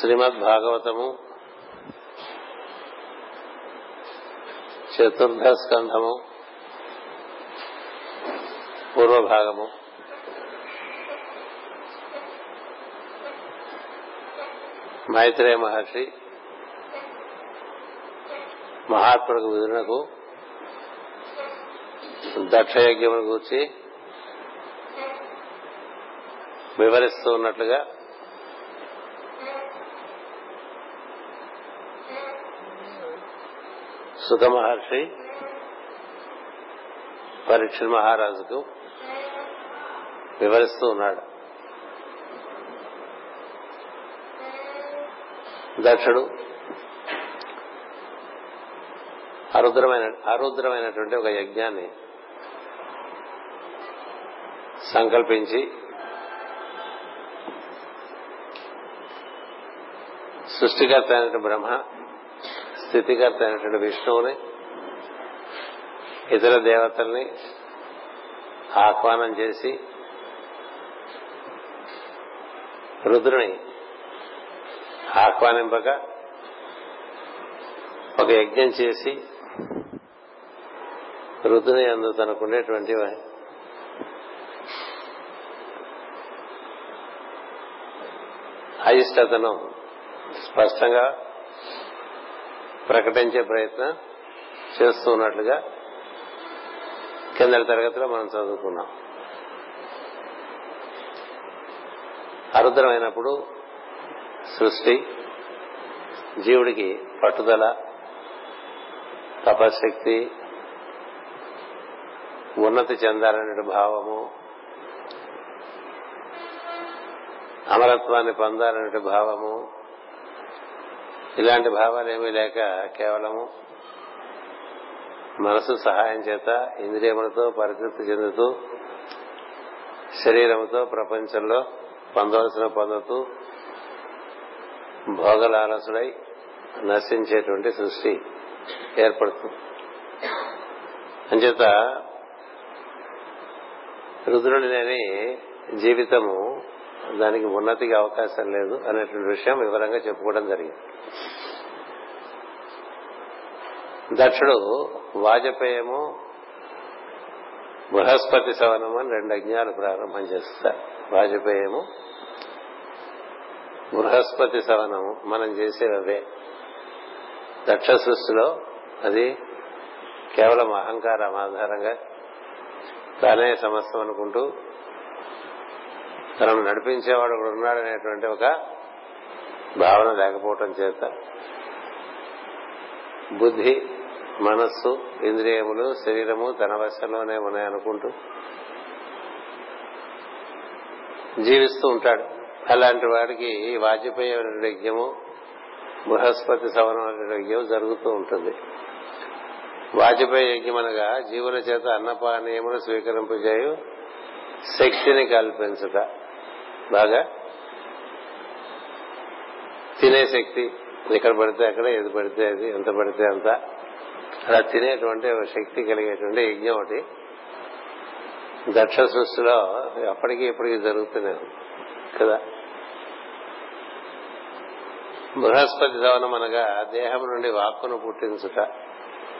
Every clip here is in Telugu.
శ్రీమద్ భాగవతము చతుర్థ స్కంధము పూర్వభాగము. మైత్రేయ మహర్షి మహాత్ములకు విధునకు దక్షయజ్ఞమును గూర్చి వివరిస్తూ ఉన్నట్లుగా సుఖ మహర్షి పరీక్ష మహారాజుకు వివరిస్తూ ఉన్నాడు. దక్షుడు అరుద్రమైన అరుద్రమైనటువంటి ఒక యజ్ఞాన్ని సంకల్పించి సృష్టికర్త అయిన బ్రహ్మ స్థితికర్త అయినటువంటి విష్ణువుని ఇతర దేవతల్ని ఆహ్వానం చేసి రుద్రుని ఆహ్వానింపక ఒక యజ్ఞం చేసి రుద్రుని అందు తనకుండేటువంటి అయిష్టతను స్పష్టంగా ప్రకటించే ప్రయత్నం చేస్తున్నట్లుగా కింద కిందటి తరగతిలో మనం చదువుకున్నాం. అరుద్రమైనప్పుడు సృష్టి జీవుడికి పట్టుదల తపశక్తి ఉన్నతి చెందాలనే భావము అమరత్వాన్ని పొందాలనే భావము ఇలాంటి భావాలు ఏమీ లేక కేవలము మనసు సహాయం చేత ఇంద్రియములతో పరితృప్తి చెందుతూ శరీరముతో ప్రపంచంలో పొందవలసిన పొందుతూ భోగలాలసుడై నశించేటువంటి సృష్టి ఏర్పడుతుంది. అంచేత రుద్రుడినని లేని జీవితము దానికి ఉన్నతికి అవకాశం లేదు అనేటువంటి విషయం వివరంగా చెప్పుకోవడం జరిగింది. దక్షుడు వాజపేయము బృహస్పతి సవనము అని రెండు యజ్ఞాలు ప్రారంభం చేస్తారు. వాజపేయము బృహస్పతి సవనము మనం చేసేవి. అవే దక్ష సృష్టిలో అది కేవలం అహంకారం ఆధారంగా తానే సమస్తం అనుకుంటూ తనను నడిపించేవాడు ఒకడు ఉన్నాడనేటువంటి ఒక భావన లేకపోవటం చేత బుద్ధి మనస్సు ఇంద్రియములు శరీరము తన వశంలోనే ఉన్నాయనుకుంటూ జీవిస్తూ ఉంటాడు. అలాంటి వాడికి వాజ్పేయి యజ్ఞము బృహస్పతి సవనం యజ్ఞం జరుగుతూ ఉంటుంది. వాజ్పేయి యజ్ఞం అనగా జీవుల చేత అన్నపానీయములు స్వీకరింపజేయు శక్తిని కల్పించుట. బాగా తినే శక్తి ఎక్కడ పడితే అక్కడ ఏది పడితే అది ఎంత పడితే అంత. అలా తినేటువంటి శక్తి కలిగేటువంటి యజ్ఞం ఒకటి. దక్ష సృష్టిలో అప్పటికి ఇప్పటికి జరుగుతూనే కదా? బృహస్పతి సవనం అనగా దేహం నుండి వాక్కును పుట్టించుట.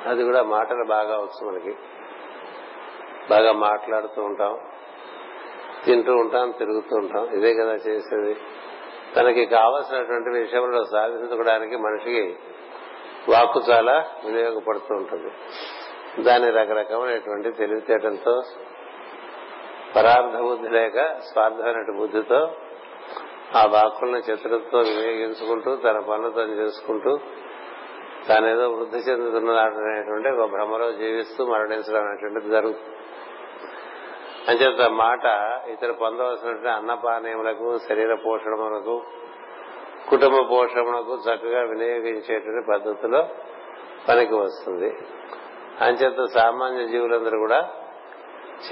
అది కూడా మాటలు బాగా వచ్చు మనకి. బాగా మాట్లాడుతూ ఉంటాం. తింటూ ఉంటాం తిరుగుతూ ఉంటాం. ఇదే కదా చేసేది. తనకి కావలసినటువంటి విషయంలో సాధించుకోవడానికి మనిషికి వాక్కు చాలా వినియోగపడుతూ ఉంటుంది. దాని రకరకమైనటువంటి తెలివితేటలతో పరార్థ బుద్ధి లేక స్వార్థమైన బుద్ధితో ఆ వాక్కులను చిత్రంతో వినియోగించుకుంటూ తన పనులు తను చేసుకుంటూ తానేదో వృద్ధి చెందుతున్నాడనేటువంటి ఒక భ్రమలో జీవిస్తూ మరణించడం అనేటువంటిది జరుగుతుంది అంచేత మాట ఇతర పొందవలసినటువంటి అన్నపానీయములకు శరీర పోషణములకు కుటుంబ పోషణకు చక్కగా వినియోగించేటువంటి పద్ధతిలో పనికి వస్తుంది. అంచేత సామాన్య జీవులందరూ కూడా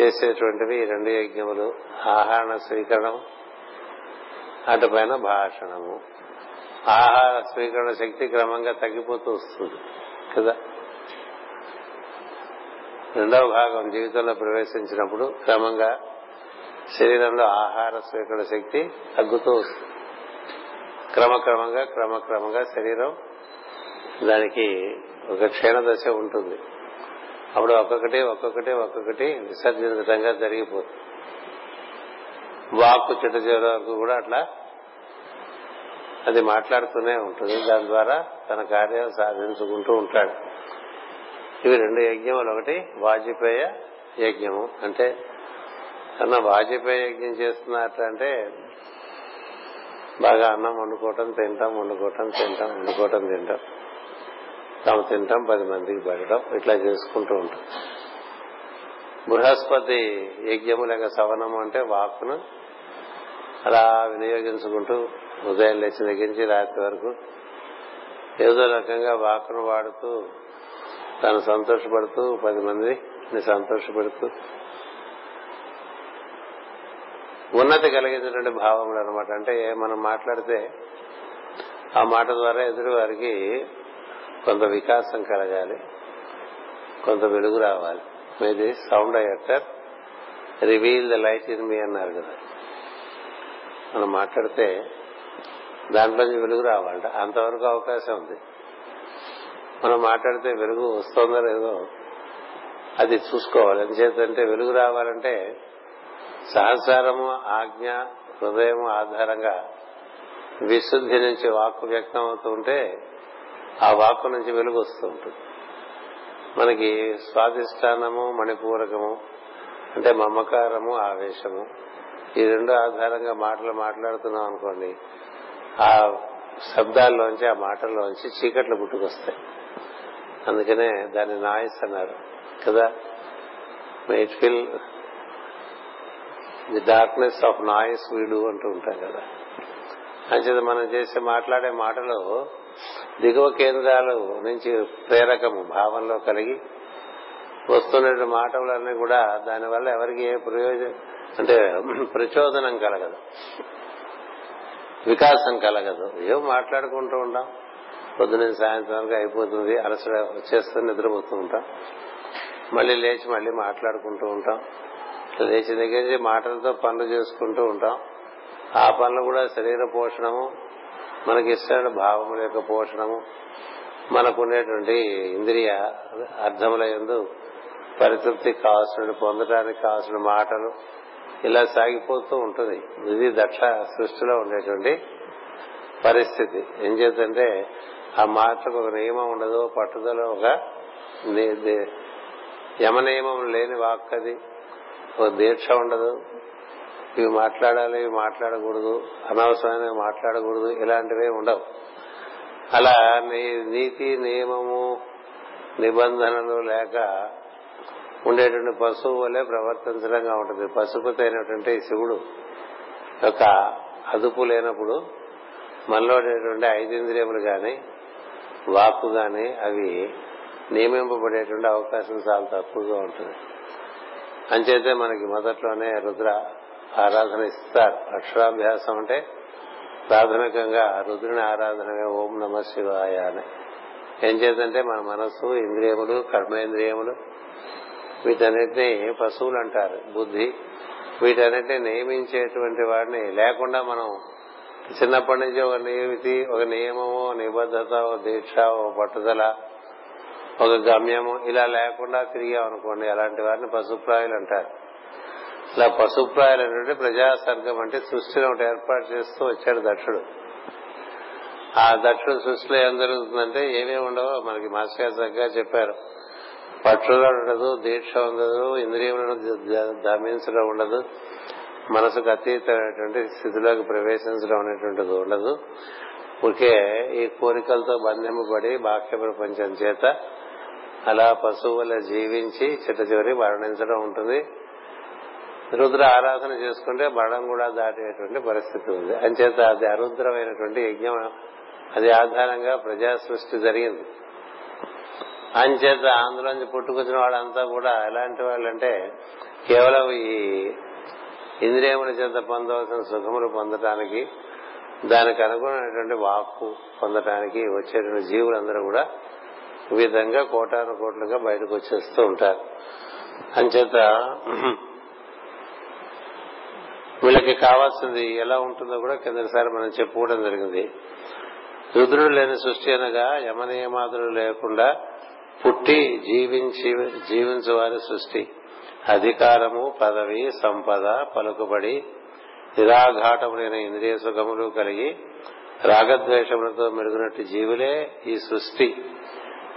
చేసేటువంటివి ఈ రెండు యజ్ఞములు. ఆహార స్వీకరణం అటుపైన భాషణము. ఆహార స్వీకరణ శక్తి క్రమంగా తగ్గిపోతూ వస్తుంది. కదా? రెండవ భాగం జీవితంలో ప్రవేశించినప్పుడు క్రమంగా శరీరంలో ఆహార స్వీకరణ శక్తి తగ్గుతూ వస్తుంది. క్రమక్రమంగా క్రమక్రమంగా శరీరం దానికి ఒక క్షీణ దశ ఉంటుంది. అప్పుడు ఒక్కొక్కటి ఒక్కొక్కటి ఒక్కొక్కటి విసర్జించడంగా జరిగిపోతుంది. వాక్కు చిట్ట చివరి వరకు కూడా అట్లా అది మాట్లాడుతూనే ఉంటుంది. దాని ద్వారా తన కార్యం సాధించుకుంటూ ఉంటాడు. ఇవి రెండు యజ్ఞములు. ఒకటి వాజపేయ యజ్ఞము. అంటే అన్న వాజపేయ యజ్ఞం చేస్తున్నట్టు అంటే బాగా అన్నం వండుకోవటం తింటాం వండుకోవటం తింటాం వండుకోవటం తింటాం. తాము తింటాం పది మందికి పెట్టడం. ఇట్లా చేసుకుంటూ ఉంటాం. బృహస్పతి యజ్ఞము లేక సవనము అంటే వాక్కును అలా వినియోగించుకుంటూ ఉదయం లేచిన దగ్గర నుంచి రాత్రి వరకు ఏదో రకంగా వాక్కును వాడుతూ తాను సంతోషపడుతూ పది మందిని సంతోషపెడుతూ ఉన్నతి కలిగించినటువంటి భావములు అనమాట అంటే మనం మాట్లాడితే ఆ మాట ద్వారా ఎదురు వారికి కొంత వికాసం కలగాలి కొంత వెలుగు రావాలి. మీది sound అయ్యటర్ reveal the light in me అన్నారు కదా. మనం మాట్లాడితే దాంట్లో వెలుగు రావాలంట. అంతవరకు అవకాశం ఉంది. మనం మాట్లాడితే వెలుగు వస్తుందో లేదో అది చూసుకోవాలి. ఎందుచేతంటే వెలుగు రావాలంటే సహస్రము ఆజ్ఞ హృదయము ఆధారంగా విశుద్ధి నుంచి వాక్కు వ్యక్తం అవుతూ ఉంటే ఆ వాక్కు నుంచి వెలుగు వస్తూ ఉంటుంది. మనకి స్వాధిష్టానము మణిపూరకము అంటే మమకారము ఆవేశము ఈ రెండు ఆధారంగా మాటలు మాట్లాడుతున్నాం అనుకోండి ఆ శబ్దాల్లోంచి ఆ మాటల్లోంచి చీకట్లు పుట్టుకొస్తాయి. అందుకనే దాన్ని నాయిస్ అన్నారు. కదా? It fill the darkness of noise వీడు అంటూ ఉంటాం కదా. అంచేత మనం చేసే మాట్లాడే మాటలు దిగువ కేంద్రాలు నుంచి ప్రేరకము భావంలో కలిగి వస్తున్న మాటలన్నీ కూడా దానివల్ల ఎవరికి ఏ ప్రయోజనం అంటే ప్రచోదనం కలగదు. వికాసం కలగదు. ఏం మాట్లాడుకుంటూ ఉంటాం పొద్దున సాయంత్రం వరకు అయిపోతుంది అలసట వచ్చేస్తుంది నిద్రపోతూ ఉంటాం. మళ్ళీ లేచి మళ్ళీ మాట్లాడుకుంటూ ఉంటాం. లేచి దగ్గర నుంచి మాటలతో పనులు చేసుకుంటూ ఉంటాం. ఆ పనులు కూడా శరీర పోషణము మనకి ఇష్టమైన భావముల యొక్క పోషణము మనకునేటువంటి ఇంద్రియ అర్థముల ఎందు పరితృప్తి కావాల్సిన పొందడానికి కావాల్సిన మాటలు ఇలా సాగిపోతూ ఉంటుంది. ఇది దక్ష సృష్టిలో ఉండేటువంటి పరిస్థితి. ఏం చేద్దంటే ఆ మాటలకు ఒక నియమం ఉండదు పట్టుదల ఒక యమ నియమం లేని వాక్కది. ఒక దీక్ష ఉండదు. ఇవి మాట్లాడాలి ఇవి మాట్లాడకూడదు. అనవసరమైన మాట్లాడకూడదు. ఇలాంటివే ఉండవు. అలా నీ నీతి నియమము నిబంధనలు లేక ఉండేటువంటి పశువు వల్లే ప్రవర్తించడంగా ఉంటుంది. పశుపతి అయినటువంటి శివుడు యొక్క అదుపు లేనప్పుడు మనలో ఉండేటువంటి ఐదింద్రియములు కానీ వాక్కు గాని అవి నియమింపబడేటువంటి అవకాశం చాలా తక్కువగా ఉంటుంది. అంచేతే మనకి మొదట్లోనే రుద్ర ఆరాధన ఇస్తారు. అక్షరాభ్యాసం అంటే ప్రాథమికంగా రుద్రుని ఆరాధనమే ఓం నమ శివాయ అని. ఏం చేద్దంటే మన మనస్సు ఇంద్రియములు కర్మేంద్రియములు వీటన్నిటిని పశువులు అంటారు బుద్ధి వీటన్నిటిని నియమించేటువంటి వాడిని లేకుండా మనం చిన్నప్పటి నుంచి ఒక నియమితి ఒక నియమము నిబద్ధత ఒక దీక్ష ఒక పట్టుదల ఒక గమ్యము. ఇలా లేకుండా తిరిగామనుకోండి అలాంటి వారిని పశుప్రాయులు అంటారు. ఇలా పశుప్రాయులు అంటే ప్రజాసర్గం అంటే సృష్టిని ఒకటి ఏర్పాటు చేస్తూ వచ్చాడు దక్షుడు. ఆ దక్షుడు సృష్టిలో ఏం జరుగుతుందంటే ఏమేమి ఉండవో మనకి మాస్టర్ గారు చక్కగా చెప్పారు. పట్టుదల ఉండదు దీక్ష ఉండదు ఇంద్రియములను దమించడం ఉండదు. మనసుకు అతీతమైనటువంటి స్థితిలోకి ప్రవేశించడం అనేటువంటిది ఉండదు. ఊరికే ఈ కోరికలతో బంధింపబడి బాహ్య ప్రపంచం చేత అలా పశువుల జీవించి చిట్ట చివరి మరణించడం ఉంటుంది. రుద్ర ఆరాధన చేసుకుంటే మరణం కూడా దాటేటువంటి పరిస్థితి ఉంది. అంచేత అది అరుద్రమైనటువంటి యజ్ఞం అది ఆధారంగా ప్రజా సృష్టి జరిగింది. అంచేత ఆంధ్రలోంచి పుట్టుకొచ్చిన వాళ్ళంతా కూడా ఎలాంటి వాళ్ళంటే కేవలం ఈ ఇంద్రియముల చేత పొందవలసిన సుఖములు పొందటానికి దానికి అనుగుణమైనటువంటి వాక్కు పొందటానికి వచ్చేటువంటి జీవులందరూ కూడా ఈ విధంగా కోటాను కోట్లుగా బయటకు వచ్చేస్తూ ఉంటారు. అంచేత వీళ్ళకి కావాల్సింది ఎలా ఉంటుందో కూడా కిందసారి మనం చెప్పుకోవడం జరిగింది. రుద్రుడు లేని సృష్టి అనగా యమనియమాదులు లేకుండా పుట్టి జీవించి జీవించు వారి సృష్టి. అధికారము పదవి సంపద పలుకుబడి నిరాఘాటములైన ఇంద్రియ సుఖములు కలిగి రాగద్వేషములతో మెరుగునట్టు జీవులే ఈ సృష్టి.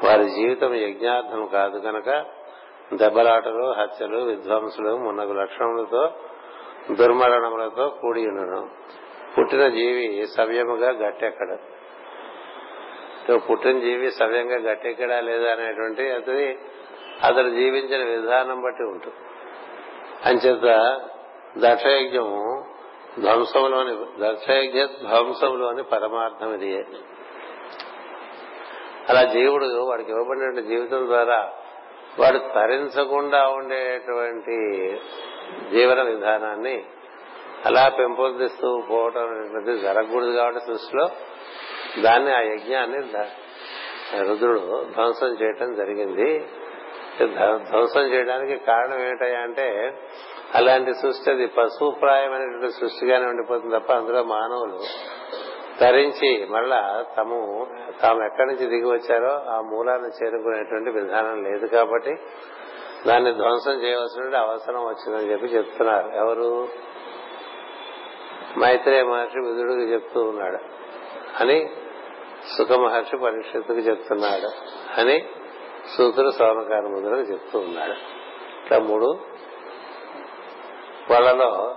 వారి జీవితం యజ్ఞార్థం కాదు కనుక దెబ్బలాటలు హత్యలు విధ్వంసులు మున్నగు లక్షణములతో దుర్మరణములతో కూడి ఉండను పుట్టిన జీవి సవ్యముగా గట్టెక్కడు? పుట్టిన జీవి సవ్యంగా గట్టెక్కడా లేదా అనేటువంటి అది అతడు జీవించిన విధానం బట్టి ఉంటుంది. అంచేత దక్షయజ్ఞము ధ్వంసంలోని దక్షయజ్ఞ ధ్వంసంలోని పరమార్థం ఇది. అలా జీవుడు వాడికి ఇవ్వబడిన జీవితం ద్వారా వాడు తరించకుండా ఉండేటువంటి జీవన విధానాన్ని అలా పెంపొందిస్తూ పోవటం అనేది జరగకూడదు కాబట్టి సృష్టిలో దాన్ని ఆ యజ్ఞాన్ని రుద్రుడు ధ్వంసం చేయటం జరిగింది. ధ్వంసం చేయడానికి కారణం ఏమిటయ్యా అంటే అలాంటి సృష్టి అది పశుప్రాయమైనటువంటి సృష్టిగానే ఉండిపోతుంది తప్ప అందులో మానవులు తరించి మళ్ళా తము తాము ఎక్కడి నుంచి దిగి వచ్చారో ఆ మూలాన్ని చేరుకునేటువంటి విధానం లేదు కాబట్టి దాన్ని ధ్వంసం చేయవలసిన అవసరం వచ్చిందని చెప్పి చెప్తున్నారు. ఎవరు? మైత్రేయ మహర్షి విధుడికి చెప్తూ ఉన్నాడు. అని సుఖ మహర్షి పరీక్షత్తుకు చెప్తున్నాడు. అని సూత్రుడు సోమకార ముద్రలు చెప్తూ ఉన్నాడు ఇట్లా మూడు. వాళ్ళలో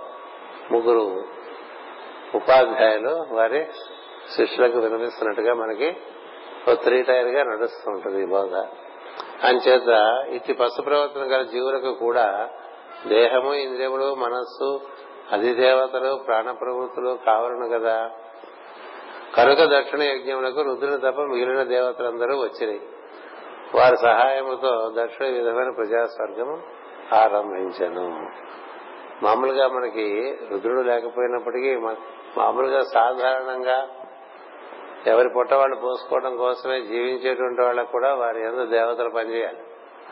ముగ్గురు ఉపాధ్యాయులు వారి శిష్యులకు వినిపిస్తున్నట్టుగా మనకి ఓ త్రీ టైర్గా నడుస్తూ ఉంటుంది ఈ బోధ. అంచేత ఇట్టి పశు ప్రవర్తన గల జీవులకు కూడా దేహము ఇంద్రియములు మనస్సు అధిదేవతలు ప్రాణ ప్రవృత్తులు కావలను కదా. కనుక దక్షిణ యజ్ఞములకు రుద్రుని తప్ప మిగిలిన దేవతలందరూ వచ్చినాయి వారి సహాయముతో దక్షిణ విధమైన ప్రజాస్వర్గము ఆరంభించను. మామూలుగా మనకి రుద్రుడు లేకపోయినప్పటికీ మామూలుగా సాధారణంగా ఎవరి పుట్ట వాళ్ళు పోసుకోవడం కోసమే జీవించేటువంటి వాళ్ళకు కూడా వారి ఎందు దేవతలు పనిచేయాలి.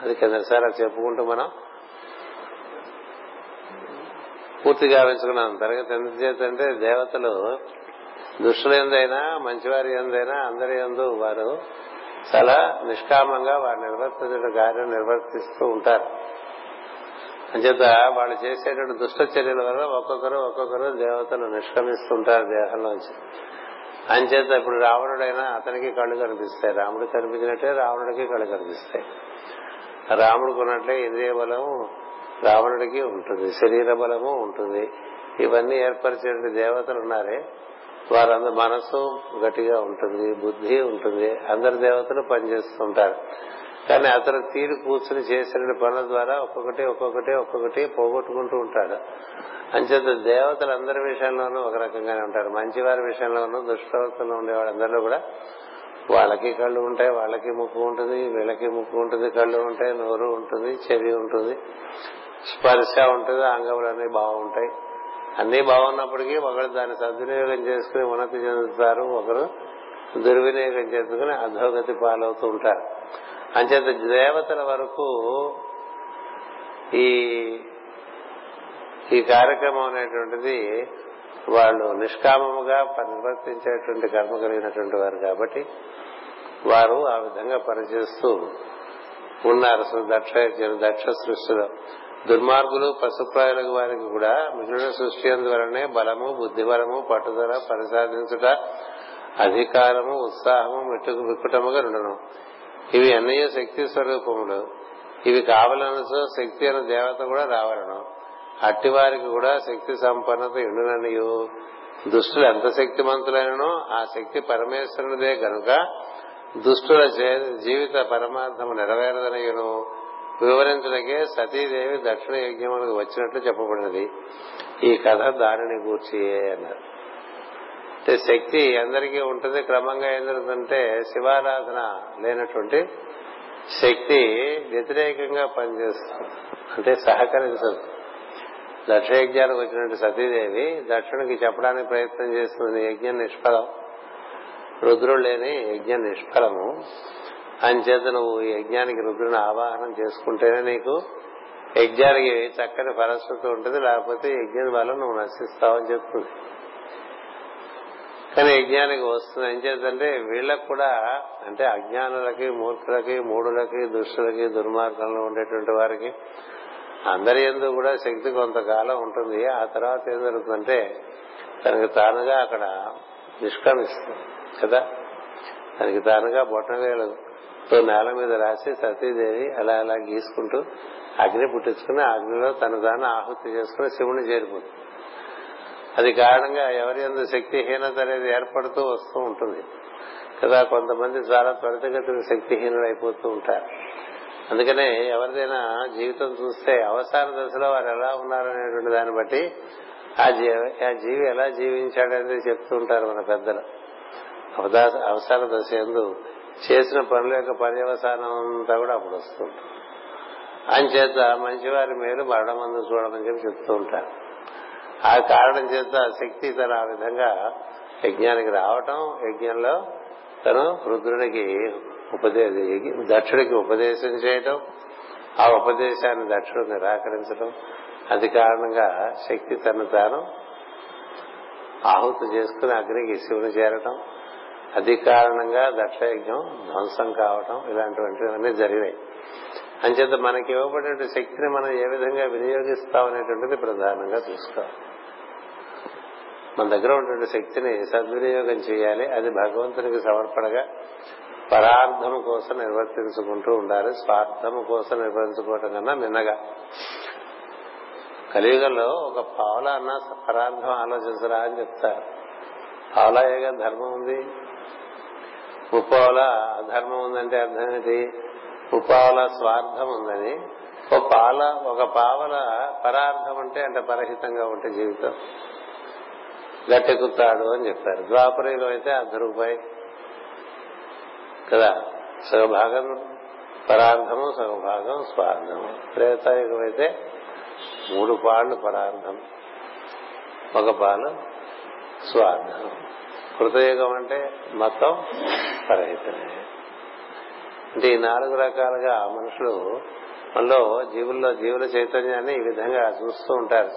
అది కిందసారి చెప్పుకుంటూ మనం పూర్తిగా గావించుకున్నాం తరగతి ఎందుకు చేతంటే దేవతలు దుష్టుల ఎందైనా మంచివారి ఎందైనా అందరి ఎందు వారు చాలా నిష్కామంగా వారు నిర్వర్తించడం కార్యం నిర్వర్తిస్తూ ఉంటారు. అంచేత వాళ్ళు చేసేటువంటి దుష్ట చర్యల వల్ల ఒక్కొక్కరు ఒక్కొక్కరు దేవతలు నిష్క్రమిస్తుంటారు దేహంలోంచి. అంచేత ఇప్పుడు రావణుడైనా అతనికి కళ్ళు కనిపిస్తాయి. రాముడు కనిపించినట్టే రావణుడికి కళ్ళు కనిపిస్తాయి. రాముడికి ఉన్నట్లే ఇంద్రియ బలం రావణుడికి ఉంటుంది. శరీర బలము ఉంటుంది. ఇవన్నీ ఏర్పరిచేటువంటి దేవతలు ఉన్నారే వారందరూ మనసు గట్టిగా ఉంటుంది బుద్ధి ఉంటుంది అందరి దేవతలు పనిచేస్తుంటారు. కానీ అతను తీరు కూర్చుని చేసిన పనుల ద్వారా ఒక్కొక్కటి ఒక్కొక్కటి ఒక్కొక్కటి పోగొట్టుకుంటూ ఉంటాడు. అంచేత దేవతలు అందరి విషయంలోనూ ఒక రకంగానే ఉంటారు. మంచివారి విషయంలోనూ దుష్టవతలో ఉండేవాళ్ళందరిలో కూడా వాళ్ళకి కళ్ళు ఉంటాయి వాళ్ళకి ముక్కు ఉంటుంది వీళ్ళకి ముక్కు ఉంటుంది కళ్ళు ఉంటాయి నోరు ఉంటుంది చెవి ఉంటుంది స్పర్శ ఉంటుంది అంగములన్నీ బాగుంటాయి. అన్ని బాగున్నప్పటికీ ఒకరు దాన్ని సద్వినియోగం చేసుకుని ఉన్నతి చెందుతారు ఒకరు దుర్వినియోగం చేసుకుని అధోగతి పాలవుతూ ఉంటారు. అంచేత దేవతల వరకు ఈ ఈ కార్యక్రమం అనేటువంటిది వాళ్ళు నిష్కామముగా నిర్వర్తించేటువంటి కర్మ కలిగినటువంటి వారు కాబట్టి వారు ఆ విధంగా పనిచేస్తూ ఉన్నారు. అసలు దక్ష దక్ష సృష్టిలో. దుర్మార్గులు పశుప్రాయులకు వారికి కూడా మిగిలిన సృష్టి అందువలనే బలము బుద్ధిబలము పట్టుదల పరిసాధించుట అధికారము ఉత్సాహము మిట్టుకు విక్కుటముగా ఉండను ఇవి అన్నయ్య శక్తి స్వరూపములు. ఇవి కావాలనసో శక్తి అనే దేవత కూడా రావాలను. అట్టి వారికి కూడా శక్తి సంపన్నత ఎండుననియు దుష్టులు ఎంత శక్తిమంతులైనను ఆ శక్తి పరమేశ్వరునిదే గనుక దుష్టుల జీవిత పరమార్థము నెరవేరదనయును. వివరించడకే సతీదేవి దక్షిణ యజ్ఞములకు వచ్చినట్లు చెప్పబడినది. ఈ కథ దానిని గూర్చి అన్నారు. అంటే శక్తి అందరికీ ఉంటుంది క్రమంగా ఏం జరుగుతుందంటే శివారాధన లేనటువంటి శక్తి వ్యతిరేకంగా పనిచేస్తుంది. అంటే సహకరించదు. దక్ష యజ్ఞానికి వచ్చినట్టు సతీదేవి దక్షిణకి చెప్పడానికి ప్రయత్నం చేస్తుంది యజ్ఞం నిష్ఫలం. రుద్రుడు లేని యజ్ఞం నిష్ఫలము. అంచేత నువ్వు యజ్ఞానికి రుద్రుని ఆవాహనం చేసుకుంటేనే నీకు యజ్ఞానికి చక్కని ఫలశ్రుతి ఉంటుంది. లేకపోతే యజ్ఞం వల్ల నువ్వు నశిస్తావని చెప్తుంది. కానీ యజ్ఞానికి వస్తుంది. ఏం చేద్దంటే వీళ్ళకు కూడా అంటే అజ్ఞానులకి మూర్ఖులకి మూడులకి దుష్టులకి దుర్మార్గంలో ఉండేటువంటి వారికి అందరి ఎందు కూడా శక్తి కొంతకాలం ఉంటుంది. ఆ తర్వాత ఏం జరుగుతుందంటే తనకి తానుగా అక్కడ నిష్క్రమిస్తుంది. కదా? తనకి తానుగా తో నేల మీద రాసి సతీదేవి అలా అలా గీసుకుంటూ అగ్ని పుట్టించుకుని అగ్నిలో తన తాను ఆహుతి చేసుకుని శివుని చేరిపోతుంది. అది కారణంగా ఎవరి ఎందు శక్తిహీనత అనేది ఏర్పడుతూ వస్తూ ఉంటుంది. కదా కొంతమంది చాలా త్వరితగతిన శక్తిహీనులు అయిపోతూ ఉంటారు. అందుకనే ఎవరిదైనా జీవితం చూస్తే అవసాన దశలో వారు ఎలా ఉన్నారనేటువంటి దాన్ని బట్టి ఆ జీవి ఆ జీవి ఎలా జీవించాడనేది చెప్తూ ఉంటారు మన పెద్దలు. అవసాన దశ ఎందు చేసిన పనుల యొక్క పర్యవసానం అంతా కూడా అప్పుడు వస్తుంది. చేత మంచివారి మేలు మరణమందు చూడమని చెప్పి చెప్తూ ఉంటారు. ఆ కారణం చేత శక్తి తన ఆ విధంగా యజ్ఞానికి రావటం యజ్ఞంలో తను రుద్రుడికి ఉపదేశ దక్షుడికి ఉపదేశం చేయటం ఆ ఉపదేశాన్ని దక్షుడు నిరాకరించడం అది కారణంగా శక్తి తను తాను ఆహుతి చేసుకుని అగ్నికి శివుని చేరటం అది కారణంగా దక్షయజ్ఞం ధ్వంసం కావటం ఇలాంటివన్నీ జరిగినాయి అంచేత మనకి ఇవ్వబడిన శక్తిని మనం ఏ విధంగా వినియోగిస్తాం అనేటువంటిది ప్రధానంగా చూసుకోవాలి. మన దగ్గర ఉన్నటువంటి శక్తిని సద్వినియోగం చేయాలి. అది భగవంతునికి సమర్పణగా పరార్థము కోసం నిర్వర్తించుకుంటూ ఉండాలి. స్వార్థము కోసం నిర్వర్తించుకోవటం కన్నా నిన్నగా కలియుగంలో ఒక పావుల అన్న పరార్థం ఆలోచించరా అని చెప్తారు. పావులాయేగా ధర్మం ఉంది? ముప్పావుల అధర్మం ఉందంటే అర్థం ఏంటి? ముప్పావుల స్వార్థం ఉందని. ఒక పాల ఒక పావల పరార్థం అంటే అంటే పరహితంగా ఉంటే జీవితం. గట్టెక్కుతాడు అని చెప్పారు. ద్వాపరిలో అయితే అర్ధ రూపాయి కదా? సగభాగం పరార్థము సగభాగం స్వార్థము. త్రేతాయుగం అయితే మూడు పాళ్ళు పరార్థం. ఒక పాలు స్వార్థం. కృతయుగం అంటే మొత్తం పరహితమే. అంటే ఈ నాలుగు రకాలుగా మనుషులు మనలో జీవుల్లో జీవుల చైతన్యాన్ని ఈ విధంగా చూస్తూ ఉంటారు.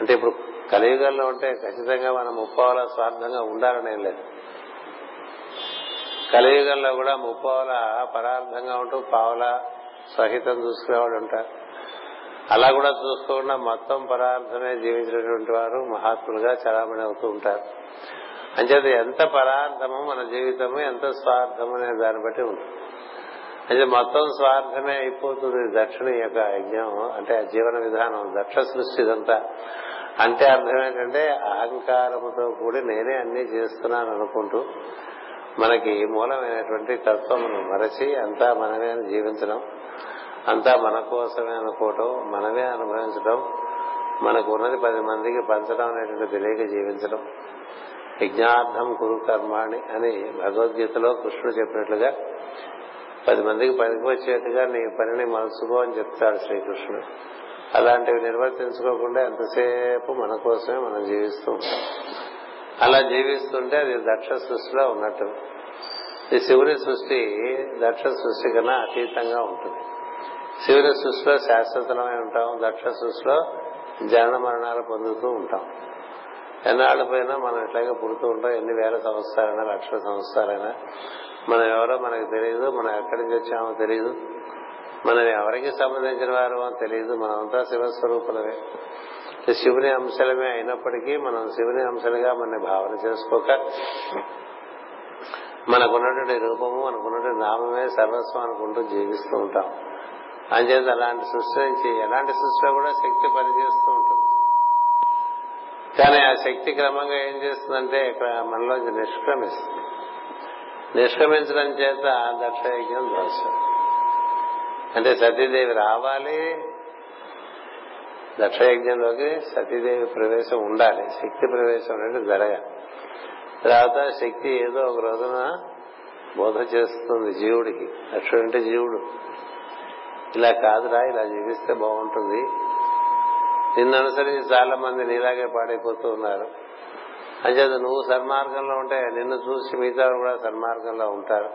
అంటే ఇప్పుడు కలియుగంలో ఉంటే ఖచ్చితంగా మనం ముప్పావల స్వార్థంగా ఉండాలనేం లేదు. కలియుగంలో కూడా ముప్పావల పరార్థంగా ఉంటూ పావల సహితం చూసుకునేవాడు ఉంటారు. అలా కూడా చూసుకోకుండా మొత్తం పరార్థమే జీవించినటువంటి వారు మహాత్ములుగా చలామణి అవుతూ ఉంటారు. అంచేత ఎంత పరార్థము మన జీవితము ఎంత స్వార్థము అనే దాన్ని బట్టి ఉంది అంటే మొత్తం స్వార్థమే అయిపోతుంది దక్షిణ యొక్క యజ్ఞం అంటే జీవన విధానం దక్ష సృష్టి ఇదంతా. అంటే అర్థం ఏంటంటే అహంకారముతో కూడి నేనే అన్ని చేస్తున్నాను అనుకుంటూ మనకి మూలమైనటువంటి తత్వమును మరచి అంతా మనమే జీవించడం అంతా మన కోసమే అనుకోవటం మనమే అనుభవించడం మనకు ఉన్నది పది మందికి పంచడం అనేటువంటి తెలియక జీవించడం. యజ్ఞార్థం కురు కర్మాణి అని భగవద్గీతలో కృష్ణుడు చెప్పినట్లుగా పది మందికి పనికొచ్చేట్టుగా నీ పనిని మనసుకో అని చెప్తాడు శ్రీకృష్ణుడు. అలాంటివి నిర్వర్తించుకోకుండా ఎంతసేపు మన కోసమే మనం జీవిస్తూ ఉంటాం. అలా జీవిస్తుంటే అది దక్ష సృష్టిలో ఉన్నట్టు. ఈ శివుని సృష్టి దక్ష సృష్టి కన్నా అతీతంగా ఉంటుంది. శివుని సృష్టిలో శాశ్వతమై ఉంటాం. దక్ష సృష్టిలో జనన మరణాలు పొందుతూ ఉంటాం. ఎన్నాళ్ళు పోయినా మనం ఇట్లాగే పుడుతూ ఉంటాం ఎన్ని వేల సంవత్సరాలైనా లక్షల సంవత్సరాలైనా మనం ఎవరో మనకు తెలియదు మనం ఎక్కడి నుంచి వచ్చామో తెలియదు మనం ఎవరికి సంబంధించిన వారో తెలియదు మనమంతా శివస్వరూపులమే. శివుని అంశాలమే అయినప్పటికీ మనం శివుని అంశాలుగా మన భావన చేసుకోక మనకున్నటువంటి రూపము మనకున్నటువంటి నామమే సర్వస్వం అనుకుంటూ జీవిస్తూ ఉంటాం. అంచేత అలాంటి సృష్టి నుంచి ఎలాంటి సృష్టిలో కూడా శక్తి పనిచేస్తూ ఉంటుంది. కానీ ఆ శక్తి క్రమంగా ఏం చేస్తుందంటే ఇక్కడ మనలోంచి నిష్క్రమిస్తుంది. నిష్క్రమించడం చేత దక్షయజ్ఞం దోషం అంటే సతీదేవి రావాలి దక్షయజ్ఞంలోకి సతీదేవి ప్రవేశం ఉండాలి శక్తి ప్రవేశం అనేది జరగాలి. తర్వాత శక్తి ఏదో ఒక రోజున బోధ చేస్తుంది జీవుడికి. దక్షుడు అంటే జీవుడు. ఇలా కాదురా ఇలా జీవిస్తే బాగుంటుంది. నిన్ను అనుసరించి చాలా మంది నీలాగే పాడైపోతూ ఉన్నారు. అంచేత నువ్వు సన్మార్గంలో ఉంటే నిన్ను చూసి మిగతా కూడా సన్మార్గంలో ఉంటారు.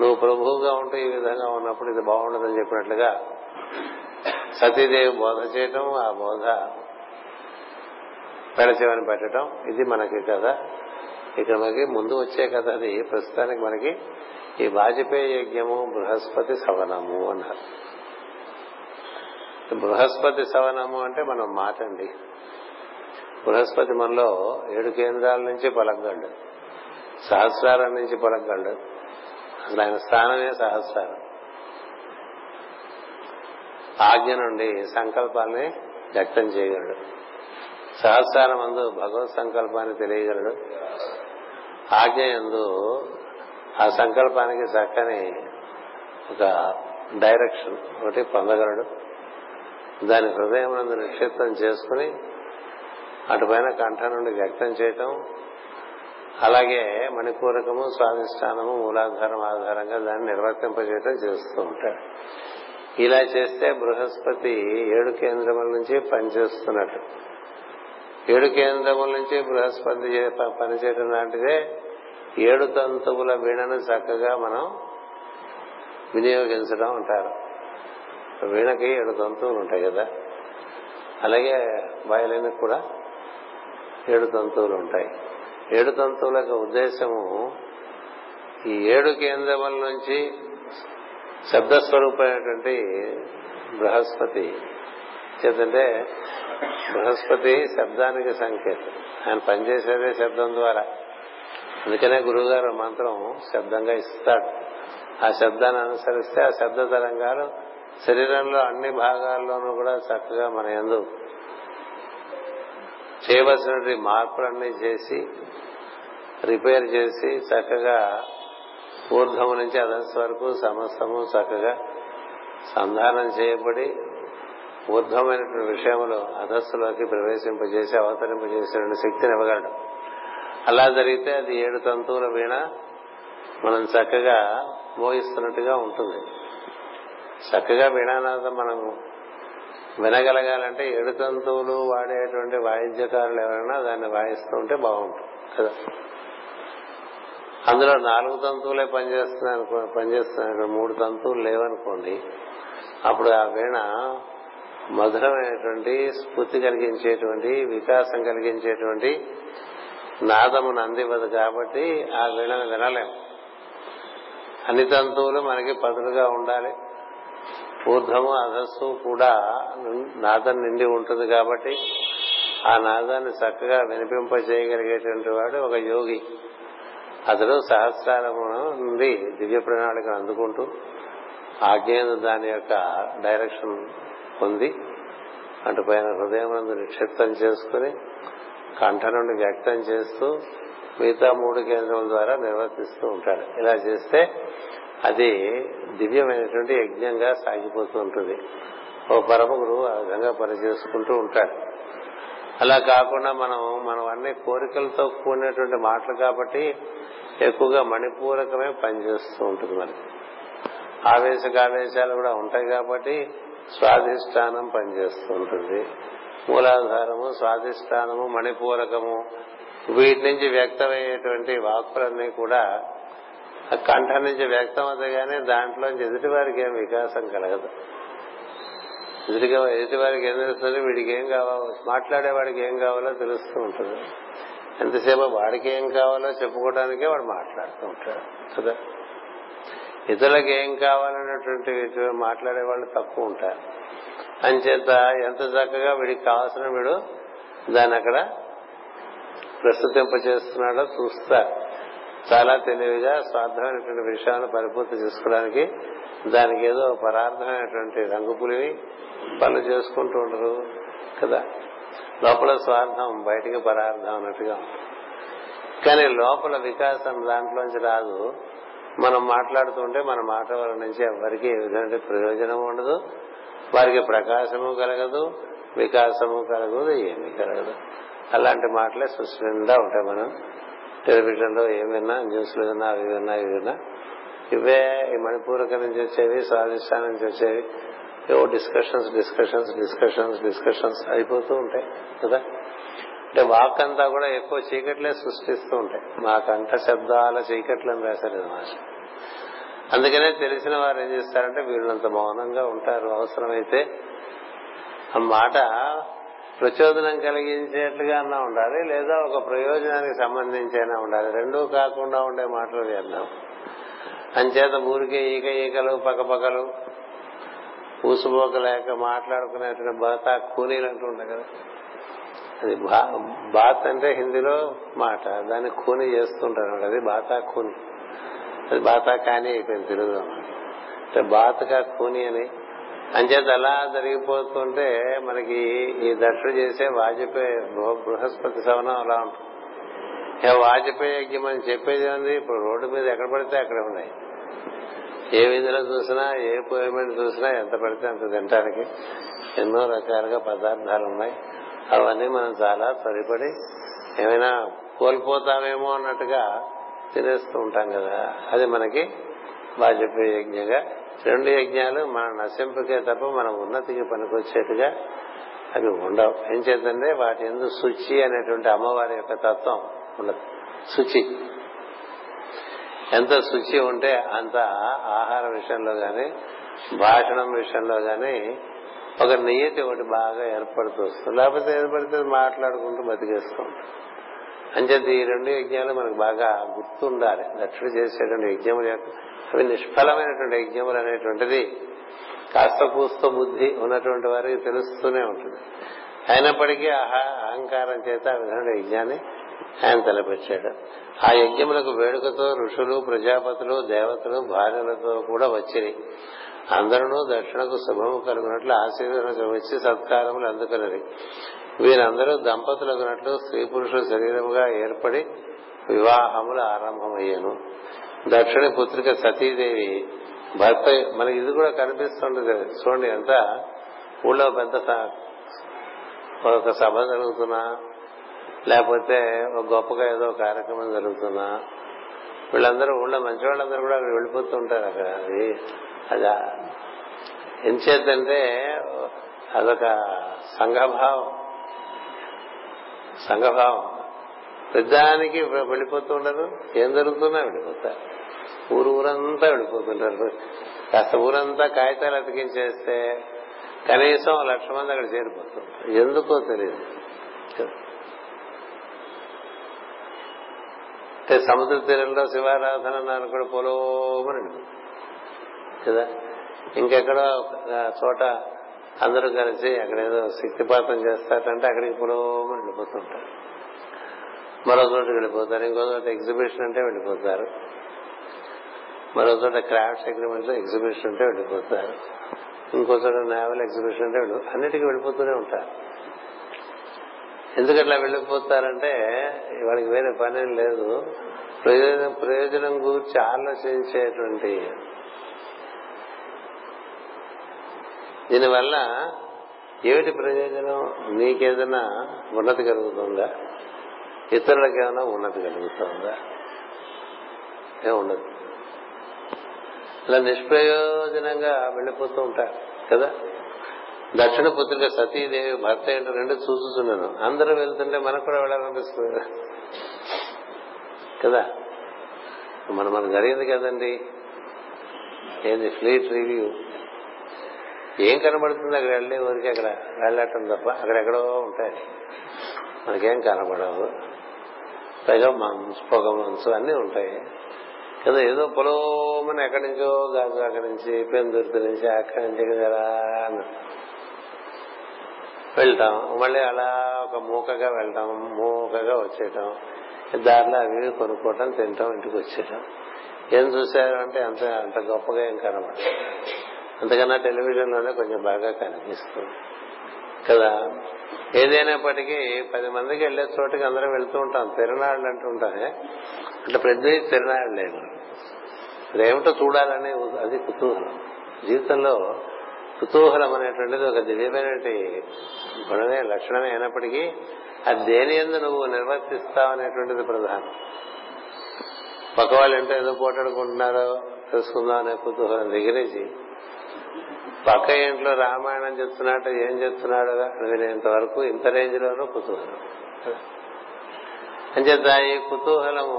నువ్వు ప్రభువుగా ఉంటూ ఈ విధంగా ఉన్నప్పుడు ఇది బాగుండదని చెప్పినట్లుగా సతీదేవి బోధ చేయటం ఆ బోధ పెడచెవని పెట్టడం ఇది మనకి కథ. ఇక్కడ మనకి ముందు వచ్చే కథ అది. ప్రస్తుతానికి మనకి ఈ వాజపేయి యజ్ఞము బృహస్పతి సవనము అన్నారు. బృహస్పతి సవనము అంటే మనం మాటండి. బృహస్పతి మనలో ఏడు కేంద్రాల నుంచి పలకగలడు. సహస్రాల నుంచి పలకగలడు. అసలు ఆయన స్థానమే సహస్రారం. ఆజ్ఞ నుండి సంకల్పాన్ని వ్యక్తం చేయగలడు. సహస్రారం అందు భగవత్ సంకల్పాన్ని తెలియగలడు. ఆజ్ఞ ఎందు ఆ సంకల్పానికి చక్కని ఒక డైరెక్షన్ ఒకటి పొందగలడు. దాని హృదయం నందు నిక్షిప్తం చేసుకుని అటుపైన కంఠ నుండి వ్యక్తం చేయటం అలాగే మణిపూరకము స్వాధిష్టానము మూలాధారం ఆధారంగా దాన్ని నిర్వర్తింపజేయటం చేస్తూ ఉంటాడు. ఇలా చేస్తే బృహస్పతి ఏడు కేంద్రముల నుంచి పనిచేస్తున్నట్టు. ఏడు కేంద్రముల నుంచి బృహస్పతి పనిచేయడం లాంటిదే ఏడు తంతువుల వీణను చక్కగా మనం వినియోగించడం అంటారు. వీణకి ఏడు తంతువులు ఉంటాయి కదా. అలాగే వయలిన్కి కూడా ఏడు తంతువులు ఉంటాయి. ఏడు తంతువుల యొక్క ఉద్దేశము ఈ ఏడు కేంద్రముల నుంచి శబ్దస్వరూపమైనటువంటి బృహస్పతి. చేతంటే బృహస్పతి శబ్దానికి సంకేతం. ఆయన పనిచేసేదే శబ్దం ద్వారా. అందుకనే గురువుగారు మంత్రం శబ్దంగా ఇస్తాడు. ఆ శబ్దాన్ని అనుసరిస్తే ఆ శబ్ద తరంగాలు శరీరంలో అన్ని భాగాల్లోనూ కూడా చక్కగా మన ఎందు చేయవలసినటువంటి మార్పులన్నీ చేసి రిపేర్ చేసి చక్కగా ఊర్ధము నుంచి అధస్సు వరకు సమస్తము చక్కగా సంధానం చేయబడి ఊర్ధమైనటువంటి విషయంలో అధస్సులోకి ప్రవేశింపజేసి అవతరింపజేసేటువంటి శక్తిని ఇవ్వగలడు. అలా జరిగితే అది ఏడు తంతువుల వీణ మనం చక్కగా మోగిస్తున్నట్టుగా ఉంటుంది. చక్కగా వీణానాదం మనం వినగలగాలంటే ఏడు తంతువులు వాడేటువంటి వాయిద్యకారులు ఎవరైనా దాన్ని వాయిస్తూ ఉంటే బాగుంటుంది కదా? అందులో నాలుగు తంతువులే పనిచేస్తున్నాయి అనుకో పనిచేస్తున్నాయి మూడు తంతువులు లేవనుకోండి అప్పుడు ఆ వీణ మధురమైనటువంటి స్ఫూర్తి కలిగించేటువంటి వికాసం కలిగించేటువంటి నాదమును అందివ్వదు కాబట్టి ఆ వీణను వినలేము. అన్ని తంతువులు మనకి పదులుగా ఉండాలి. ఊర్ధము అధస్సు కూడా నాదం నిండి ఉంటుంది కాబట్టి ఆ నాదాన్ని చక్కగా వినిపింప చేయగలిగేటువంటి వాడు ఒక యోగి. అతడు సహస్రాలము నుండి దివ్య ప్రణాళికను అందుకుంటూ ఆజ్ఞేయ దాని యొక్క డైరెక్షన్ పొంది అటుపైన హృదయం నందు నిక్షిప్తం చేసుకుని కంఠ నుండి వ్యక్తం చేస్తూ మిగతా మూడు కేంద్రం ద్వారా నిర్వర్తిస్తూ ఉంటాడు. ఇలా చేస్తే అది దివ్యమైనటువంటి యజ్ఞంగా సాగిపోతూ ఉంటుంది. ఓ పరమ గురువు ఆ విధంగా పనిచేసుకుంటూ ఉంటాడు. అలా కాకుండా మనం మనం అన్ని కోరికలతో కూడినటువంటి మాటలు కాబట్టి ఎక్కువగా మణిపూరకమే పనిచేస్తూ ఉంటుంది మనకి ఆవేశకావేశాలు కూడా ఉంటాయి కాబట్టి స్వాధిష్టానం పనిచేస్తూ ఉంటుంది. మూలాధారము స్వాధిష్టానము మణిపూరకము వీటి నుంచి వ్యక్తమయ్యేటువంటి వాక్కులన్నీ కూడా ఆ కంఠం నుంచి వ్యక్తం అవుతాయి కానీ దాంట్లో ఎదుటి వారికి ఏం వికాసం కలగదు. ఎదుటిగా ఎదుటి వారికి ఏం తెలుస్తుంది? వీడికి ఏం కావాలో మాట్లాడేవాడికి ఏం కావాలో తెలుస్తూ ఉంటుంది. ఎంతసేపు వాడికి ఏం కావాలో చెప్పుకోవడానికే వాడు మాట్లాడుతూ ఉంటాడు. కదా? ఇతరులకు ఏం కావాలనేటువంటి మాట్లాడే వాళ్ళు తక్కువ ఉంటారు. అంచేత ఎంత చక్కగా వీడికి కావాల్సిన వీడు దాన్ని అక్కడ ప్రస్తుతింప చేస్తున్నాడో చూస్తారు. చాలా తెలివిగా స్వార్థమైనటువంటి విషయాలను పరిపూర్తి చేసుకోవడానికి దానికి ఏదో పరార్థమైనటువంటి రంగు పులివి పనులు చేసుకుంటూ ఉండరు కదా? లోపల స్వార్థం బయటికి పరార్థం అన్నట్టుగా కానీ లోపల వికాసం దాంట్లోంచి రాదు. మనం మాట్లాడుతుంటే మన మాట వల్ల నుంచి ఎవరికి ఏ విధమైన ప్రయోజనం ఉండదు. వారికి ప్రకాశము కలగదు వికాసము కలగదు ఏమీ కలగదు. అలాంటి మాటలే సృష్టి ఉంటాయి మనం. టెలివిజన్లో ఏం ఏమైనా న్యూస్లు విన్నా అవి విన్నా ఇవి విన్నా ఇవే ఈ మణిపూరక నుంచి వచ్చేవి స్వాధిష్టానం నుంచి వచ్చేవి. ఏవో డిస్కషన్స్ డిస్కషన్స్ డిస్కషన్స్ డిస్కషన్స్ అయిపోతూ ఉంటాయి కదా? అంటే వాక్ అంతా కూడా ఎక్కువ చీకట్లే సృష్టిస్తూ ఉంటాయి. మా కంఠ శబ్దాల చీకట్లను రాశారు మాష అందుకనే తెలిసిన వారు ఏం చేస్తారంటే వీళ్ళంత మౌనంగా ఉంటారు అవసరమైతే. ఆ మాట ప్రచోదనం కలిగించేట్లుగా అన్నా ఉండాలి లేదా ఒక ప్రయోజనానికి సంబంధించి అయినా ఉండాలి. రెండూ కాకుండా ఉండే మాటలు చేద్దాం అంచేత ఊరికే ఈక ఈకలు పక్కపక్కలు పూసుపోకలేక మాట్లాడుకునేటువంటి బాత కూనీలు అంటూ ఉంటాయి కదా. అది బాత్ అంటే హిందీలో మాట. దాన్ని కూని చేస్తుంటారు అది బాతా కూని. అది బాతా కానీ అయిపోయింది తెలుగులో. అంటే బాతగా కూని అని అంచేత అలా జరిగిపోతుంటే మనకి ఈ దక్షుడు చేసే వాజపేయి బృహస్పతి సవనం అలా ఉంటుంది. ఇక వాజపేయి యజ్ఞం అని చెప్పేది ఉంది ఇప్పుడు రోడ్డు మీద ఎక్కడ పడితే అక్కడ ఉన్నాయి. ఏ విధిలో చూసినా ఏ పొయ్యి చూసినా ఎంత పడితే అంత తినడానికి ఎన్నో రకాలుగా పదార్థాలు ఉన్నాయి. అవన్నీ మనం చాలా సరిపడి ఏమైనా కోల్పోతామేమో అన్నట్టుగా తినేస్తూ ఉంటాం కదా. అది మనకి వాజపేయి యజ్ఞంగా రెండు యజ్ఞాలు మన నశింపుకే తప్ప మన ఉన్నతికి పనికొచ్చేట్టుగా అవి ఉండవు. ఏం చేద్దంటే వాటి ఎందు శుచి అనేటువంటి అమ్మవారి యొక్క తత్వం ఉండదు శుచి. ఎంత శుచి ఉంటే అంత ఆహార విషయంలో గాని భాషణం విషయంలో గాని ఒక నియతి ఒకటి బాగా ఏర్పడుతూ వస్తుంది. లేకపోతే ఏర్పడితే మాట్లాడుకుంటూ బతికేస్తాం అంచేది ఈ రెండు యజ్ఞాలు మనకు బాగా గుర్తుండాలి. దక్షిణ చేసేటువంటి యజ్ఞములు అవి నిష్ఫలమైనటువంటి యజ్ఞములు అనేటువంటిది కాస్త కూస్త బుద్ధి ఉన్నటువంటి వారికి తెలుస్తూనే ఉంటుంది. అయినప్పటికీ అహంకారం చేత ఆ విధమైన యజ్ఞాన్ని ఆయన తలపెట్టాడు. ఆ యజ్ఞములకు వేడుకతో ఋషులు ప్రజాపతులు దేవతలు భార్యలతో కూడా వచ్చిరి. అందరూ దక్షిణకు శుభము కలుగునట్లు ఆశీర్వదనకు వచ్చి సత్కారములు అందుకున్నది వీరందరూ దంపతులకున్నట్లు స్త్రీ పురుషుల శరీరముగా ఏర్పడి వివాహములు ఆరంభమయ్యాను. దక్షిణ పుత్రిక సతీదేవి భర్త మనకి ఇది కూడా కనిపిస్తుండదు. చూడండి ఎంత ఊళ్ళో పెద్ద ఒక సభ జరుగుతున్నా లేకపోతే ఒక గొప్పగా ఏదో కార్యక్రమం జరుగుతున్నా వీళ్ళందరూ ఊళ్ళో మంచి వాళ్ళందరూ కూడా అక్కడ వెళ్ళిపోతూ ఉంటారు అక్కడ. అది అది ఎంచేతంటే అదొక సంఘభావం. సంఘభావం. పెద్దానికి వెళ్ళిపోతూ ఉండరు. ఏం జరుగుతున్నా వెళ్ళిపోతారు. ఊరు ఊరంతా వెళ్ళిపోతుంటారు. కాస్త ఊరంతా కాగితాలు అతికించేస్తే కనీసం లక్ష మంది అక్కడ చేరిపోతుంటారు ఎందుకో తెలియదు. అంటే సముద్ర తీరంలో శివారాధన అన్నారు కూడా పొలోమని కదా? ఇంకెక్కడో చోట అందరూ కలిసి అక్కడేదో శక్తిపాతం చేస్తారంటే అక్కడికి పొలోమని వెళ్ళిపోతుంటారు. మరో చోట వెళ్ళిపోతారు. ఇంకో చోట ఎగ్జిబిషన్ అంటే వెళ్ళిపోతారు. మరో చోట క్రాఫ్ట్స్ అగ్రిమెంట్స్ ఎగ్జిబిషన్ అంటే వెళ్ళిపోతారు. ఇంకో చోట నావల్ ఎగ్జిబిషన్ అంటే అన్నిటికీ వెళ్ళిపోతూనే ఉంటారు. ఎందుకట్లా వెళ్ళిపోతారంటే వాళ్ళకి వేరే పని లేదు. ప్రయోజనం ప్రయోజనం గురించి ఆలోచించేటువంటి దీనివల్ల ఏమిటి ప్రయోజనం? నీకేదైనా ఉన్నతి కలుగుతుందా? ఇతరులకు ఏమైనా ఉన్నతి కలుగుతుందా? ఏముండదు ఇలా నిష్ప్రయోజనంగా వెళ్ళిపోతూ ఉంటారు కదా? దక్షిణ పుత్రిక సతీదేవి భర్త ఏంటో రెండు చూస్తున్నాను అందరూ వెళ్తుంటే మనకు కూడా వెళ్ళాలనిపిస్తుంది కదా? మన మనం జరిగింది కదండి. ఏంది ఫ్లీట్ రివ్యూ? ఏం కనబడుతుంది అక్కడ వెళ్ళే? ఊరికి అక్కడ వెళ్ళటం తప్ప అక్కడెక్కడో ఉంటాయి. మనకేం కనబడవు. పైగా మంచు పొగ మనసు అన్నీ ఉంటాయి. కదా ఏదో పొలోమని ఎక్కడి నుంచో గాజు అక్కడి నుంచి పెందుర్తి నుంచి అక్కడి నుంచి కదా వెళ్తాం. మళ్ళీ అలా ఒక మూకగా వెళ్తాం. మూకగా వచ్చేయటం. దారిలో అవి కొనుక్కోవటం తింటాం ఇంటికి వచ్చేయటం. ఏం చూశారు అంటే అంత అంత గొప్పగా ఏం కనబడదు అంతకన్నా టెలివిజన్లోనే కొంచెం బాగా కనిపిస్తుంది. కదా? ఏదైనప్పటికీ పది మందికి వెళ్ళే చోటుకి అందరం వెళ్తూ ఉంటాం. తిరునాళ్ళు అంటూ ఉంటామే అంటే పెద్ద తిరునాళ్ళు లేదు. అదేమిటో చూడాలనే అది కుతూహలం. జీవితంలో కుతూహలం అనేటువంటిది ఒక దివ్యమైనటువంటి గుణమే లక్షణమే అయినప్పటికీ అది దేని ఎందు నువ్వు నిర్వర్తిస్తావు అనేటువంటిది ప్రధానం. పక్క వాళ్ళు ఏంటో ఏదో పోటాడుకుంటున్నారో తెలుసుకుందాం అనే కుతూహలం దగ్గరేసి పక్క ఇంట్లో రామాయణం చెప్తున్నాడు ఏం చెప్తున్నాడు వినేంత వరకు ఇంత రేంజ్ లోనూ కుతూహలం. అంచేత ఈ కుతూహలము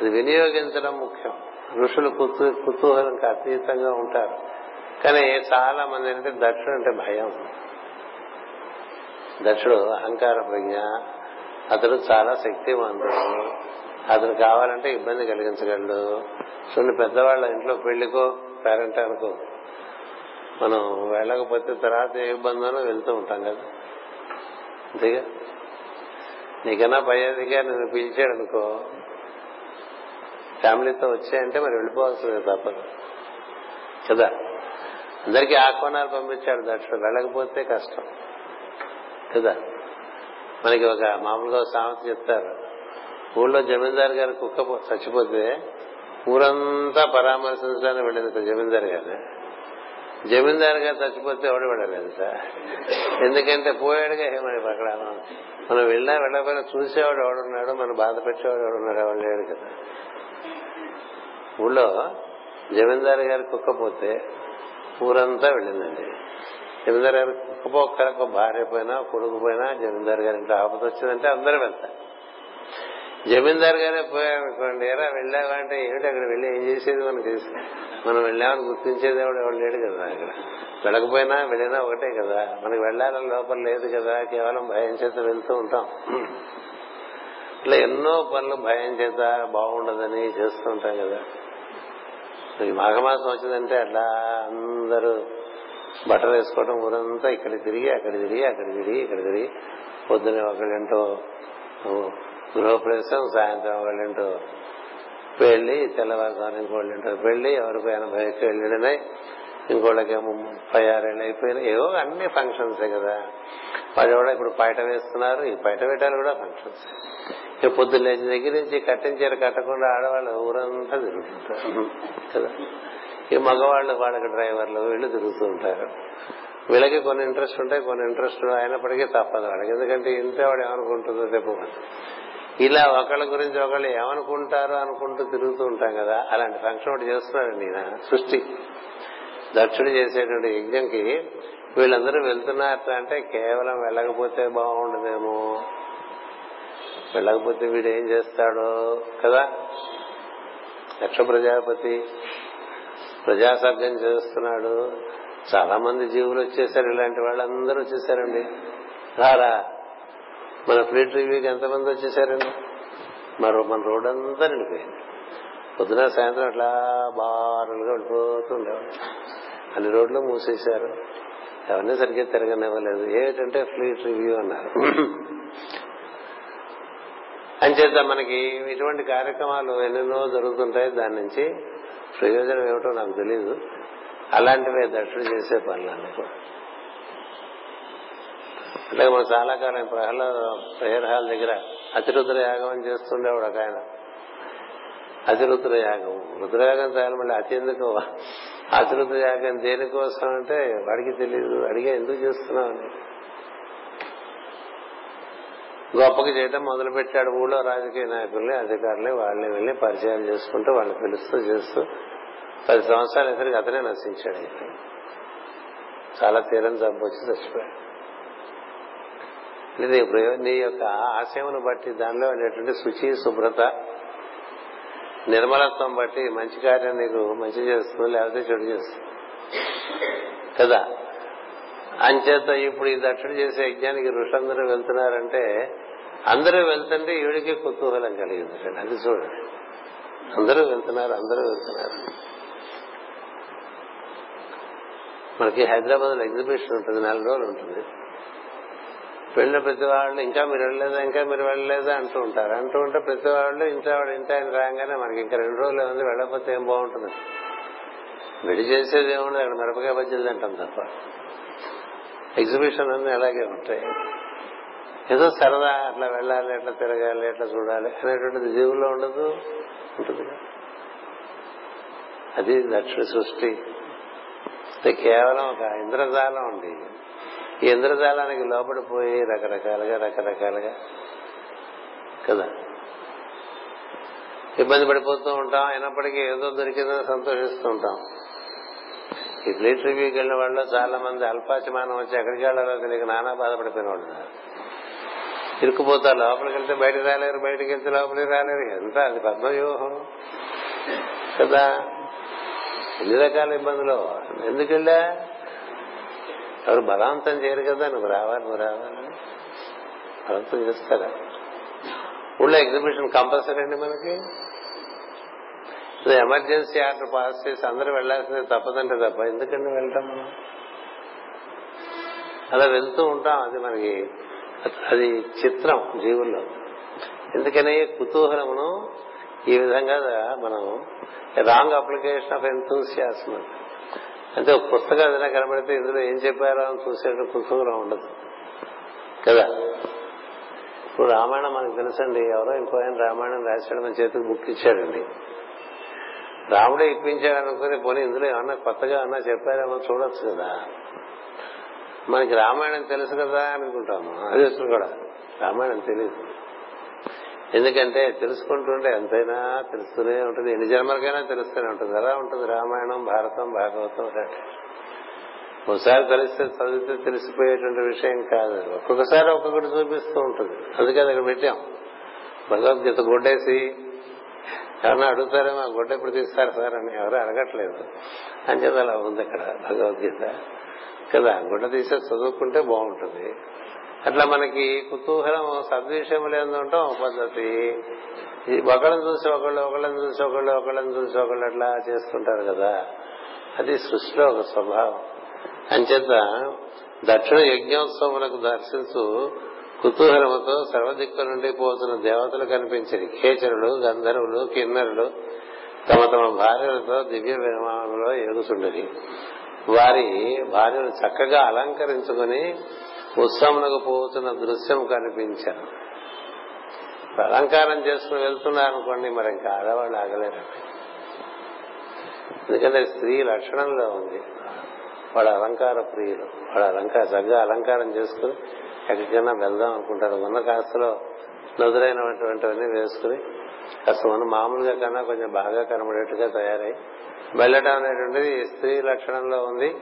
అది వినియోగించడం ముఖ్యం. ఋషులు కుతూహలంకి అతీతంగా ఉంటారు. కానీ చాలా మంది అంటే దక్షుడు అంటే భయం. దక్షుడు అహంకార ప్రజ్ఞ. అతడు చాలా శక్తివంతుడు. అతను కావాలంటే ఇబ్బంది కలిగించగలడు. కొన్ని పెద్దవాళ్ళ ఇంట్లో పెళ్ళికో పేరెంట్ అనుకో మనం వెళ్ళకపోతే తర్వాత ఏ ఇబ్బందినో వెళ్తూ ఉంటాం కదా. అంతేగా? నీకన్నా పై అధికారి నేను పిలిచాడు అనుకో ఫ్యామిలీతో వచ్చాయంటే మరి వెళ్ళిపోవాల్సిందే తప్పదు. కదా? అందరికీ ఆహ్వానాలు పంపించాడు దక్షుడు వెళ్ళకపోతే కష్టం. కదా? మనకి ఒక మామూలుగా సామెత చెప్తారు. ఊళ్ళో జమీందారు గారు కుక్క చచ్చిపోతే ఊరంతా పరామర్శించడానికి వెళ్ళింది జమీందారు గారు. జమీందారు గారు చచ్చిపోతే ఎవడు వెళ్ళలేదు సార్? ఎందుకంటే పోయాడుగా మరి అక్కడ మనం వెళ్ళినా వెళ్ళకపోయినా చూసేవాడు ఎవడున్నాడు? మనం బాధ పెట్టేవాడు ఎవడున్నాడు? ఎవడు లేడు కదా. ఊళ్ళో జమీందారు గారు కుక్క పోతే ఊరంతా వెళ్ళిందండి. జమీందారు గారు కుక్కపోక్కలకు భార్య పోయినా కొడుకు పోయినా జమీందారు గారి ఇంట్లో ఆపద వచ్చిందంటే అందరూ వెళ్తారు. జమీందారు గారే పోయామనుకోండి ఎరా వెళ్ళావా అంటే ఏమిటి అక్కడ వెళ్ళి ఏం చేసేది మనకు తెలుసు? మనం వెళ్ళామని గుర్తించేది ఎవడు? ఎవడు లేడు కదా అక్కడ. వెళ్ళకపోయినా వెళ్ళినా ఒకటే కదా. మనకి వెళ్ళాలని లోపల లేదు కదా. కేవలం భయం చేత వెళ్తూ ఉంటాం. ఇట్లా ఎన్నో పనులు భయం చేత బాగుండదని చేస్తూ ఉంటాం కదా. ఈ మాఘమాసం వచ్చిందంటే అట్లా అందరూ బట్టలు వేసుకోవడం ఊరంతా ఇక్కడ తిరిగి అక్కడ తిరిగి అక్కడ తిరిగి ఇక్కడ తిరిగి. పొద్దున ఒకళ్ళంటో గృహప్రవేశం సాయంత్రం ఒకళ్ళంటో పెళ్ళి తెల్లవారుజాము ఇంకోళ్ళంటో పెళ్ళి ఎవరికి ఎనభై వెళ్ళినాయి. ఇంకోళ్ళకేమో ముప్పై ఆరేళ్ళు అయిపోయినాయి. ఏవో అన్ని ఫంక్షన్సే కదా. వాళ్ళు కూడా ఇప్పుడు పైట వేస్తున్నారు. ఈ పైట వేయటాలు కూడా ఫంక్షన్స్ పొద్దున్న లేచిన దగ్గర నుంచి కట్టించారు కట్టకుండా ఆడవాళ్ళు ఊరంతా తిరుగుతుంటారు. కదా? ఈ మగవాళ్ళు వాళ్ళకి డ్రైవర్లు వీళ్ళు తిరుగుతూ ఉంటారు. వీళ్ళకి కొన్ని ఇంట్రెస్ట్ ఉంటాయి కొన్ని ఇంట్రెస్ట్ అయినప్పటికీ తప్పదు వాళ్ళకి. ఎందుకంటే ఇంట్లో వాడు ఏమనుకుంటుందో చెప్పమని ఇలా ఒకళ్ళ గురించి ఒకళ్ళు ఏమనుకుంటారు అనుకుంటూ తిరుగుతూ ఉంటాం కదా. అలాంటి ఫంక్షన్ ఒకటి చేస్తున్నాడు నేను సృష్టి. దక్షుడు చేసేటువంటి యజ్ఞంకి వీళ్ళందరూ వెళ్తున్నారట అంటే కేవలం వెళ్ళకపోతే బాగుండదేమో. వెళ్ళకపోతే వీడు ఏం చేస్తాడో కదా? దక్ష ప్రజాపతి ప్రజాసర్గం చేస్తున్నాడు. చాలా మంది జీవులు వచ్చేసారు ఇలాంటి వాళ్ళందరూ వచ్చేసారండి. రారా మన ఫ్రీ రివ్యూకి ఎంతమంది వచ్చేసారండి? మరో మన రోడ్ అంతా నిండిపోయింది. పొద్దున సాయంత్రం అట్లా బారులుగా వెళ్ళిపోతుండేవాడు అన్ని రోడ్లు మూసేశారు. ఎవరిని సరిగ్గా తిరగనివ్వలేదు. ఏంటంటే ఫ్లీట్ రివ్యూ అన్నారు. అంచేత మనకి ఇటువంటి కార్యక్రమాలు ఎన్నెన్నో జరుగుతుంటాయి. దాని నుంచి ప్రయోజనం ఏమిటో నాకు తెలియదు అలాంటివే దక్షుడు చేసే పనులన్నీ కూడా. అలాగే మనం చాలా కాలం ప్రహ్లాద ప్రేయర్ హాల్ దగ్గర అతిరుద్ర యాగం అని చేస్తుండేవాడు ఒక ఆయన. అతిరుద్ర యాగం. రుద్రయాగం చేయాలి మళ్ళీ అతి ఎందుకు? అతిరుద్ర యాగం దేనికోసం అంటే వాడికి తెలియదు అడిగే ఎందుకు చేస్తున్నావు అని. గొప్పగా చేయడం మొదలు పెట్టాడు ఊళ్ళో రాజకీయ నాయకుల్ని అధికారులే వాళ్ళని వెళ్ళి పరిచయం చేసుకుంటూ వాళ్ళని పిలుస్తూ చేస్తూ పది సంవత్సరాలు ఇద్దరికి అతనే నశించాడు చాలా తీరం జబ్బు వచ్చి చచ్చిపోయాడు నీ నీ యొక్క ఆశయమును బట్టి దానిలో ఉండేటువంటి శుచి శుభ్రత నిర్మలత్వం బట్టి మంచి కార్యం నీకు మంచి చేస్తుంది లేకపోతే చెడు చేస్తుంది కదా? అంచేత ఇప్పుడు ఈ దక్షిణ చేసే యజ్ఞానికి ఋషులందరూ వెళ్తున్నారంటే అందరూ వెళ్తుంటే ఈవిడికి కుతూహలం కలిగింది అది చూడండి. అందరూ వెళ్తున్నారు అందరూ వెళ్తున్నారు. మనకి హైదరాబాద్లో ఎగ్జిబిషన్ ఉంటుంది నెల రోజులు ఉంటుంది. వెళ్ళిన ప్రతి వాళ్ళు ఇంకా మీరు వెళ్ళలేదా? ఇంకా మీరు వెళ్ళలేదా? అంటూ ఉంటారు. అంటూ ఉంటే ప్రతి వాళ్ళు ఇంట్లో వాడు ఇంటి ఆయన రాగానే మనకి ఇంకా రెండు రోజులు ఏముంది? వెళ్ళకపోతే ఏం బాగుంటుంది? విడి చేసేది ఏముండదు అక్కడ మిరపకాయ బజ్జీలు తింటాం తప్ప. ఎగ్జిబిషన్ అన్ని అలాగే ఉంటాయి. ఏదో సరదా అట్లా వెళ్ళాలి ఎట్లా తిరగాలి ఎట్లా చూడాలి అనేటువంటిది జీవుల్లో ఉండదు ఉంటుంది అది దక్షిణ సృష్టి. కేవలం ఒక ఇంద్రజాలం ఉంది ఈ ఇంద్రజాలానికి లోపడిపోయి రకరకాలుగా రకరకాలుగా కదా. ఇబ్బంది పడిపోతూ ఉంటాం అయినప్పటికీ ఏదో దొరికిందని సంతోషిస్తూ ఉంటాం. ఇడ్లీ ప్లేట్ రివ్యూకి వెళ్ళిన వాళ్ళు చాలా మంది అల్పాచమానం వచ్చి ఎక్కడికి వెళ్ళాలో తెలియక నానా బాధపడిపోయిన వాళ్ళు ఇరుక్కుపోతారు లోపలికి వెళ్తే బయటకు రాలేరు బయటకు వెళ్తే లోపలికి రాలేరు. ఎంత అది పద్మవ్యూహం. కదా? ఎన్ని రకాల ఇబ్బందులు? ఎందుకు వెళ్ళా? ఎవరు బలవంతం చేయరు కదా నువ్వు రావాలి నువ్వు రావాలి. బలవంతం చేస్తారా? ఊళ్ళో ఎగ్జిబిషన్ కంపల్సరీ అండి మనకి. ఎమర్జెన్సీ ఆర్డర్ పాస్ చేసి అందరూ వెళ్ళాల్సిందే తప్పదంటే తప్ప. ఎందుకండి వెళ్తాం మనం? అలా వెళ్తూ ఉంటాం. అది మనకి అది చిత్రం జీవుల్లో. ఎందుకని కుతూహలమును ఈ విధంగా మనం రాంగ్ అప్లికేషన్ ఆఫ్ ఎంతూసియాసం అంటే ఒక పుస్తకం ఏదైనా కనబడితే ఇందులో ఏం చెప్పారో అని చూసేట కుతూహలం ఉండదు. కదా? ఇప్పుడు రామాయణం మనకు తెలుసండి. ఎవరో ఇంకో ఆయన రామాయణం రాశాడు మన చేతికి బుక్ ఇచ్చాడండి. రాముడే ఇప్పించాడనుకుని పోనీ ఇందులో ఏమన్నా కొత్తగా అన్నా చెప్పారేమో చూడొచ్చు కదా. మనకి రామాయణం తెలుసు కదా అనుకుంటాము. అది కూడా. రామాయణం తెలియదు ఎందుకంటే తెలుసుకుంటుంటే ఎంతైనా తెలుస్తూనే ఉంటుంది. ఎన్ని జన్మలకైనా తెలుస్తూనే ఉంటుంది. ఎలా ఉంటుంది రామాయణం భారతం భాగవతం? ఒకసారి తెలిస్తే చదివితే తెలిసిపోయేటువంటి విషయం కాదు. ఒక్కొక్కసారి ఒక్కొక్కటి చూపిస్తూ ఉంటుంది. అందుకే అక్కడ పెట్టాం. భగవద్గీత కొట్టేసి ఎవరన్నా అడుగుతారేమో ఆ గొడ్డ ఎప్పుడు తీస్తారు సార్ అని ఎవరు అడగట్లేదు. అంచేత అలా ఉంది అక్కడ భగవద్గీత. కదా గుడ్డ తీసే చదువుకుంటే బాగుంటుంది. అట్లా మనకి కుతూహలం సద్విషయం లేదంటాం పద్ధతి. ఒకళ్ళని చూసి ఒకళ్ళు ఒకళ్ళని చూసి ఒకళ్ళు ఒకళ్ళని చూసి ఒకళ్ళు అట్లా చేస్తుంటారు కదా. అది సృష్టిలో ఒక స్వభావం. అంచేత దక్షిణ యజ్ఞోత్సవములకు దర్శించు కుతూహలముతో సర్వదిక్కు నుండి పోతున్న దేవతలు కనిపించని కేచరులు గంధర్వులు కిన్నరులు తమ తమ భార్యలతో దివ్య విమానంలో ఎగుతుండని వారి భార్యను చక్కగా అలంకరించుకుని ఉత్సవమునకు పోతున్న దృశ్యం కనిపించారు. అలంకారం చేసుకుని వెళ్తున్నారనుకోండి మరి ఇంకా ఆడవాళ్ళు ఆగలేరు. ఎందుకంటే స్త్రీ లక్షణంలో ఉంది. వాళ్ళ అలంకార ప్రియులు వాళ్ళ అలంకార చక్కగా అలంకారం చేసుకుని ఎక్కడికైనా వెళ్దాం అనుకుంటారు. ఉన్న కాస్తలో నదురైనటువంటివన్నీ వేసుకుని కాస్త మన మామూలుగా కన్నా కొంచెం బాగా కనబడేట్టుగా తయారై వెళ్ళటం అనేటువంటిది స్త్రీ లక్షణంలో ఉంది.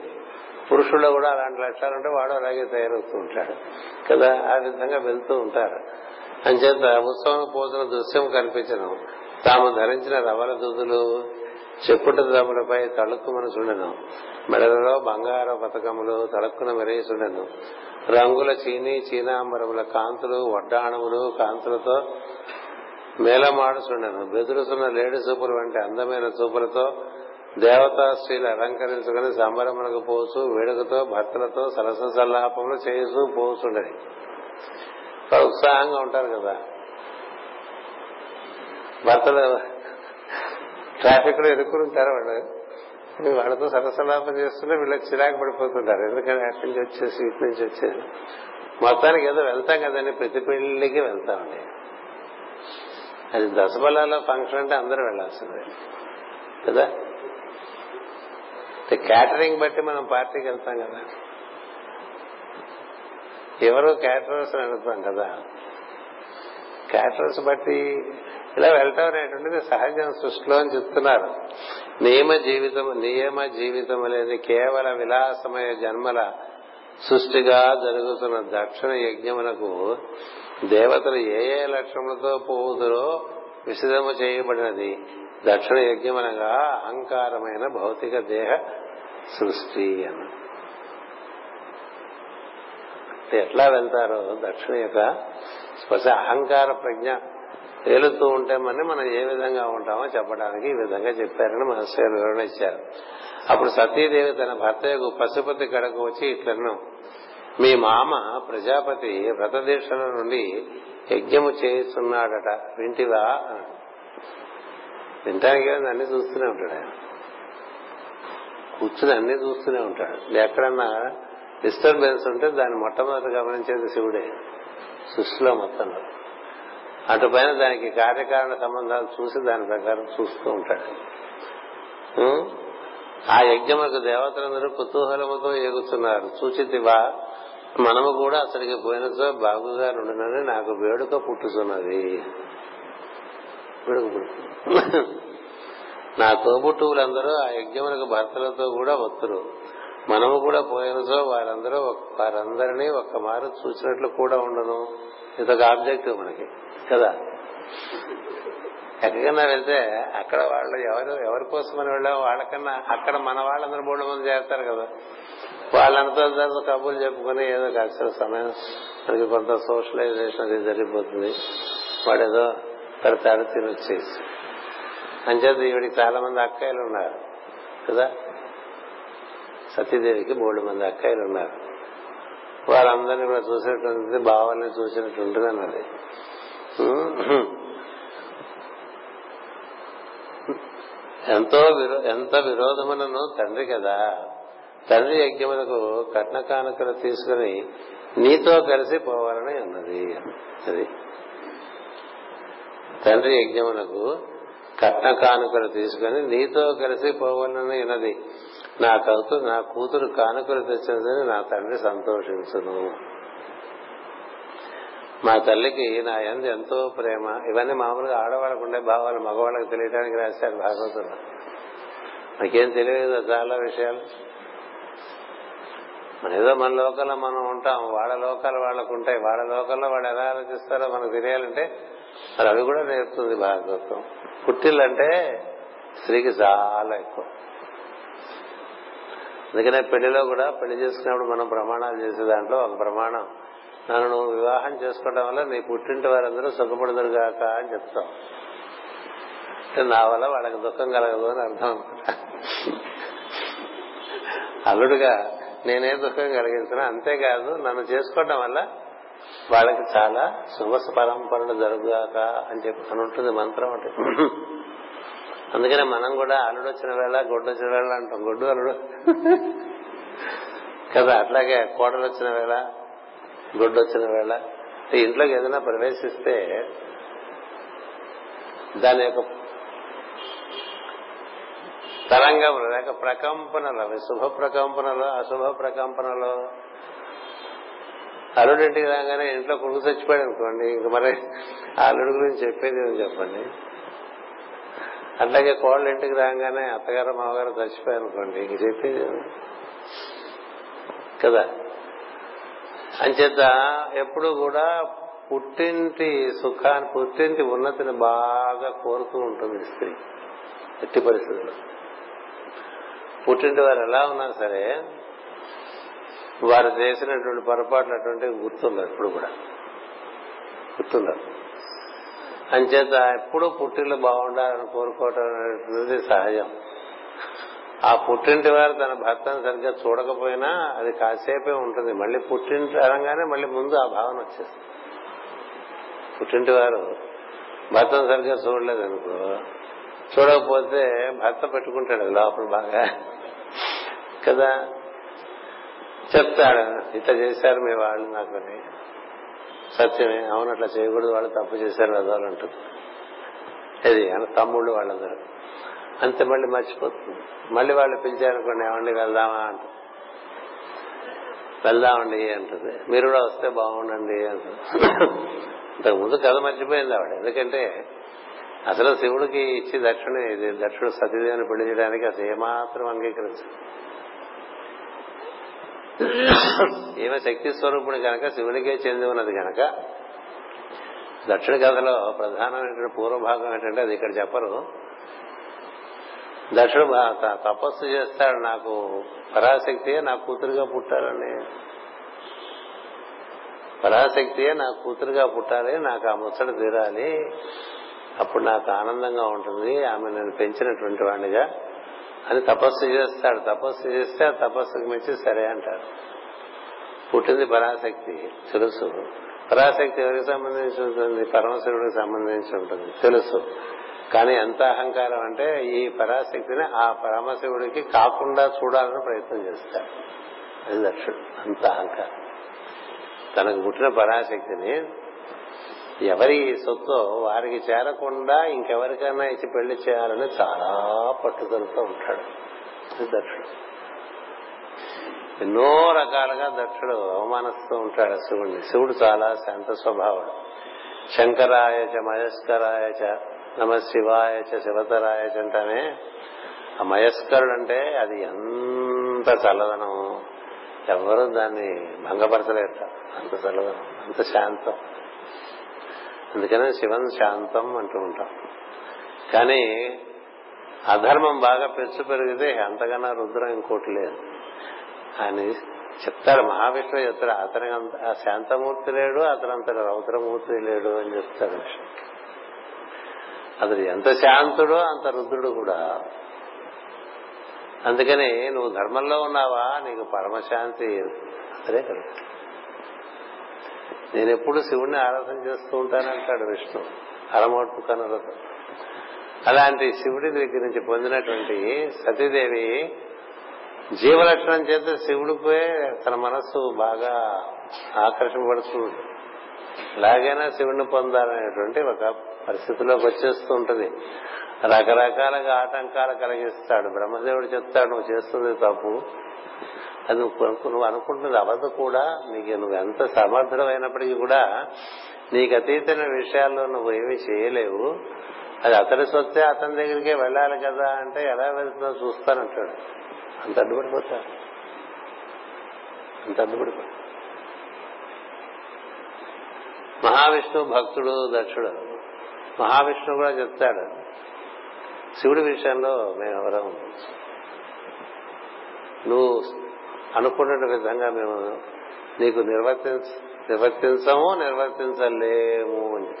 పురుషుల్లో కూడా అలాంటి లక్షణాలు ఉంటే వాడు అలాగే తయారవుతూ ఉంటాడు. కదా? ఆ విధంగా వెళ్తూ ఉంటారు. అంచేత ఉత్సవం పోతున్న దృశ్యం కనిపించను. తాము ధరించిన రవల దుద్దులు చెప్పుట దమ్ములపై తళుక్కుమని చూడను. మెడలలో బంగారు పథకములు తళుక్కున మెరేసుండెను రంగుల చీని చీనాంబరముల కాంతులు వడ్డాణములు కాంతులతో మేళమాడుచుండెను బెదురుతున్న లేడి చూపులు వంటి అందమైన చూపులతో దేవతా స్త్రీలు అలంకరించుకుని సంబరములకు పోచు వేడుకతో భర్తలతో సరస సల్లాపములు చేస్తూ పోతుండేది ఉత్సాహంగా ఉంటారు కదా. భర్తలు ట్రాఫిక్లో ఎదుర్కొంటారు వాళ్ళు? వాళ్ళతో సరసలాపం చేస్తుంటే వీళ్ళకి చిరాకు పడిపోతుంటారు. ఎందుకంటే అటు నుంచి వచ్చేసి ఇటు నుంచి వచ్చేసి మొత్తానికి ఏదో వెళ్తాం కదండి. ప్రతి పెళ్ళికి వెళ్తామండి అది దశబలాలో ఫంక్షన్ అంటే అందరూ వెళ్ళాల్సిందే కదా? క్యాటరింగ్ బట్టి మనం పార్టీకి వెళ్తాం కదా. ఎవరు క్యాటరర్స్ అని అడుగుతాం కదా. క్యాటరర్స్ బట్టి ఇలా వెళ్ళటం అనేటువంటిది సహజం సృష్టిలో అని చెప్తున్నారు. నియమ జీవితం నియమ జీవితం అనేది కేవల విలాసమయ జన్మల సృష్టిగా జరుగుతున్న దక్షిణ యజ్ఞమునకు దేవతలు ఏ ఏ లక్ష్యములతో పోవుదురో విశదము చేయబడినది. దక్షిణ యజ్ఞమనగా అహంకారమైన భౌతిక దేహ సృష్టి అన్న. ఎట్లా వెళ్తారో దక్షిణ యొక్క స్పర్శ అహంకార ప్రజ్ఞ తేలుతూ ఉంటే మనం మనం ఏ విధంగా ఉంటామో చెప్పడానికి ఈ విధంగా చెప్పారని మహర్షి వివరణ ఇచ్చారు. అప్పుడు సతీదేవి తన భర్త యొక్క పశుపతి కడకు వచ్చి ఇట్లను మీ మామ ప్రజాపతి వ్రతదీక్షల నుండి యజ్ఞము చేస్తున్నాడట వింటివా? వింటానికి అన్ని చూస్తూనే ఉంటాడు? ఆయన కూర్చుని అన్ని చూస్తూనే ఉంటాడు. ఎక్కడన్నా డిస్టర్బెన్స్ ఉంటే దాన్ని మొట్టమొదటి గమనించేది శివుడే సృష్టిలో మొత్తంలో. అటుపైన దానికి కార్యకారణ సంబంధాలు చూసి దాని ప్రకారం చూస్తూ ఉంటాడు. ఆ యజ్ఞములకు దేవతలందరూ కుతూహలముతో ఎగుతున్నారు. సూచితివా మనము కూడా అతడికి పోయినసో బాగుగా ఉండునని నాకు వేడుక పుట్టుతున్నది నా తోబుట్టువులందరూ ఆ యజ్ఞములకు భర్తలతో కూడా వత్తురు. మనము కూడా పోయినసో వారందరూ వారందరినీ ఒక్క మారు చూసినట్లు కూడా ఉండను. ఇదొక ఆబ్జెక్టివ్ మనకి. కదా. ఎక్కడికన్నా వెళ్తే అక్కడ వాళ్ళు ఎవరు ఎవరి కోసమని వెళ్ళామో వాళ్ళకన్నా అక్కడ మన వాళ్ళందరూ మూడు మంది చేస్తారు కదా. వాళ్ళంతా కబుర్లు చెప్పుకుని ఏదో కాస్త సమయం మనకి కొంత సోషలైజేషన్ అది జరిగిపోతుంది. వాడు ఏదో పెడతాడు తినొచ్చేసి అంచేత ఈవిడికి చాలా మంది అక్కాయిలు ఉన్నారు కదా. సతీదేవికి మూడు మంది అక్కాయిలు ఉన్నారు. వాళ్ళందరినీ కూడా చూసినట్టుంది భావాలని చూసినట్టు ఉంటుంది అన్నది ఎంతో విరో ఎంత విరోధమునను తండ్రి కదా. తండ్రి యజ్ఞములకు కట్న కానుకలు తీసుకుని నీతో కలిసి పోవాలని అన్నది. అది. తండ్రి యజ్ఞమునకు కట్న కానుకలు తీసుకుని నీతో కలిసి పోవాలని అన్నది. నా కూతురు నా కూతురు కానుకలు తెచ్చినదని నా తండ్రి సంతోషించును. మా తల్లికి నా ఎందు ఎంతో ప్రేమ. ఇవన్నీ మామూలుగా ఆడవాళ్ళకు ఉండే భావాలు మగవాళ్ళకి తెలియడానికి రాశారు భాగవతంలో నాకేం తెలియదు చాలా విషయాలు. మన ఏదో మన లోకల్లో మనం ఉంటాం వాళ్ళ లోకాలు వాళ్ళకు ఉంటాయి. వాళ్ళ లోకల్లో వాళ్ళు ఎలా ఆలోచిస్తారో మనకు తెలియాలంటే మరి అవి కూడా నేర్పుతుంది భాగవతం. పుట్టిల్లంటే స్త్రీకి చాలా ఎక్కువ. అందుకనే పెళ్ళిలో కూడా పెళ్ళి చేసుకున్నప్పుడు మనం ప్రమాణాలు చేసే దాంట్లో ఒక ప్రమాణం నన్ను నువ్వు వివాహం చేసుకోవడం వల్ల నీ పుట్టింటి వారందరూ సుఖపడదురు గాక అని చెప్తాం నా వల్ల వాళ్ళకి దుఃఖం కలగదు అని అర్థం అల్లుడుగా నేనే దుఃఖం కలిగించినా అంతేకాదు నన్ను చేసుకోవడం వల్ల వాళ్ళకి చాలా శుభ పరంపరలు జరుగుగాక అని చెప్పి అని ఉంటుంది మంత్రం అంటే అందుకనే మనం కూడా అల్లుడు వచ్చిన వేళ గొడ్డు వచ్చిన వేళ అంటాం. గొడ్డు అల్లుడు. కదా అట్లాగే కోడలు వచ్చిన వేళ గుడ్డు వచ్చిన వేళ ఇంట్లోకి ఏదైనా ప్రవేశిస్తే దాని యొక్క తరంగములు లేక ప్రకంపనలు అవి. శుభ ప్రకంపనలు అశుభ ప్రకంపనలు. అల్లుడింటికి రాగానే ఇంట్లో కొడుకు చచ్చిపోయాడు అనుకోండి ఇంక మరి ఆ గురించి చెప్పేది ఏమని చెప్పండి? అట్లాగే కోళ్ళ ఇంటికి రాగానే అత్తగారు మామగారు చచ్చిపోయారు అనుకోండి ఇంక చెప్పేది కదా? అంచేత ఎప్పుడు కూడా పుట్టింటి సుఖాన్ని పుట్టింటి ఉన్నతిని బాగా కోరుతూ ఉంటుంది స్త్రీ ఎట్టి పరిస్థితుల్లో. పుట్టింటి వారు ఎలా ఉన్నా సరే వారు చేసినటువంటి పొరపాట్లు అటువంటి గుర్తుండదు ఎప్పుడు కూడా. గుర్తుండదు అంచేత ఎప్పుడూ పుట్టిల్లు బాగుండాలని కోరుకోవటం అనేది సహజం. ఆ పుట్టింటి వారు తన భర్తను సరిగ్గా చూడకపోయినా అది కాసేపే ఉంటుంది. మళ్ళీ పుట్టింటి అనగానే మళ్ళీ ముందు ఆ భావన వచ్చేస్తుంది. పుట్టింటి వారు భర్తను సరిగ్గా చూడలేదు అనుకో చూడకపోతే భర్త పెట్టుకుంటాడు లోపల బాగా. కదా? చెప్తాడు ఇట్లా చేశారు మీ వాళ్ళు నాకు సత్యమే అవును అట్లా చేయకూడదు వాళ్ళు తప్పు చేశారు వెదవాళ్ళు అంటుంది. ఇది తమ్ముళ్ళు వాళ్ళందరూ. అంతే మళ్ళీ మర్చిపోతుంది. మళ్ళీ వాళ్ళు పిలిచారనుకోండి ఏమండి వెళ్దామా అంట. వెళ్దామండి అంటుంది. మీరు కూడా వస్తే బాగుండండి అంటుంది. ఇంతకుముందు కథ మర్చిపోయింది ఆవిడ. ఎందుకంటే అసలు శివుడికి ఇచ్చి దక్షిణ ఇది దక్షిణ సతీదేవిని పెళ్ళి చేయడానికి అసలు ఏమాత్రం అంగీకరించదు ఈమె శక్తి స్వరూపుడు కనుక శివునికే చెంది ఉన్నది కనుక దక్షిణ కథలో ప్రధానమైన పూర్వభాగం ఏంటంటే అది ఇక్కడ చెప్పరు. దక్షుడు తపస్సు చేస్తాడు నాకు పరాశక్తియే నా కూతురుగా పుట్టాలని. పరాశక్తియే నా కూతురుగా పుట్టాలి నాకు ఆ ముచ్చట తీరాలి. అప్పుడు నాకు ఆనందంగా ఉంటుంది ఆమె నేను పెంచినటువంటి వాడినిగా అని తపస్సు చేస్తాడు తపస్సు చేస్తే ఆ తపస్సుకు మెచ్చి సరే అంటాడు. పుట్టింది పరాశక్తి తెలుసు. పరాశక్తి ఎవరికి సంబంధించి ఉంటుంది? పరమశివుడికి సంబంధించి ఉంటుంది తెలుసు. కానీ ఎంత అహంకారం అంటే ఈ పరాశక్తిని ఆ పరమశివుడికి కాకుండా చూడాలని ప్రయత్నం చేస్తాడు అది దక్షుడు అంత అహంకారం. తనకు పుట్టిన పరాశక్తిని ఎవరి సొత్తు వారికి చేరకుండా ఇంకెవరికైనా ఇచ్చి పెళ్ళి చేయాలని చాలా పట్టుదలతో ఉంటాడు. దక్షుడు. ఎన్నో రకాలుగా దక్షుడు అవమానిస్తూ ఉంటాడు శివుడిని శివుడు చాలా శాంత స్వభావుడు. శంకరాయచ మయస్కరాయచ నమ శివాయచ శివతరాయచ అంటానే ఆ మయస్కరుడు అంటే అది ఎంత చల్లదనం. ఎవరు దాన్ని భంగపరచలేరు. అంత చల్లదనం అంత శాంతం. అందుకనే శివం శాంతం అంటూ ఉంటాం. కానీ అధర్మం బాగా పెంచు పెరిగితే అంతకన్నా రుద్రం ఇంకోటి లేదు. అని చెప్తారు మహావిష్ణువు చెప్తారు అతనికి అంత ఆ శాంతమూర్తి లేడు అతనంత రౌద్రమూర్తి లేడు అని చెప్తాడు విష్ణు అతడు ఎంత శాంతుడో అంత రుద్రుడు కూడా. అందుకని నువ్వు ధర్మంలో ఉన్నావా? నీకు పరమశాంతి అదే కదా. నేను ఎప్పుడు శివుణ్ణి ఆరాధన చేస్తూ ఉంటానంటాడు విష్ణు. అరమోట్పు కనులతో అలాంటి శివుడి దగ్గర నుంచి పొందినటువంటి సతీదేవి జీవలక్షణం చేత శివుడిపై తన మనస్సు బాగా ఆకర్షింపబడుతుంది. ఎలాగైనా శివుడిని పొందాలనేటువంటి ఒక పరిస్థితిలోకి వచ్చేస్తూ ఉంటుంది. రకరకాలుగా ఆటంకాలు కలిగిస్తాడు. బ్రహ్మదేవుడు చెప్తాడు నువ్వు చేస్తుంది తప్పు. అది నువ్వు నువ్వు అనుకుంటున్నది అవదు కూడా. నీకు నువ్వు ఎంత సమర్థమైనప్పటికీ కూడా నీకు అతీతమైన విషయాల్లో నువ్వు ఏమీ చేయలేవు. అది అతడి సొత్తే అతని దగ్గరికే వెళ్ళాలి కదా అంటే ఎలా వెళ్తుందో చూస్తానంటాడు అంత అడ్డుపడిపోతా అంత అడ్డుపడిపోతా మహావిష్ణువు భక్తుడు దక్షుడు. మహావిష్ణువు కూడా చెప్తాడు. శివుడి విషయంలో మేమెవరం నువ్వు అనుకున్న విధంగా మేము నీకు నిర్వర్తించ నిర్వర్తించము నిర్వర్తించలేము అని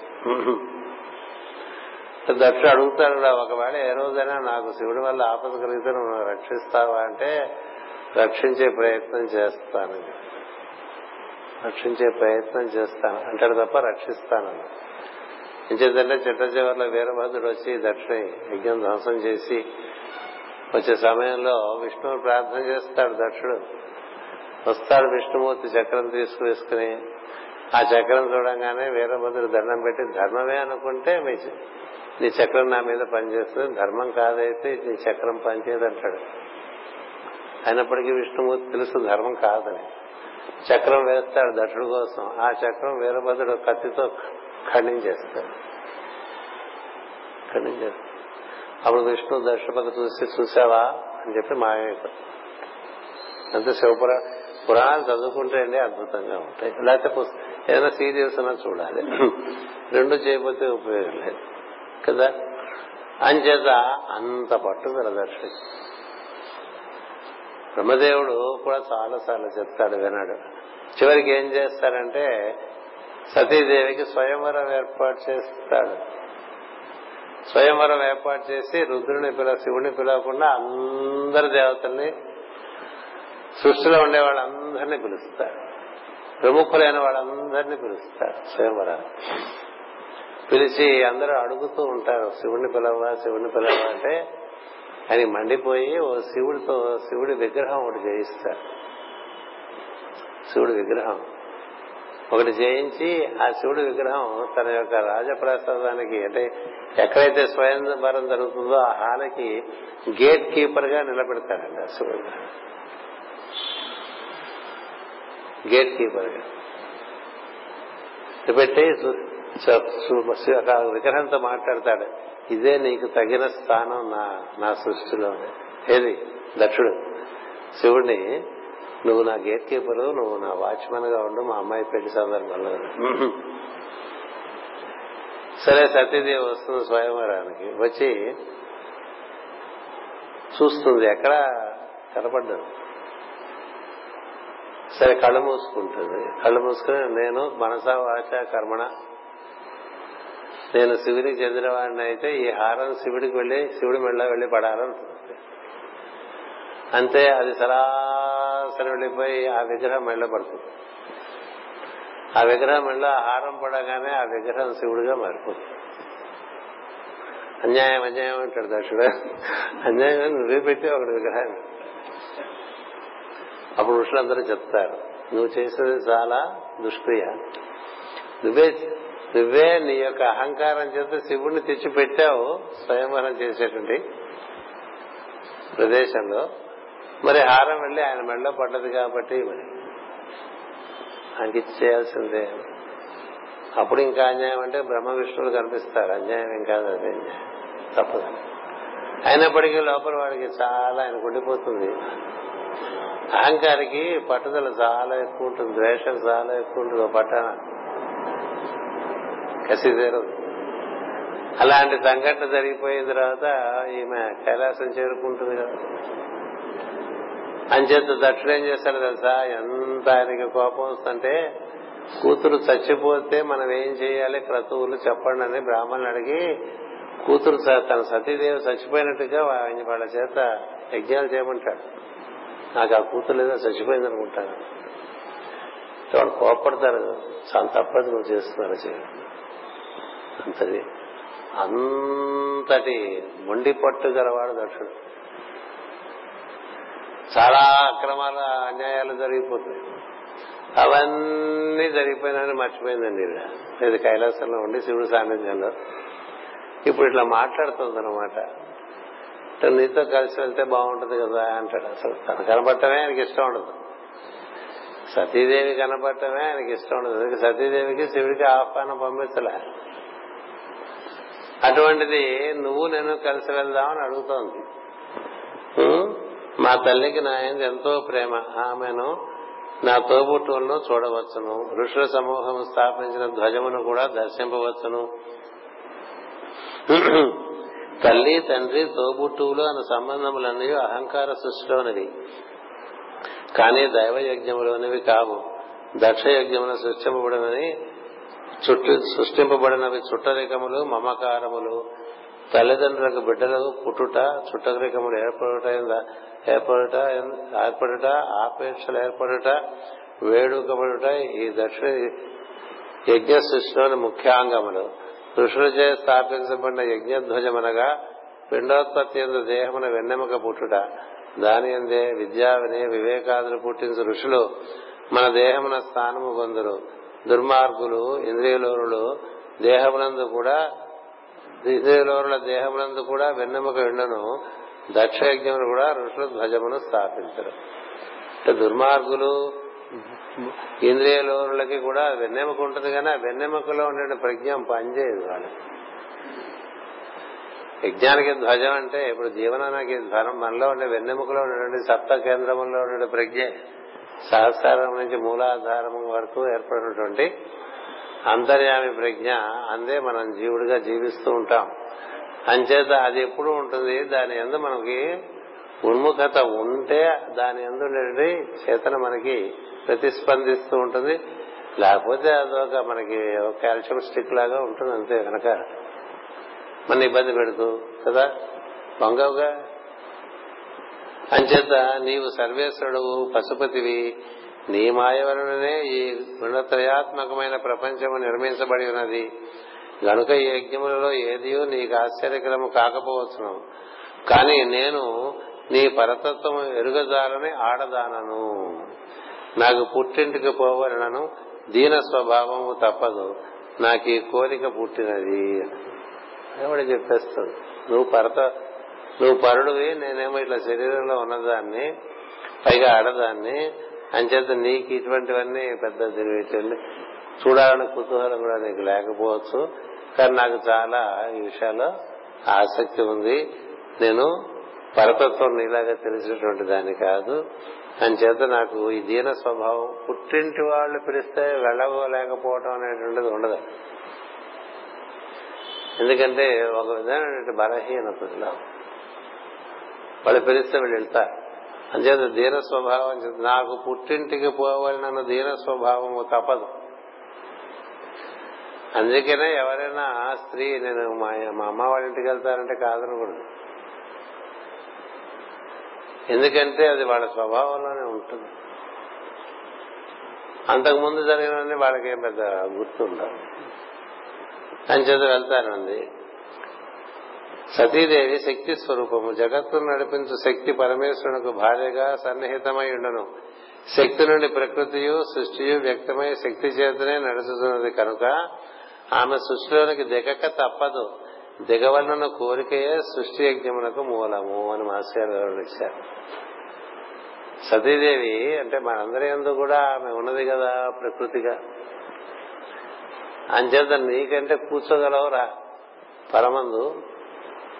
దక్షుడు అడుగుతాడు కూడా ఒకవేళ ఏ రోజైనా నాకు శివుడి వల్ల ఆపద కలిగితే నువ్వు రక్షిస్తావా అంటే రక్షించే ప్రయత్నం చేస్తాను రక్షించే ప్రయత్నం చేస్తాను. అంటాడు తప్ప రక్షిస్తాను ఇంచేదంటే చిట్ట చివరిలో వీరభద్రుడు వచ్చి దక్షిణ యజ్ఞం ధ్వంసం చేసి వచ్చే సమయంలో విష్ణువు ప్రార్థన చేస్తాడు దక్షుడు. వస్తాడు విష్ణుమూర్తి చక్రం తీసుకువేసుకుని. ఆ చక్రం చూడంగానే వీరభద్రుడు దండం పెట్టి ధర్మమే అనుకుంటే మీ నీ చక్రం నా మీద పనిచేస్తుంది ధర్మం కాదైతే నీ చక్రం పనిచేయదంటాడు. అయినప్పటికీ విష్ణుమూర్తి తెలుసు ధర్మం కాదని. చక్రం వేస్తాడు దక్షుడు కోసం. ఆ చక్రం వీరభద్రుడు కత్తితో ఖండించేస్తాడు. ఖండించేస్తాడు. అప్పుడు విష్ణు దక్షపతి చూసి చూసావా అని చెప్పి మాయమైపోతాడు. అంతే శివపుర పురాణాలు చదువుకుంటే అండి అద్భుతంగా ఉంటాయి. లేకపోతే ఏదైనా సీరియల్స్ అన్నా చూడాలి. రెండు చేయకపోతే ఉపయోగం లేదు. కదా? అంచేత అంత పట్టుదల దర్శనం. బ్రహ్మదేవుడు కూడా చాలా సార్లు చెప్తాడు వినాడు. చివరికి ఏం చేస్తారంటే సతీదేవికి స్వయంవరం ఏర్పాటు చేస్తాడు. స్వయంవరం ఏర్పాటు చేసి రుద్రుని పిల శివుని పిలవకుండా అందరి దేవతల్ని సృష్టిలో ఉండే వాళ్ళందరినీ పిలుస్తాడు. ప్రముఖులైన వాళ్ళందరినీ పిలుస్తాడు స్వయంవరాన్ని. పిలిచి అందరూ అడుగుతూ ఉంటారు శివుడిని పిలవా శివుడిని పిలవా అంటే అని మండిపోయి ఓ శివుడితో శివుడి విగ్రహం ఒకటి చేయిస్తారు శివుడి విగ్రహం. ఒకటి చేయించి ఆ శివుడి విగ్రహం తన యొక్క రాజప్రసాదానికి అంటే ఎక్కడైతే స్వయంవరం జరుగుతుందో ఆ హాలకి గేట్ కీపర్గా నిలబెడతాడండి ఆ శివుడు. గేట్ కీపర్గా పెట్టి విగ్రహంతో మాట్లాడతాడు. ఇదే నీకు తగిన స్థానం నా నా సృష్టిలో ఏది? దక్షుడు. శివుడిని నువ్వు నా గేట్ కీపరు నువ్వు నా వాచ్మెన్గా ఉండు మా అమ్మాయి పెళ్ళి సందర్భంలో. సరే సతీదేవి వస్తుంది స్వయంవరానికి. వచ్చి చూస్తుంది ఎక్కడ కనపడ్డాను సరే కళ్ళు మూసుకుంటుంది. కళ్ళు మూసుకుని నేను మనసా వాచ కర్మణ నేను శివుడికి చెందినవాడిని అయితే ఈ హారం శివుడికి వెళ్ళి శివుడి మెళ్ళ వెళ్ళి పడాలంటుంది. అంతే అది సరాసరి వెళ్ళిపోయి ఆ విగ్రహం మెళ్ళ పడుతుంది. ఆ విగ్రహం మెళ్ళ హారం పడగానే ఆ విగ్రహం శివుడిగా మారిపోతుంది. అన్యాయం అన్యాయం అంటాడు దక్షుడు అన్యాయం నువ్వే పెట్టి ఒకటి విగ్రహాన్ని. అప్పుడు ఋషులందరూ చెప్తారు నువ్వు చేసేది చాలా దుష్క్రియ. నువ్వే నువ్వే నీ యొక్క అహంకారం చేత శివుడిని తెచ్చి పెట్టావు స్వయంవరం చేసేటువంటి ప్రదేశంలో. మరి హారం వెళ్ళి ఆయన మెడలో పడ్డది కాబట్టి మరి ఆయనకి చేయాల్సిందే. అప్పుడు ఇంకా అన్యాయం అంటే బ్రహ్మ విష్ణువులు కనిపిస్తారు. అన్యాయం ఏం కాదు అదే తప్పదు. అయినప్పటికీ లోపల వాడికి చాలా ఆయన ఉండిపోతుంది. అహంకారికి పట్టుదల చాలా ఎక్కువ ఉంటుంది. ద్వేషం చాలా ఎక్కువ ఉంటుంది పట్టణ కసి తీరదు. అలాంటి సంఘటన జరిగిపోయిన తర్వాత ఈమె కైలాసం చేరుకుంటుంది కదా. అంచేత దక్షుడు ఏం చేస్తాడు తెలుసా? ఎంత ఆయనకి కోపం వస్తుంటే కూతురు చచ్చిపోతే మనం ఏం చేయాలి? క్రతువులు చెప్పండి అని బ్రాహ్మణుని అడిగి కూతురు తన సతీదేవి చచ్చిపోయినట్టుగా ఆయన వాళ్ళ చేత యజ్ఞాలు చేయమంటాడు. నాకు ఆ కూతురు ఏదో చచ్చిపోయింది అనుకుంటాను. వాడు కోపడతారు చాలా తప్పదు నువ్వు చేస్తున్నారు అంతది అంతటి మొండి పట్టు గలవాడు దక్షుడు. చాలా అక్రమాలు అన్యాయాలు జరిగిపోతాయి అవన్నీ జరిగిపోయినాయని మర్చిపోయిందండి ఇది. కైలాసంలో ఉండి శివుడు సాన్నిధ్యంలో. ఇప్పుడు ఇట్లా మాట్లాడుతుంది అనమాట నీతో కలిసి వెళ్తే బాగుంటుంది కదా అంటాడు. అసలు తను కనబడటమే ఆయనకి ఇష్టం ఉండదు. సతీదేవి కనబడటమే ఆయనకి ఇష్టం ఉండదు. సతీదేవికి శివుడికి ఆహ్వానం పంపించలే. అటువంటిది నువ్వు నేను కలిసి వెళ్దామని అడుగుతోంది. మా తల్లికి నా ఎంతో ప్రేమ. ఆమెను నా తోబుట్టువులను చూడవచ్చును. ఋషుల సమూహం స్థాపించిన ధ్వజమును కూడా దర్శింపవచ్చును. తల్లి తండ్రి తోబుట్టువులు అన్న సంబంధములన్నీ అహంకార సృష్టిలోనివి. కానీ దైవ యజ్ఞములోనివి కావు. దక్ష యజ్ఞమున సృష్టింపబడినవి చుట్టు సృష్టింపబడినవి చుట్టరికములు మమకారములు. తల్లిదండ్రులకు బిడ్డలకు పుట్టుట చుట్టరికములు ఏర్పడుట ఏర్పడుట ఏర్పడుట ఆపేక్షలు ఏర్పడుట వేడుకబడుట ఈ దక్షిణ యజ్ఞ సృష్టిలోని ముఖ్యాంగములు. ఋషులచే స్థాపించబడిన యజ్ఞధ్వజమనగా పిండోత్పత్తి ఎందు దేహమున వెన్నెముక పుట్టుట. దాని ఎందే విద్యా వినయ వివేకాదులు పుట్టించు ఋషులు మన దేహమున స్థానము పొందరు. దుర్మార్గులు ఇంద్రియలోరులు దేహమునందు కూడా ఇంద్రియలోరుల దేహమునందు కూడా వెన్నెముక ఎండను దక్ష యజ్ఞములు కూడా ఋషులు ధ్వజమును స్థాపించరు. అంటే దుర్మార్గులు ఇంద్రియలోరులకి కూడా వెన్నెముక ఉంటుంది కానీ ఆ వెన్నెముకలో ఉండే ప్రజ్ఞ పనిచేయదు వాళ్ళకి. యజ్ఞానికి ధ్వజం అంటే ఇప్పుడు జీవనానికి ధ్వనం మనలో ఉండే వెన్నెముకలో ఉండేటువంటి సప్త కేంద్రములో ఉండే ప్రజ్ఞ. సహస్రం నుంచి మూలాధారం వరకు ఏర్పడినటువంటి అంతర్యామి ప్రజ్ఞ అందే మనం జీవుడిగా జీవిస్తూ ఉంటాం. అంచేత అది ఎప్పుడు ఉంటుంది దాని ఎందు మనకి ఉన్ముఖత ఉంటే దాని ఎందు చేతన మనకి ప్రతిస్పందిస్తూ ఉంటుంది. లేకపోతే అదొక మనకి కాల్షియం స్టిక్ లాగా ఉంటుంది అంతే కనుక మన ఇబ్బంది పెడుతూ కదా? బొంగవుగా అంచేత నీవు సర్వేశ్వరుడు పశుపతివి. నీ మాయ వలననే ఈ గుణత్రయాత్మకమైన ప్రపంచము నిర్మించబడి ఉన్నది. గనుక ఈ యజ్ఞములలో ఏది నీకు ఆశ్చర్యకరము కాకపోవచ్చును. కానీ నేను నీ పరతత్వము ఎరుగజాలని ఆడదానను. నాకు పుట్టింటికి పోవలనను దీన స్వభావము తప్పదు. నాకు ఈ కోరిక పుట్టినది. ఎవడు చెప్పేస్తుంది నువ్వు పరత నువ్వు పరుడువి నేనేమో ఇట్లా శరీరంలో ఉన్నదాన్ని పైగా ఆడదాన్ని అంచేత నీకు ఇటువంటివన్నీ పెద్ద చూడాలని కుతూహలం కూడా నీకు లేకపోవచ్చు. కానీ నాకు చాలా ఈ విషయాల్లో ఆసక్తి ఉంది. నేను పరతత్వం నీలాగా తెలిసినటువంటి దాన్ని కాదు. అందుచేత నాకు ఈ దీన స్వభావం పుట్టింటి వాళ్ళు పిలిస్తే వెళ్ళబోలేకపోవటం అనేటువంటిది ఉండదు. ఎందుకంటే ఒక విధమైన బలహీనత వాళ్ళు పిలిస్తే వీళ్ళు వెళ్తారు. అంచేత దీన స్వభావం నాకు పుట్టింటికి పోవాలన్న దీన స్వభావము తప్పదు. అందుకనే ఎవరైనా స్త్రీ నేను మా అమ్మ వాళ్ళ ఇంటికి వెళ్తారంటే కాదనకూడదు. ఎందుకంటే అది వాళ్ళ స్వభావంలోనే ఉంటుంది. అంతకుముందు జరిగినవన్నీ వాళ్ళకి ఏం పెద్ద గుర్తుండవు. అంచేత వెళ్తానండి సతీదేవి శక్తి స్వరూపము. జగత్తును నడిపించు శక్తి పరమేశ్వరునికి భార్యగా సన్నిహితమై ఉండను. శక్తి నుండి ప్రకృతియు సృష్టియు వ్యక్తమై శక్తి చేతనే నడుచుతున్నది కనుక ఆమె సృష్టిలోనికి దిగక తప్పదు. దిగవలన కోరికయే సృష్టి యజ్ఞమునకు మూలము అని మాస్టర్ గారు ఇచ్చారు సతీదేవి అంటే మనందరి ఎందు కూడా ఆమె ఉన్నది కదా ప్రకృతిగా. అంచేత నీకంటే కూర్చోగలవురా పరమందు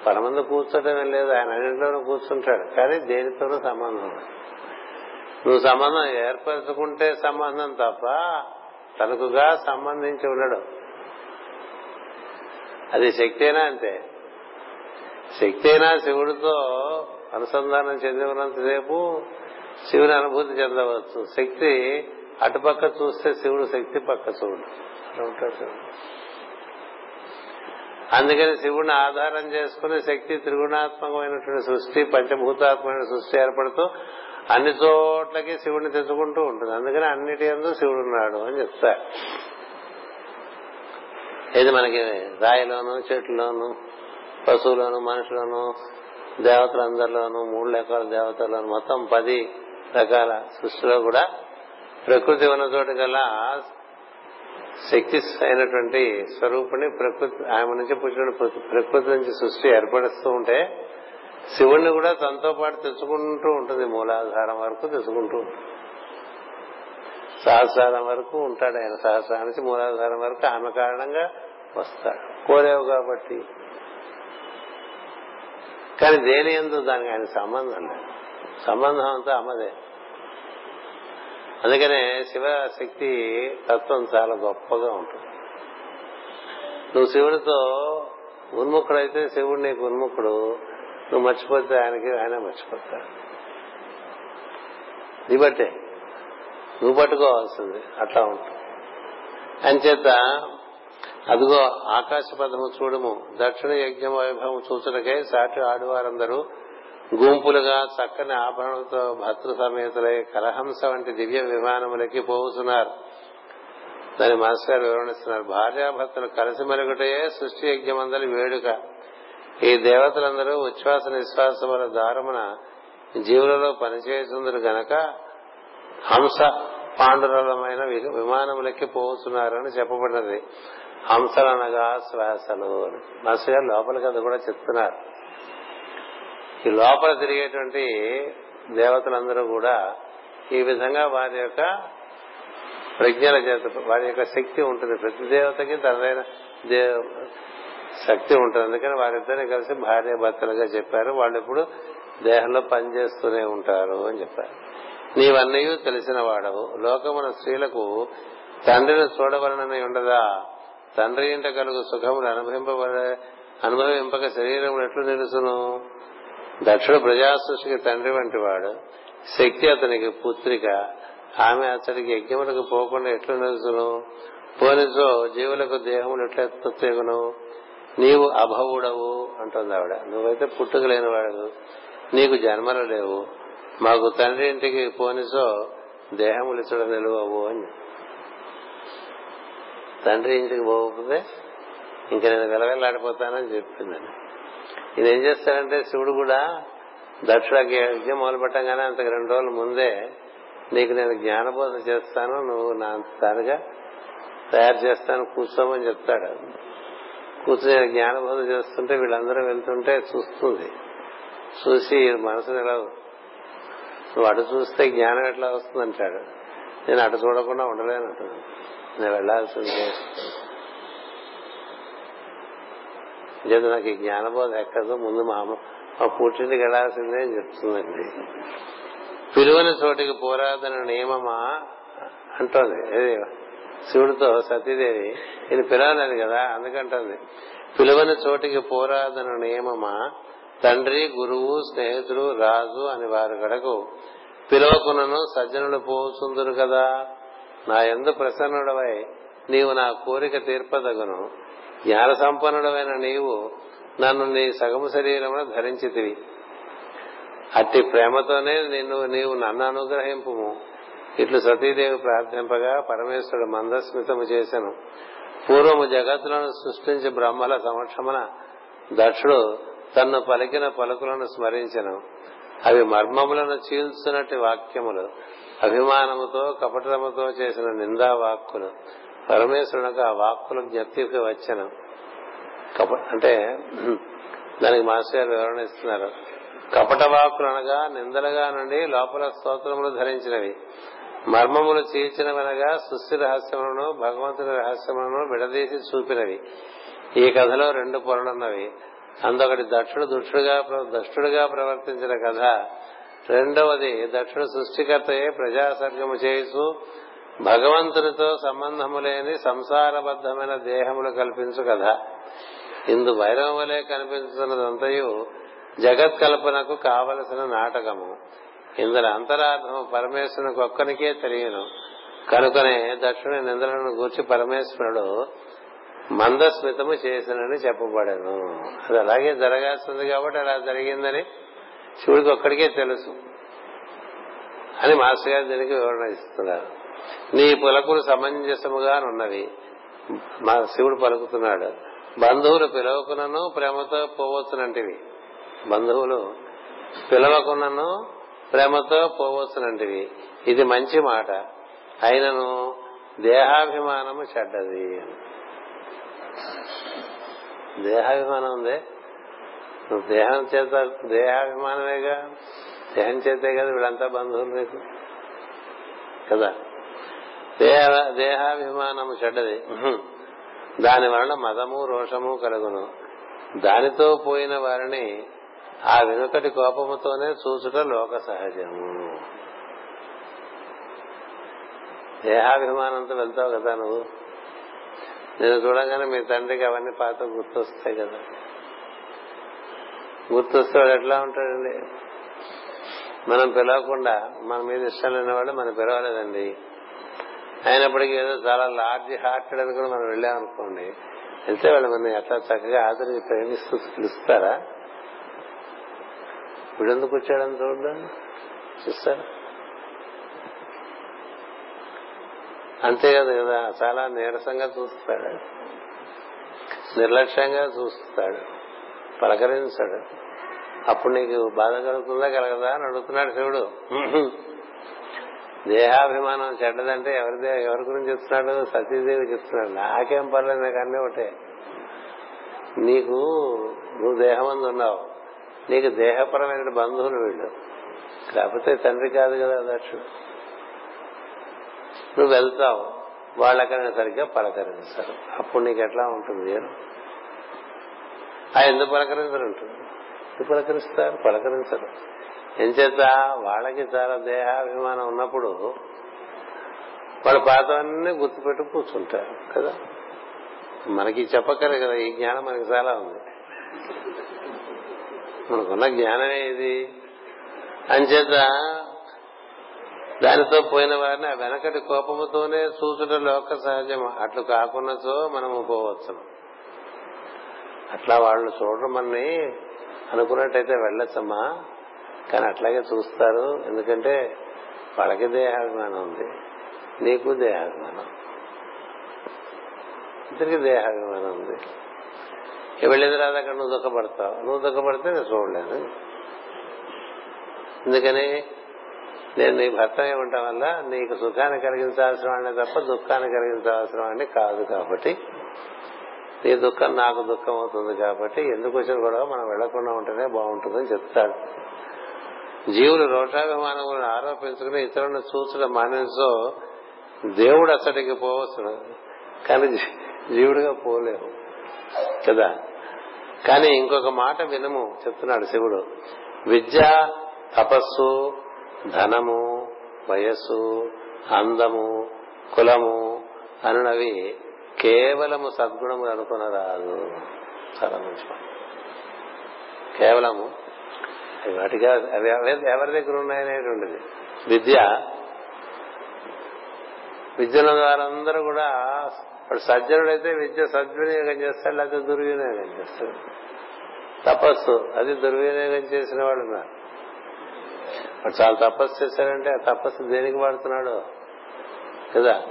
పరమందు కూర్చోటమే లేదు ఆయన అన్నింటిలోనూ కూర్చుంటాడు. కానీ దేనితోనూ సంబంధం నువ్వు సంబంధం ఏర్పరచుకుంటే సంబంధం తప్ప తనకుగా సంబంధించి ఉండడు. అది శక్తి అయినా అంతే శక్తి అయినా శివుడితో అనుసంధానం చెంది ఉన్నంతసేపు శివుని అనుభూతి చెందవచ్చు. శక్తి అటుపక్క చూస్తే శివుడు శక్తి పక్క చూడు. ఉంటాడు శివుడు. అందుకని శివుడిని ఆధారం చేసుకుని శక్తి త్రిగుణాత్మకమైనటువంటి సృష్టి పంచభూతాత్మకమైన సృష్టి ఏర్పడుతూ అన్ని చోట్లకి శివుడిని తెచ్చుకుంటూ ఉంటుంది. అందుకని అన్నిటి ఎందు శివుడు ఉన్నాడు అని చెప్తారు. ఇది మనకి రాయిలోను చెట్లలోను పశువులోను మనుషులను దేవతలందరిలోను మూడు రకాల దేవతలను మొత్తం పది రకాల సృష్టిలో కూడా ప్రకృతి ఉన్న చోటు గల శక్తి అయినటువంటి స్వరూపుని ప్రకృతి ఆమె నుంచి పుట్టిన ప్రకృతి నుంచి సృష్టి ఏర్పడుతూ ఉంటే శివుణ్ణి కూడా తనతో పాటు తెచ్చుకుంటూ ఉంటుంది మూలాధారం వరకు తెచ్చుకుంటూ ఉంటుంది. సహస్రారం వరకు ఉంటాడు ఆయన సహస్రానికి మూలాధారం వరకు ఆమె కారణంగా వస్తాడు కోరేవు కాబట్టి. కానీ దేని ఎందు దానికి ఆయన సంబంధం లేదు. సంబంధం అంతా అమ్మదే. అందుకనే శివశక్తి తత్వం చాలా గొప్పగా ఉంటుంది. నువ్వు శివుడితో ఉన్ముఖుడైతే శివుడు నీకు ఉన్ముఖుడు. నువ్వు మర్చిపోతే ఆయనకి ఆయన మర్చిపోతాడు. నీ బట్టే. నువ్వు పట్టుకోవాల్సింది. అట్లా ఉంటుంది. అంచేత అదిగో ఆకాశ పదము చూడము. దక్షిణ యజ్ఞ వైభవం చూచుటకై సాటి ఆడువారందరూ గుంపులుగా చక్కని ఆభరణలతో భర్తృ సమేతులై కలహంస వంటి దివ్య విమానములకి పోవుతున్నారు దాని మాస్టర్ గారు వివరణిస్తున్నారు. భార్యాభర్తలు కలిసి మెలుగుటయే సృష్టి యజ్ఞమందలి వేడుక. ఈ దేవతలందరూ ఉచ్ఛ్వాస నిశ్వాసముల దారమున జీవులలో పనిచేస్తుందరు గనక హంస పాండురలమైన విమానములకి పోతున్నారని చెప్పబడినది. హంసలు అనగా శ్వాసలు. మాస్టర్ గారు లోపలికి కథ కూడా చెప్తున్నారు. ఈ లోపల తిరిగేటువంటి దేవతలందరూ కూడా ఈ విధంగా వారి యొక్క ప్రజ్ఞల చేత వారి యొక్క శక్తి ఉంటుంది. ప్రతి దేవతకి తనదైన శక్తి ఉంటుంది. అందుకని వారిద్దరిని కలిసి భార్య భర్తలుగా చెప్పారు. వాళ్ళు ఇప్పుడు దేహంలో పనిచేస్తూనే ఉంటారు అని చెప్పారు. నీవన్నీ తెలిసిన వాడవు. లోకమున స్త్రీలకు తండ్రిని చూడవలనని ఉండదా? తండ్రి ఇంట కలుగు సుఖములు అనుభవింపబడే అనుభవింపక శరీరం ఎట్లు నిలుసును? దక్షుడు ప్రజాసృష్టికి తండ్రి వంటి వాడు. శక్తి అతనికి పుత్రిక. ఆమె అతడికి యజ్ఞములకు పోకుండా ఎట్లు నిలుసును? పోనిచో జీవులకు దేహములు ఎట్లా నీవు అభవుడవు అంటుంది ఆవిడ. నువ్వైతే పుట్టుక లేనివాడు నీకు జన్మలు లేవు. మాకు తండ్రి ఇంటికి పోనిసో దేహములు ఇచ్చడం నిలువవు అని. తండ్రి ఇంటికి పోకపోతే ఇంక నేను వెలవెల్లాడిపోతానని చెప్తుందండి ఇది ఏం చేస్తాడంటే శివుడు కూడా దక్షుడికి యజ్ఞం మొదలు పెట్టగానే అంతకు రెండు రోజుల ముందే నీకు నేను జ్ఞానబోధ చేస్తాను నువ్వు నా అంతగా తయారు చేస్తాను కూర్చోమని చెప్తాడు. కూర్చుని జ్ఞానబోధ చేస్తుంటే వీళ్ళందరూ వెళ్తుంటే చూస్తుంది. చూసి మనసుని ఎలా నువ్వు అటు చూస్తే జ్ఞానం ఎట్లా వస్తుందంటాడు. నేను అటు చూడకుండా ఉండలేనట్టు నేను వెళ్ళాల్సిందే చేత నాకు ఈ జ్ఞానబోధ ఎక్కదు ముందు మా అమ్మ మా పుట్టింటికి వెళ్ళాల్సిందే అని చెప్తుందండి పిలువని చోటికి పోరాదన నియమమా అంటోంది శివుడితో సతీదేవి ఇది పిలవలేదు కదా అందుకంటుంది పిలువని చోటికి పోరాదన నియమమా తండ్రి గురువు స్నేహితుడు రాజు అని వారు గడకు పిలవకునను సజ్జనులు పోసుందురు కదా నా ఎందు ప్రసన్నుడవై నీవు నా కోరిక తీర్పదగును. జ్ఞాన సంపన్నుడమైన నీవు నన్ను నీ సగము శరీరమున ధరించితివి. అట్టి ప్రేమతోనే నిన్ను నీవు నన్ను అనుగ్రహింపు ఇట్లు సతీదేవి ప్రార్థింపగా పరమేశ్వరుడు మందస్మితము చేశాను పూర్వము జగత్తులను సృష్టించి బ్రహ్మల సమక్షమున దక్షుడు తన్ను పలికిన పలుకులను స్మరించను. అవి మర్మములను చీల్చున్నట్టు వాక్యములు. అభిమానముతో కపటముతో చేసిన నిందా వాక్కులు పరమేశ్వరునికి ఆ వాక్కులు జ్ఞప్తికి వచ్చను అంటే దానికి మాస్టర్ గారు వివరణ ఇస్తున్నారు. కపట వాక్కులు అనగా నిందలుగా నుండి లోపల స్తోత్రములు ధరించినవి. మర్మములు చీల్చినవనగా సృష్టి రహస్యములను భగవంతుని రహస్యములను విడదీసి చూపినవి. ఈ కథలో రెండు పొరలున్నవి. అందొకటి దక్షుడు దుష్టుడుగా దుష్టుడుగా ప్రవర్తించిన కథ. రెండవది దక్షుడు సృష్టికర్తయే ప్రజాసర్గము చేస్తూ భగవంతునితో సంబంధము లేని సంసారబద్ధమైన దేహములు కల్పించు కదా ఇందు వైరం వలె కనిపించుతున్నదంతయు జగత్ కల్పనకు కావలసిన నాటకము. ఇందులో అంతరార్థము పరమేశ్వరునికి ఒక్కనికే తెలియను. కనుకనే దక్షిణ నిందలను గూర్చి పరమేశ్వరుడు మందస్మితము చేసినని చెప్పబడను. అది అలాగే జరగాల్సింది కాబట్టి అలా జరిగిందని శివుడికి ఒక్కడికే తెలుసు అని మాస్టర్ గారు దీనికి వివరణ ఇస్తున్నారు. నీ పులకులు సమంజసముగా ఉన్నవి మా శివుడు పలుకుతున్నాడు. బంధువులు పిలవకునను ప్రేమతో పోవచ్చునంటివి. బంధువులు పిలవకునను ప్రేమతో పోవచ్చునంటివి. ఇది మంచి మాట. అయినను దేహాభిమానము చెడ్డది దేహాభిమానం ఉందే? నువ్వు దేహం చేత దేహాభిమానమేగా? దేహం చేతే కదా వీళ్ళంతా బంధువులు నీకు కదా? దేహ దేహాభిమానము చెడ్డది. దాని వలన మదము రోషము కలుగును. దానితో పోయిన వారిని ఆ వెనుకటి కోపముతోనే చూసుట లోక సహజము. దేహాభిమానంతో వెళ్తావు కదా నువ్వు? నేను చూడగానే మీ తండ్రికి అవన్నీ పాత గుర్తొస్తాయి కదా. గుర్తొస్తాడు ఎట్లా ఉంటాడండి మనం పిలవకుండా మన మీద ఇష్టం లేని వాళ్ళు మనం పిలవలేదండి. అయినప్పటికీ ఏదో చాలా లార్జ్ హార్టెడ్ అని కూడా మనం వెళ్ళామనుకోండి వెళ్తే వాళ్ళు మనం ఎట్లా చక్కగా ఆదరించి ప్రేమిస్తూ పిలుస్తారా? వీడెందుకు వచ్చాడని చూడడం చూస్తారా అంతే కదా కదా చాలా నీరసంగా చూస్తాడు. నిర్లక్ష్యంగా చూస్తాడు. పలకరించాడు. అప్పుడు నీకు బాధ కలుగుతుందా కలగదా అని అడుగుతున్నాడు శివుడు. దేహాభిమానం చెడ్డదంటే ఎవరి ఎవరి గురించి చెప్తున్నాడు? సతీదేవి చెప్తున్నాడు. నాకేం పర్లేదు నాకు అన్నీ ఒకటే. నీకు నువ్వు దేహమంది ఉన్నావు. నీకు దేహపరమైన బంధువులు వీళ్ళు. కాకపోతే తండ్రి కాదు కదా దక్షుడు నువ్వు వెళ్తావు. వాళ్ళకైనా సరిగ్గా పలకరించారు. అప్పుడు నీకు ఎట్లా ఉంటుంది? ఆ ఎందుకు పలకరించరు ఎందుకు పలకరిస్తారు? పలకరించరు. ఎంచేత వాళ్ళకి చాలా దేహాభిమానం ఉన్నప్పుడు వాళ్ళ పాతవన్నీ గుర్తుపెట్టు కూర్చుంటారు కదా? మనకి చెప్పక్కర్లేదు కదా ఈ జ్ఞానం మనకి చాలా ఉంది. మనకున్న జ్ఞానమే ఇది. అంచేత దానితో పోయిన వారిని ఆ వెనకటి కోపముతోనే చూసుట లోక సహజం అట్లు కాకున్నచో మనము పోవచ్చు అట్లా వాళ్ళు చూడడం మనని అనుకున్నట్టయితే వెళ్ళొచ్చమ్మా. కానీ అట్లాగే చూస్తారు. ఎందుకంటే వాళ్ళకి దేహాభిమానం ఉంది. నీకు దేహాభిమానం. ఇద్దరికి దేహాభిమానం ఉంది. వెళ్ళిన తర్వాత అక్కడ? నువ్వు దుఃఖపడతావు. నువ్వు దుఃఖపడితే నేను చూడలేదు ఎందుకని? నేను నీ భర్త ఉండటం వల్ల నీకు సుఖాన్ని కలిగించాల్సిన వాడిని తప్ప దుఃఖాన్ని కలిగించాల్సిన వాడిని కాదు కాబట్టి. నీ దుఃఖం నాకు దుఃఖం అవుతుంది కాబట్టి ఎందుకు వచ్చిన గొడవ? మనం వెళ్ళకుండా ఉంటేనే బాగుంటుందని చెప్తాడు. జీవులు రోషాభిమానములను ఆరోపించుకుని ఇతరులను చూచడం మానేసో దేవుడు అసటికి పోవచ్చు కానీ జీవుడిగా పోలేవు కదా? కానీ ఇంకొక మాట వినము చెప్తున్నాడు శివుడు. విద్య తపస్సు ధనము వయస్సు అందము కులము అనునవి కేవలము సద్గుణములు అనుకునరాదు చాలా మంచి కేవలము? వాటిగా అవి ఎవరి దగ్గర ఉన్నాయనేటువంటిది విద్య. విద్యల ద్వారా అందరూ కూడా వాడు సజ్జనుడైతే విద్య సద్వినియోగం చేస్తాడు లేకపోతే దుర్వినియోగం చేస్తాడు. తపస్సు. అది దుర్వినియోగం చేసిన వాడు ఉన్నారు వాడు చాలా తపస్సు చేశాడంటే ఆ తపస్సు దేనికి వాడుతున్నాడు? కదా?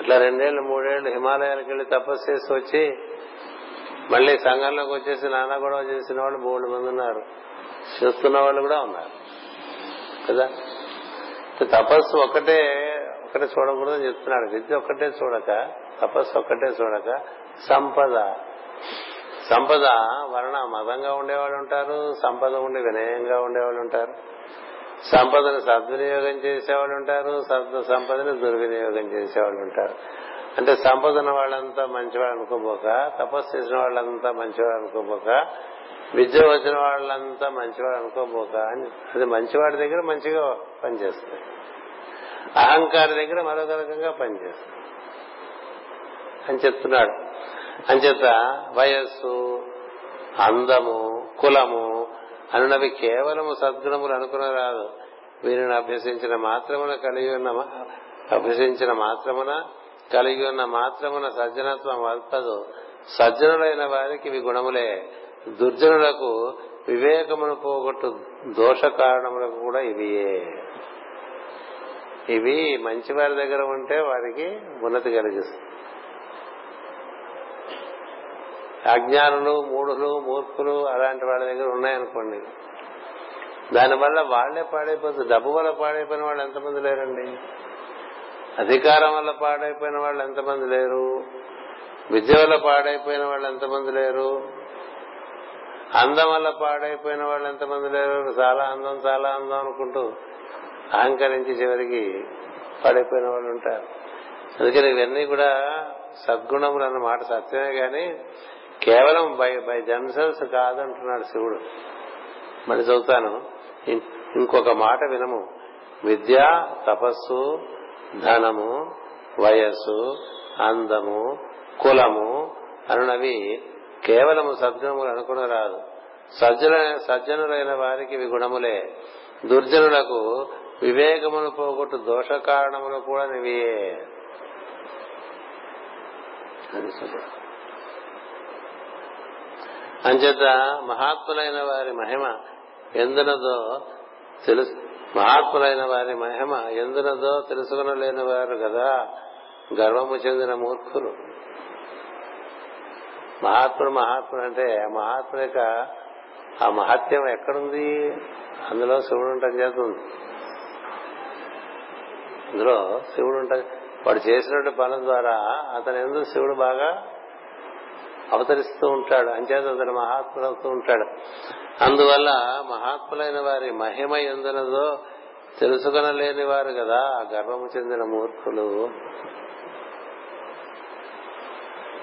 ఇట్లా రెండేళ్ళు మూడేళ్ళు హిమాలయాలకు వెళ్ళి తపస్సు చేసి వచ్చి మళ్ళీ సంఘంలోకి వచ్చేసి నానా గొడవ చేసిన వాళ్ళు మూడు మంది ఉన్నారు. చేస్తున్న వాళ్ళు కూడా ఉన్నారు. కదా? తపస్సు ఒకటే ఒకటే చూడకూడదని చెప్తున్నాడు. విద్య ఒక్కటే చూడక తపస్సు ఒక్కటే చూడక సంపద. సంపద వలన మదంగా ఉండేవాళ్ళు ఉంటారు సంపద ఉండి వినయంగా ఉండేవాళ్ళు ఉంటారు. సంపదను సద్వినియోగం చేసేవాళ్ళు ఉంటారు సంపదని దుర్వినియోగం చేసేవాళ్ళు ఉంటారు. అంటే సంపదన వాళ్ళంతా మంచివాడు అనుకోబోక తపస్సు చేసిన వాళ్ళంతా మంచివాడు అనుకోబోక విద్య వచ్చిన వాళ్ళంతా మంచివాడు అనుకోబోక అది మంచివాడి దగ్గర మంచిగా పనిచేస్తుంది. అహంకారి దగ్గర మరొక రకంగా పనిచేస్తుంది. అని చెప్తున్నాడు. అంచేత వయస్సు అందము కులము అనునవి కేవలము సద్గుణములు అనుకున్న రాదు వీరిని అభ్యసించిన మాత్రమున కలిగి ఉన్న అభ్యసించిన మాత్రమున కలిగి ఉన్న మాత్రమున సజ్జనత్వం వల్పదు సజ్జనులైన వారికి ఇవి గుణములే. దుర్జనులకు వివేకమును పోగొట్టు దోష కారణములకు కూడా ఇవియే. ఇవి మంచి వారి దగ్గర ఉంటే వారికి ఉన్నతి కలిగిస్తుంది. అజ్ఞానులు మూఢులు మూర్ఖులు అలాంటి వాళ్ళ దగ్గర ఉన్నాయనుకోండి. దానివల్ల వాళ్ళే పాడైపోతుంది డబ్బు వల్ల పాడైపోయిన వాళ్ళు ఎంతమంది లేరండి? అధికారం వల్ల పాడైపోయిన వాళ్ళు ఎంతమంది లేరు? విద్య వల్ల పాడైపోయిన వాళ్ళు ఎంతమంది లేరు? అందం వల్ల పాడైపోయిన వాళ్ళు ఎంతమంది లేరు? చాలా అందం చాలా అందం అనుకుంటూ అహంకరించి చివరికి పాడైపోయిన వాళ్ళు ఉంటారు. అందుకని ఇవన్నీ కూడా సద్గుణములు అన్నమాట. సత్యమే కానీ కేవలం బై బై జెమ్సెల్స్ కాదంటున్నాడు శివుడు. మళ్ళీ చదువుతాను. ఇంకొక మాట వినము. విద్య తపస్సు ధనము వయస్సు అందము కులము అనునవి కేవలము సద్గుణములు అనుకుని రాదు సజ్జన సజ్జనులైన వారికి ఇవి గుణములే. దుర్జనులకు వివేకమును పోగొట్టు దోష కారణములు కూడా నివియే అంచేత మహాత్ములైన వారి మహిమ ఎందునదో తెలుసు. మహాత్ములైన వారి మహిమ ఎందునదో తెలుసుకునలేని వారు కదా. గర్వము చెందిన మూర్ఖులు. మహాత్ముడు మహాత్ముడు అంటే మహాత్ముడు యొక్క ఆ మహత్యం ఎక్కడుంది? అందులో శివుడు ఉంటాం చేస్తుంది అందులో శివుడు ఉంటా వాడు చేసినటువంటి పనుల ద్వారా అతను ఎందుకు శివుడు బాగా అవతరిస్తూ ఉంటాడు. అంచేత అతను మహాత్ముడు ఉంటాడు. అందువల్ల మహాత్ములైన వారి మహిమ ఎందునదో తెలుసుకొనలేని వారు కదా గర్వము చెందిన మూర్ఖులు.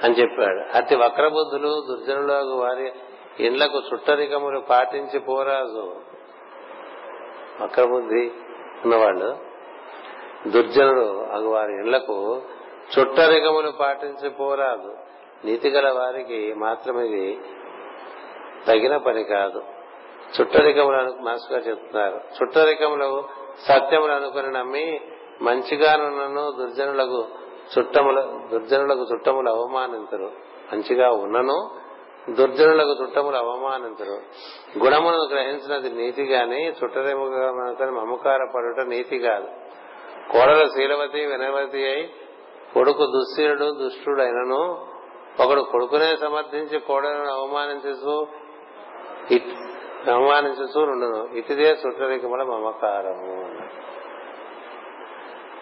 అని చెప్పాడు. అతి వక్రబుద్ధులు దుర్జనులకు వారి ఇండ్లకు చుట్టరికములు పాటించి పోరాదు వక్రబుద్ధి ఉన్నవాళ్ళు. దుర్జనులు అగు వారి ఇండ్లకు చుట్టరికములు పాటించి పోరాదు. నీతి గల వారికి మాత్రం ఇది తగిన పని కాదు. చుట్టరికములు మాస్టర్ గారు చెప్తున్నారు. చుట్టరికములు సత్యములు అనుకుని నమ్మి మంచిగానున్నను దుర్జనులకు చుట్టముల దుర్జనులకు చుట్టములు అవమానించరు. మంచిగా ఉన్నను దుర్జనులకు చుట్టములు అవమానించరు. గుణమును గ్రహించినది నీతి గాని చుట్టరేముగా మమకార పడుట నీతి కాదు. కోడల శీలవతి వినవతి అయి కొడుకు దుశ్శీలుడు దుష్టుడైనను ఒకడు కొడుకునే సమర్థించి కోడలను అవమానించు అవమానించు నుండును ఇటుదే సుట్టరికముల మమకారము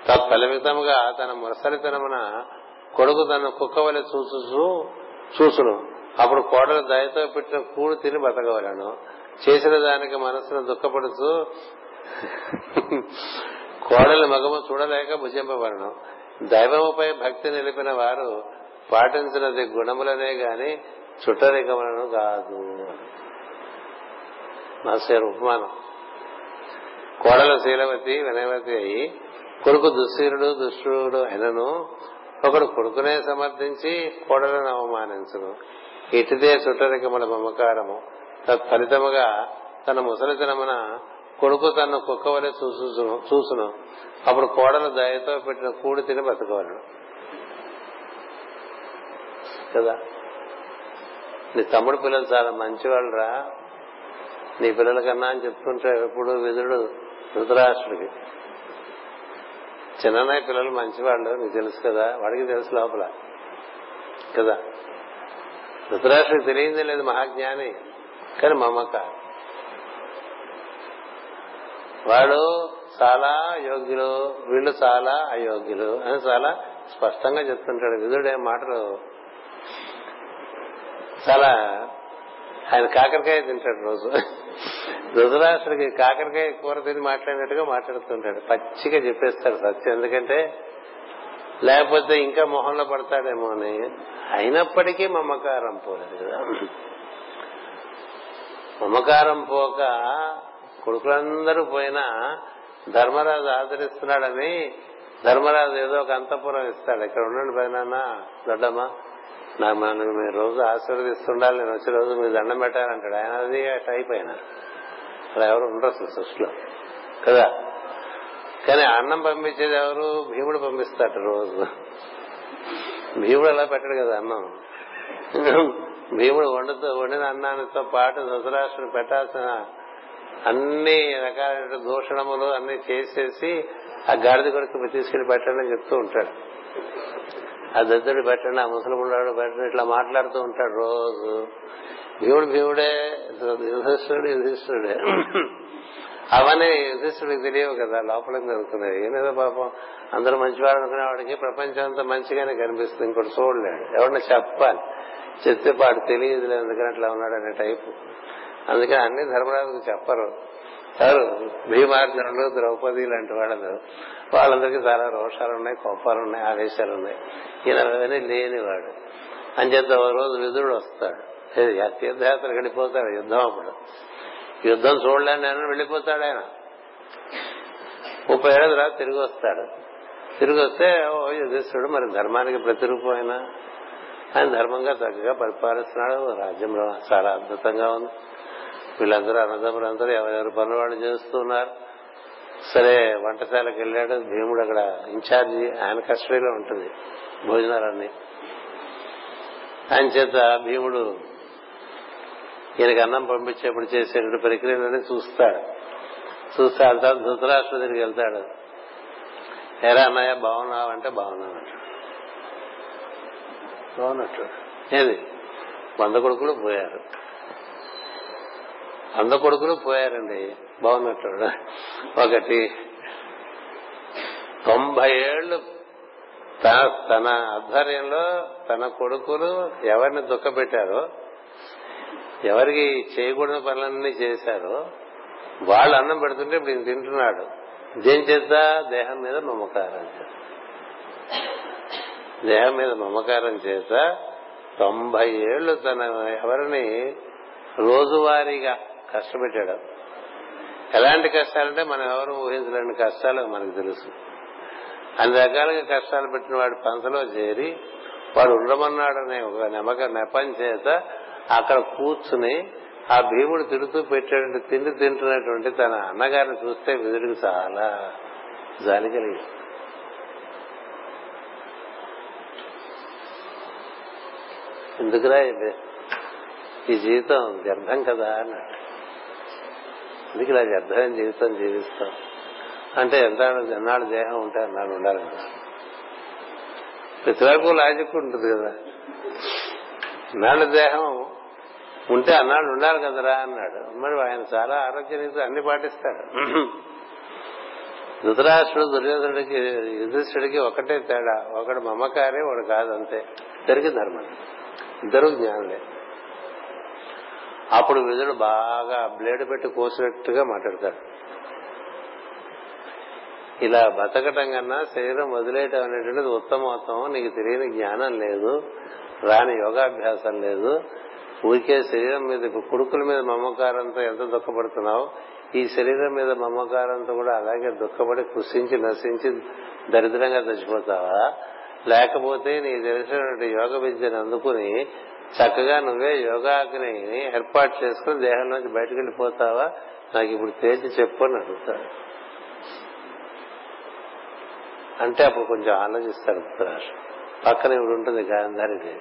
తత్ఫలితముగా తన మురసలితనమున కొడుకు తన కుక్కవలి చూసు చూసును అప్పుడు కోడలు దయతో పెట్టిన కూడు తిని బతకవలను. చేసిన దానికి మనసును దుఃఖపడుతూ కోడలి మగము చూడలేక భుజింపబడను. దైవముపై భక్తి నిలిపిన వారు పాటించినది గుణములనే గాని చుట్టరికములను కాదు. మాస్టర్ ఉపమానం. కోడల శీలవతి వినయవతి అయి కొడుకు దుశ్శీరుడు దుష్టుడు అయినను ఒకడు కొడుకునే సమర్థించి కోడలను అవమానించను. ఇటుదే చుట్టరికముల మమకారము. తత్ఫలితముగా తన ముసలితనమున కొడుకు తన కుక్క వలె చూసును. అప్పుడు కోడలు దయతో పెట్టిన కూడి తిని బతకవలను. కదా. నీ తమ్ముడు పిల్లలు చాలా మంచివాళ్ళు రా నీ పిల్లల కన్నా అని చెప్తుంటే ఎప్పుడు విధుడు ధృతరాష్ట్రుడికి చిన్ననాయ పిల్లలు మంచివాళ్ళు నీకు తెలుసు కదా. వాడికి తెలుసు లోపల. కదా. ధృతరాష్ట్రుడికి తెలియందే లేదు మహాజ్ఞాని కానీ మమ్మక వాడు చాలా యోగ్యులు వీళ్ళు చాలా అయోగ్యులు అని చాలా స్పష్టంగా చెప్తుంటాడు. విధుడే మాటలు? చాలా ఆయన కాకరకాయ తింటాడు రోజు. రుద్రాసుడికి కాకరకాయ కూర తిని మాట్లాడినట్టుగా మాట్లాడుతుంటాడు. పచ్చిగా చెప్పేస్తాడు సత్యం. ఎందుకంటే లేకపోతే ఇంకా మొహంలో పడతాడేమో అని అయినప్పటికీ మమకారం పోలేదు కదా. మమకారం పోక కొడుకులందరూ పోయినా ధర్మరాజు ఆదరిస్తున్నాడని ధర్మరాజు ఏదో ఒక అంతపురం ఇస్తాడు. ఇక్కడ ఉండండి పైన దొడ్డమ్మా. నా మనం మీరు రోజు ఆశీర్వదిస్తుండాలి నేను వచ్చే రోజు మీరు దండం పెట్టాలంటాడు. ఆయన అది అట్లా అయినా అలా ఎవరు ఉండరు సృష్టిలో. కదా? కానీ అన్నం పంపించేది ఎవరు? భీముడు పంపిస్తాడు రోజు. భీముడు అలా పెట్టడు కదా అన్నం. భీముడు వండుతూ వండిన అన్నానితో పాటు ధృతరాష్ట్రుడు పెట్టాల్సిన అన్ని రకాలైన దూషణములు అన్ని చేసేసి ఆ గాడిద కొడుకు తీసుకెళ్ళి పెట్టండి అని చెప్తూ ఉంటాడు. ఆ దద్దుడు పెట్టండి ఆ ముసలిముండాడు పెట్టండి ఇట్లా మాట్లాడుతూ ఉంటాడు రోజు. భీముడు భీముడే యుధిష్ఠుడు యుధిష్ఠుడే. అవన్నీ యుధిష్ఠుడికి తెలియవు కదా లోపల జరుగుతున్నాయి ఏనేదో పాపం అందరూ మంచివాడు అనుకునేవాడికి ప్రపంచం అంతా మంచిగానే కనిపిస్తుంది ఇంకోటి చూడలేడు ఎవరన్నా చెప్పాలి? చెప్తే పాడు తెలియదు ఎందుకని అట్లా ఉన్నాడు అనే టైపు. అందుకని అన్ని ధర్మరాజుకు చెప్పరు. భీమార్జునులు ద్రౌపది లాంటి వాళ్ళు వాళ్ళందరికీ చాలా రోషాలు ఉన్నాయి కోపాలు ఉన్నాయి ఆవేశాలు ఉన్నాయి ఈయన అవన్నీ లేనివాడు. అంచేత ఒక రోజు విధుడు వస్తాడు. తీర్థయాత్ర వెళ్ళిపోతాడు యుద్ధం అప్పుడు. యుద్ధం చూడలేని నేను వెళ్ళిపోతాడు ఆయన. ముప్పై ఏళ్ళ తర్వాత తిరిగి వస్తాడు. తిరిగి వస్తే ఓ యుధిష్ఠుడు మరి ధర్మానికి ప్రతిరూపం ఆయన ఆయన ధర్మంగా చక్కగా పరిపాలిస్తున్నాడు రాజ్యంలో చాలా అద్భుతంగా ఉంది. వీళ్ళందరూ అన్నదమ్ములందరూ ఎవరెవరి పనులు వాళ్ళు చేస్తున్నారు. సరే వంటశాలకు వెళ్ళాడు. భీముడు అక్కడ ఇన్ఛార్జి ఆయన కస్టడీలో ఉంటుంది భోజనాలన్నీ. ఆయన చేత భీముడు ఈయనకి అన్నం పంపించేప్పుడు చేసేటువంటి ప్రక్రియలని చూస్తాడు. చూస్తే అంతా ధృతరాష్ట్ర దగ్గరికి వెళ్తాడు. ఎరా అన్నయ్య బాగున్నావు? అంటే బాగున్నావు బాగున్నట్టు. ఏది? వంద కొడుకులు పోయారు. వంద కొడుకులు పోయారండి. బాగున్నట్టు. ఒకటి తొంభై ఏళ్ళు తన తన ఆధ్వర్యంలో తన కొడుకులు ఎవరిని దుఃఖపెట్టారో ఎవరికి చేయకూడని పనులన్నీ చేశారో వాళ్ళు అన్నం పెడుతుంటే ఇప్పుడు ఇంక తింటున్నాడు. దేని చేత దేహం మీద మమకారం చేత దేహం మీద మమకారం చేత తొంభై ఏళ్ళు తన ఎవరిని రోజువారీగా కష్టపెట్టాడు. ఎలాంటి కష్టాలంటే మనం ఎవరు ఊహించలేని కష్టాలు మనకు తెలుసు. అన్ని రకాలుగా కష్టాలు పెట్టిన వాడి పంచలో చేరి వాడు ఉండమన్నాడనే ఒక నమ్మక నెపం చేత అక్కడ కూర్చుని ఆ భీముడు తిడుతూ పెట్టేటువంటి తిండి తింటున్నటువంటి తన అన్నగారిని చూస్తే విదుడికి చాలా జాలి కలిగి ఎందుకురా ఇది? ఈ జీవితం వ్యర్థం కదా అన్నాడు. ఎందుకు ఇలా వ్యర్థమైన జీవితం జీవిస్తాం. అంటే ఎంత ఎన్నాళ్ళు దేహం ఉంటే అన్నాడు ఉండాలి కదా ప్రతి వరకు లాజిక్ ఉంటుంది కదా. నాళ్ళు దేహం ఉంటే అన్నాడు ఉండాలి కదరా అన్నాడు. మరి ఆయన చాలా ఆరోగ్యనీతి అన్ని పాటిస్తాడు. ధృతరాష్ట్రుడు దుర్యోధనుడికి యుధిష్ఠుడికి ఒకటే తేడా. ఒకడు మమకారే వాడు కాదంతే ఇద్దరికి ధర్మం. ఇద్దరు జ్ఞానులే. అప్పుడు విధుడు బాగా బ్లేడ్ పెట్టి కోసినట్టుగా మాట్లాడతాడు ఇలా బతకటం కన్నా శరీరం వదిలేయటం అనేటువంటిది ఉత్తమోత్తమం. నీకు తెలియని జ్ఞానం లేదు రాని యోగాభ్యాసం లేదు. ఊరికే శరీరం మీద కొడుకుల మీద మమకారంతో ఎంత దుఃఖపడుతున్నావు? ఈ శరీరం మీద మమకారంతో కూడా అలాగే దుఃఖపడి కృషించి నశించి దరిద్రంగా చచ్చిపోతావా? లేకపోతే నీ తెలిసినటువంటి యోగ విద్యను అందుకుని చక్కగా నువ్వే యోగాగ్ని ఏర్పాటు చేసుకుని నుంచి బయటకు వెళ్ళిపోతావా? నాకు ఇప్పుడు తేల్చి చెప్పు అని అడుగుతాడు. అంటే అప్పుడు కొంచెం ఆలోచిస్తాడు ధృతరాష్ట్రం పక్కన ఇప్పుడు ఉంటుంది గాంధారి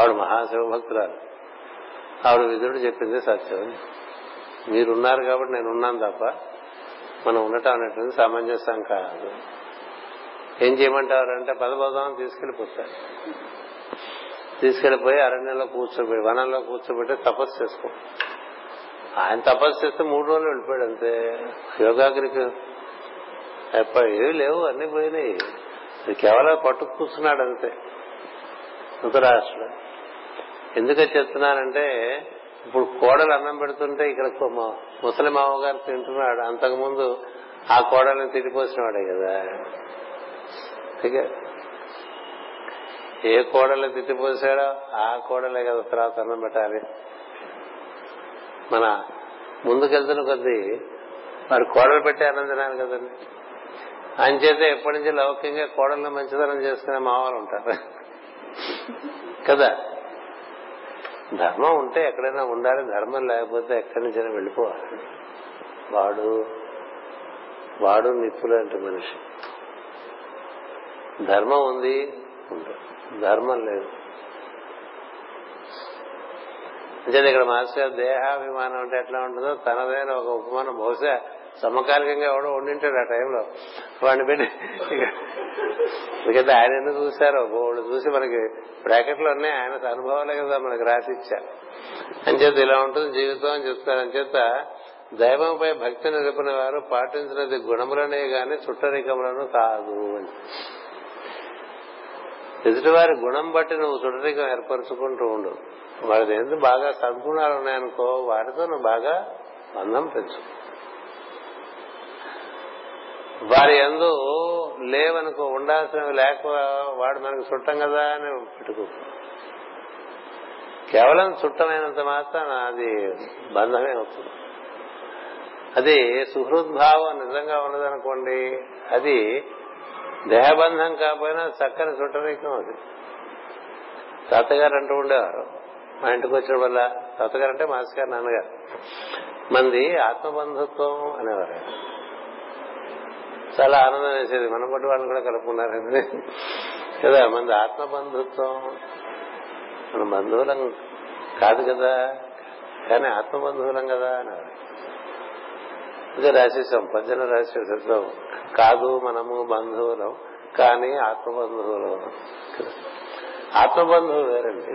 ఆవిడ మహాశివభక్తురాలు ఆవిడ విధుడు చెప్పింది సత్యం. మీరున్నారు కాబట్టి నేను ఉన్నాను తప్ప మనం ఉండటం అనేటువంటి సమంజసం కాదు. ఏం చేయమంటారు అంటే పదబోధం తీసుకెళ్ళిపోతారు. తీసుకెళ్ళిపోయి అరణ్యంలో కూర్చోబెట్టి వనంలో కూర్చోబెట్టి తపస్సు చేసుకో. ఆయన తపస్సు చేస్తే మూడు రోజులు వెళ్ళిపోయాడు అంతే. యోగాగ్రికి ఎప్పుడు ఏవి లేవు అన్ని పోయినాయి. కేవలం పట్టు కూర్చున్నాడు అంతే. ధృతరాష్ట్రుడు. ఎందుకు చెప్తున్నానంటే ఇప్పుడు కోడలు అన్నం పెడుతుంటే ఇక్కడ ముసలి మామగారు తింటున్నాడు. అంతకుముందు ఆ కోడల్ని తిట్టిపోసినవాడే కదా. ఏ కోడలు తిట్టిపోసాడో ఆ కోడలే కదా తర్వాత అన్నం పెట్టాలి. మన ముందుకెళ్తున్న కొద్దీ వారు కోడలు పెట్టే అన్నం తినాలి కదండి. అంచేతే ఎప్పటి నుంచి లౌకికంగా కోడలను మంచిదనం చేసుకునే మావారు ఉంటారు. కదా? ధర్మం ఉంటే ఎక్కడైనా ఉండాలి ధర్మం లేకపోతే ఎక్కడి నుంచైనా వెళ్ళిపోవాలి. వాడు వాడు నిప్పులాంటి మనిషి. ధర్మం ఉంది ధర్మం లేదు. అంటే ఇక్కడ మాస్టర్ దేహాభిమానం అంటే ఎట్లా ఉంటుందో తనదైన ఒక ఉపమానం బహుశా సమకాలికంగా ఎవడో ఉండింటాడు ఆ టైంలో. వాడిని పెట్టి ఎందుకంటే ఆయన ఎందుకు చూశారో బోడు చూసి మనకి బ్రాకెట్లు ఉన్నాయి ఆయన అనుభవాలే కదా మనకి రాసిచ్చారు అంచేత ఇలా ఉంటుంది జీవితం అని చెప్తారు. అంచేత దైవంపై భక్తి నిలిపిన వారు పాటించినది గుణములనే గాని చుట్టరికములను కాదు అని. ఎదుటివారి గుణం బట్టి నువ్వు చుట్టరికం ఏర్పరచుకుంటూ ఉండు. వాడి ఎందుకు బాగా సద్గుణాలు ఉన్నాయనుకో వారితో నువ్వు బాగా బంధం పెంచు. వారి ఎందు లేవనుకో ఉండాల్సినవి లేక వాడు మనకు చుట్టం కదా అని పెట్టుకో. కేవలం చుట్టమైనంత మాత్రం అది బంధమే అవుతుంది. అది సుహృద్భావం నిజంగా ఉన్నదనుకోండి అది దేహబంధం కాకపోయినా చక్కని సుటరీకం అది. తాతగారు అంటూ ఉండేవారు. మా ఇంటికి వచ్చిన వల్ల తాతగారు అంటే మాస్ గారు నాన్నగారు. మంది ఆత్మబంధుత్వం అనేవారు. చాలా ఆనందం వేసేది. మన పట్టు వాళ్ళని కూడా కలుపుకున్నారండి కదా మంది ఆత్మబంధుత్వం. మన బంధువులం కాదు కదా. కానీ ఆత్మబంధువులం కదా అని ఇదే రాసేసాం పద్యం రాసేసాం కాదు మనము బంధువులం కానీ ఆత్మబంధువులు. ఆత్మబంధువు వేరండి.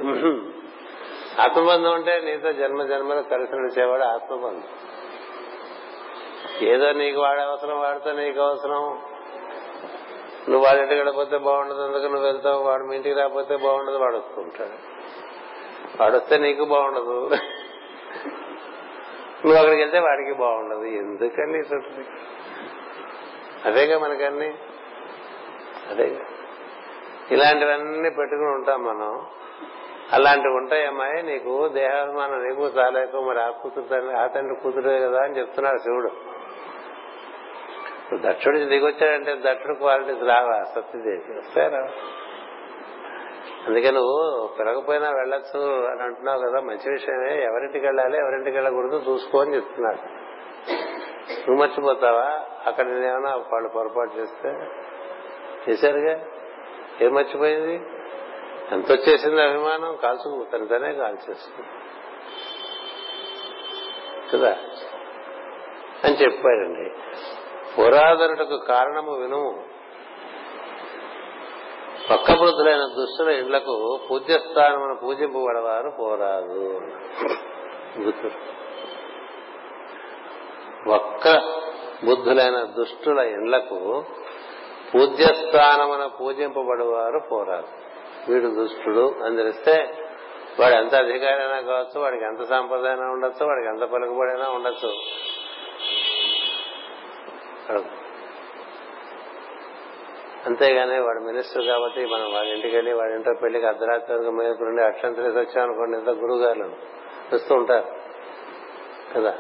ఆత్మబంధం అంటే నీతో జన్మ జన్మలు కలిసి నడిచేవాడు ఆత్మబంధం ఏదో నీకు వాడే అవసరం వాడితే నీకు అవసరం. నువ్వు వాడి ఇంటికి వెళ్ళిపోతే బాగుండదు అందుకు నువ్వు వెళ్తావు. వాడు మీ ఇంటికి రాకపోతే బాగుండదు వాడు వస్తుంటాడు వాడు వస్తే నీకు బాగుండదు. నువ్వు అక్కడికి వెళ్తే వాడికి బాగుండదు. ఎందుకని చుట్టూ అదేగా మనకన్నీ? అదే. ఇలాంటివన్నీ పెట్టుకుని ఉంటాం మనం. అలాంటివి ఉంటాయమ్మాయి నీకు దేహాభిమానం నీకు చాలా ఎక్కువ మరి ఆ కూతురు ఆ తండ్రి కూతురే కదా అని చెప్తున్నాడు శివుడు. దక్షుడు దిగొచ్చాడంటే దక్షుడు క్వాలిటీస్ రావా? సత్యదేవి. వస్తారా అందుకే నువ్వు పెరగపోయినా వెళ్ళొచ్చు అని అంటున్నావు కదా మంచి విషయమే. ఎవరింటికి వెళ్ళాలి ఎవరింటికి వెళ్ళకూడదు చూసుకో అని చెప్తున్నాడు నువ్వు మర్చిపోతావా? అక్కడ నేనేమన్నా వాళ్ళు పొరపాటు చేస్తే? చేశారుగా? ఏం మర్చిపోయింది? ఎంత వచ్చేసింది అభిమానం? కాల్చుకు తనతోనే కాల్చేస్తుంది కదా? అని చెప్పాడండి. పురాధనుటకు కారణము వినుము. పక్క వృద్ధులైన దుష్టుల ఇండ్లకు పూజ్యస్థానమును పూజింపబడవారు పోరాదు. ఒక్క బుద్ధులైన దుష్టుల ఇండ్లకు పూజ్యస్థానమున పూజింపబడేవారు పోరాదు. వీడు దుష్టుడు అని తెలిస్తే వాడు ఎంత అధికారి అయినా కావచ్చు వాడికి ఎంత సంపద అయినా ఉండొచ్చు వాడికి ఎంత పలుకుబడైనా ఉండొచ్చు. అంతేగాని వాడు మినిస్టర్ కాబట్టి మనం వాడి ఇంటికి వెళ్ళి వాడి ఇంట్లో పెళ్ళికి అర్ధరాత్రి వరకు మేపుకుండి అక్షంతరేసి వచ్చామనుకోండి ఇంత గురువు గారు వస్తూ ఉంటారు. కదా?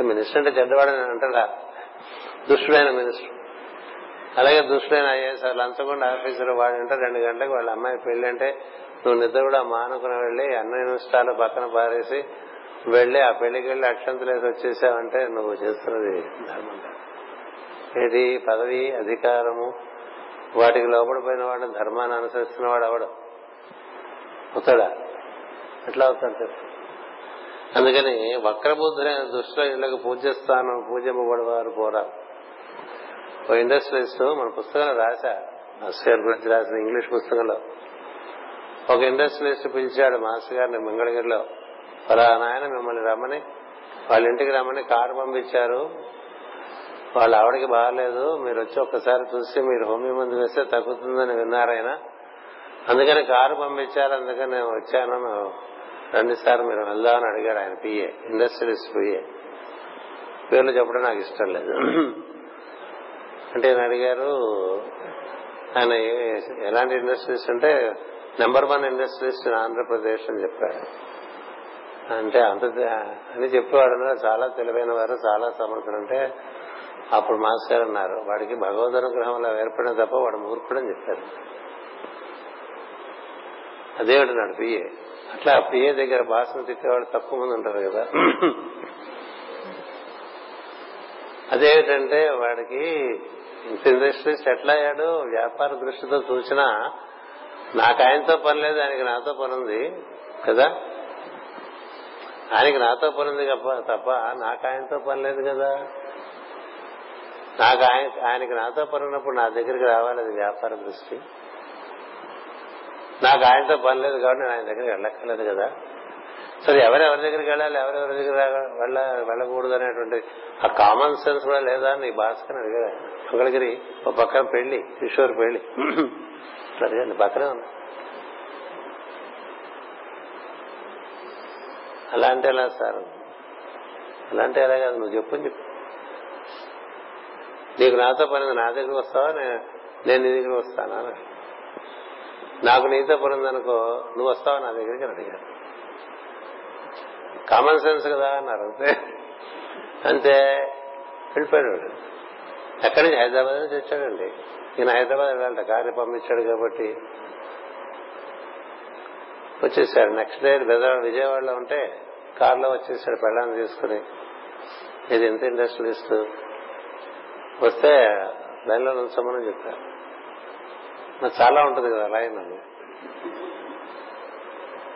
మినిస్టర్ అంటే చెడ్డవాడని అంటాడా? దుష్టుడైన మినిస్టర్. అలాగే దుష్టుడైన ఐఏఎస్ లంచగొండ ఆఫీసర్ వాడి అంటే రెండు గంటలకు వాళ్ళ అమ్మాయి పెళ్ళి అంటే నువ్వు నిద్ర కూడా మానుకుని వెళ్ళి అన్ని నిమిషాలు పక్కన పారేసి వెళ్ళి ఆ పెళ్ళికి వెళ్ళి అక్షంతలేసి వచ్చేసావంటే నువ్వు చేస్తున్నది ధర్మం ఇది పదవి అధికారము వాటికి లోపడిపోయిన వాడు ధర్మాన్ని అనుసరిస్తున్న వాడు అవడం అవుతాడా ఎట్లా అవుతాడు చెప్పు. అందుకని వక్రబుద్ధులైన దృష్టిలో ఇళ్ళకు పూజ్యస్థానం పూజింపబడేవారు పోరా. ఓ ఇండస్ట్రియలిస్ట్ మన పుస్తకంలో రాశా. మాస్టర్ గురించి రాసిన ఇంగ్లీష్ పుస్తకంలో. ఒక ఇండస్ట్రియలిస్ట్ పిలిచాడు మాస్టర్ గారిని మంగళగిరిలో. ఫలానా ఆయన మిమ్మల్ని రమ్మని వాళ్ళ ఇంటికి రమ్మని కారు పంపించారు. వాళ్ళ ఆవిడకి బాగాలేదు. మీరు వచ్చి ఒక్కసారి చూసి మీరు హోమియో మందు వేస్తే తగ్గుతుందని విన్నారైనా అందుకని కారు పంపించారు అందుకని నేను వచ్చాను. రండి సార్ మీరు వెళ్దామని అడిగాడు ఆయన పిఏ ఇండస్ట్రియలిస్ట్ పిఏ పేర్లు చెప్పడం నాకు ఇష్టం లేదు. అంటే ఆయన అడిగారు ఆయన ఎలాంటి ఇండస్ట్రీస్ అంటే number one industries in Andhra Pradesh అని చెప్పాడు అంటే అంత అని చెప్పేవాడు చాలా తెలివైన వారు చాలా సమర్థులు. అంటే అప్పుడు మాస్టర్ గారు అన్నారు వాడికి భగవద్ అనుగ్రహం అలా ఏర్పడిన తప్ప వాడు మూర్ఖుడని చెప్పారు. అదేమిటన్నాడు పిఏ అట్లా పిఏ దగ్గర భాషను తిట్టేవాడు తక్కువ మంది ఉంటారు కదా. అదేమిటంటే వాడికి ఇంత ఇండస్ట్రీస్ ఎట్లా అయ్యాడు వ్యాపార దృష్టితో చూసినా నాకు ఆయనతో పని లేదు ఆయనకి నాతో పని ఉంది కదా. ఆయనకి నాతో పని ఉంది తప్ప నాకు ఆయనతో పని లేదు కదా. నాకు ఆయన ఆయనకి నాతో పని ఉన్నప్పుడు నా దగ్గరికి రావాలి అది వ్యాపార దృష్టి. నాకు ఆయనతో పని లేదు కాబట్టి నేను ఆయన దగ్గరికి వెళ్ళక్కర్లేదు కదా. సరే ఎవరెవరి దగ్గరికి వెళ్ళాలి ఎవరెవరి దగ్గర వెళ్ళ వెళ్ళకూడదు అనేటువంటి ఆ కామన్ సెన్స్ కూడా లేదా నీ భాస్కర్ అడిగాడు. మంగళగిరి ఒక పక్కన పెళ్ళి కిషోర్ పెళ్ళి. అడిగాడు పక్కనే ఉంది అలా అంటే ఎలా సార్? అలా అంటే ఎలా కాదు నువ్వు చెప్పు చెప్పు. నీకు నాతో పని నా దగ్గర వస్తావా? నేను నీ దగ్గర వస్తానా? నాకు నీతో పని ఉందనుకో నువ్వు వస్తావా? నా దగ్గరికి అని అడిగాను కామన్ సెన్స్ కదా అన్నారు అంతే. అంతే. వెళ్ళిపోయాడు. ఎక్కడి నుంచి? హైదరాబాద్ నుంచి వచ్చాడండి. ఈయన హైదరాబాద్ వెళ్ళాలంట. కారు పంపించాడు కాబట్టి. వచ్చేసాడు. నెక్స్ట్ డే విజయవాడలో ఉంటే కారులో వచ్చేసాడు. పెళ్ళాన్ని తీసుకుని. ఇది ఎంత ఇండస్ట్రియలిస్ట్? వస్తే లైన్లో నుంచమని చెప్పారు నాకు చాలా ఉంటుంది కదా లైన్ అని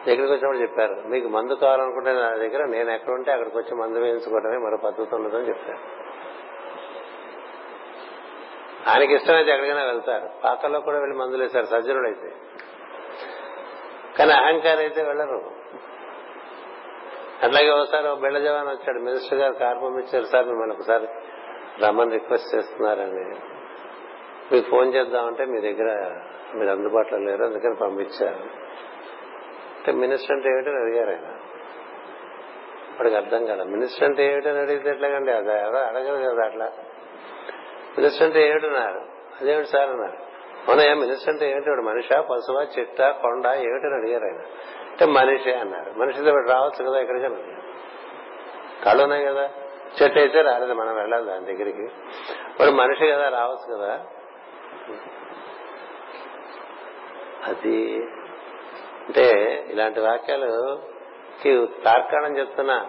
దగ్గరికి వచ్చినప్పుడు చెప్పారు మీకు మందు కావాలనుకుంటే నా దగ్గర నేను ఎక్కడ ఉంటే అక్కడికి వచ్చి మందు వేయించుకోవడమే మరో పద్ధతి ఉండదని చెప్పారు ఆయనకి ఇష్టమైతే ఎక్కడికైనా వెళ్తారు. పాకల్లో కూడా వెళ్ళి మందులు వేశారు సజ్జనుడు అయితే. కానీ అహంకారం అయితే వెళ్ళరు. అట్లాగే ఒకసారి ఒక బిళ్ళ జవాన్ వచ్చాడు మినిస్టర్ గారు కార్పం ఇచ్చారు సార్ మిమ్మల్ని ఒకసారి. రమ్మని రిక్వెస్ట్ చేస్తున్నారని. మీకు ఫోన్ చేద్దామంటే మీ దగ్గర మీరు అందుబాటులో లేరు అందుకని పంపించారు. అంటే మినిస్టర్ అంటే ఏమిటని అడిగారు ఆయన. వాడికి అర్థం కదా మినిస్టర్ అంటే ఏమిటని అడిగితే ఎట్లాగండి? అది ఎవరో అడగదు కదా అట్లా. మినిస్టర్ అంటే ఏమిటన్నారు అదేమిటి సార్ అన్నారు. అవునయ్యా మినిస్టర్ అంటే ఏమిటి? వాడు మనిషా పశువా చెట్ట కొండ ఏమిటని అడిగారు ఆయన. అంటే మనిషి అన్నారు. మనిషితో రావచ్చు కదా ఎక్కడికైనా. కళ్ళు ఉన్నాయి కదా. చెట్టు అయితే రాలేదు మనం వెళ్ళాలి దాని దగ్గరికి. మరి మనిషి కదా రావచ్చు కదా. అది అంటే ఇలాంటి వాక్యాలు తార్కాణం చెప్తున్నా.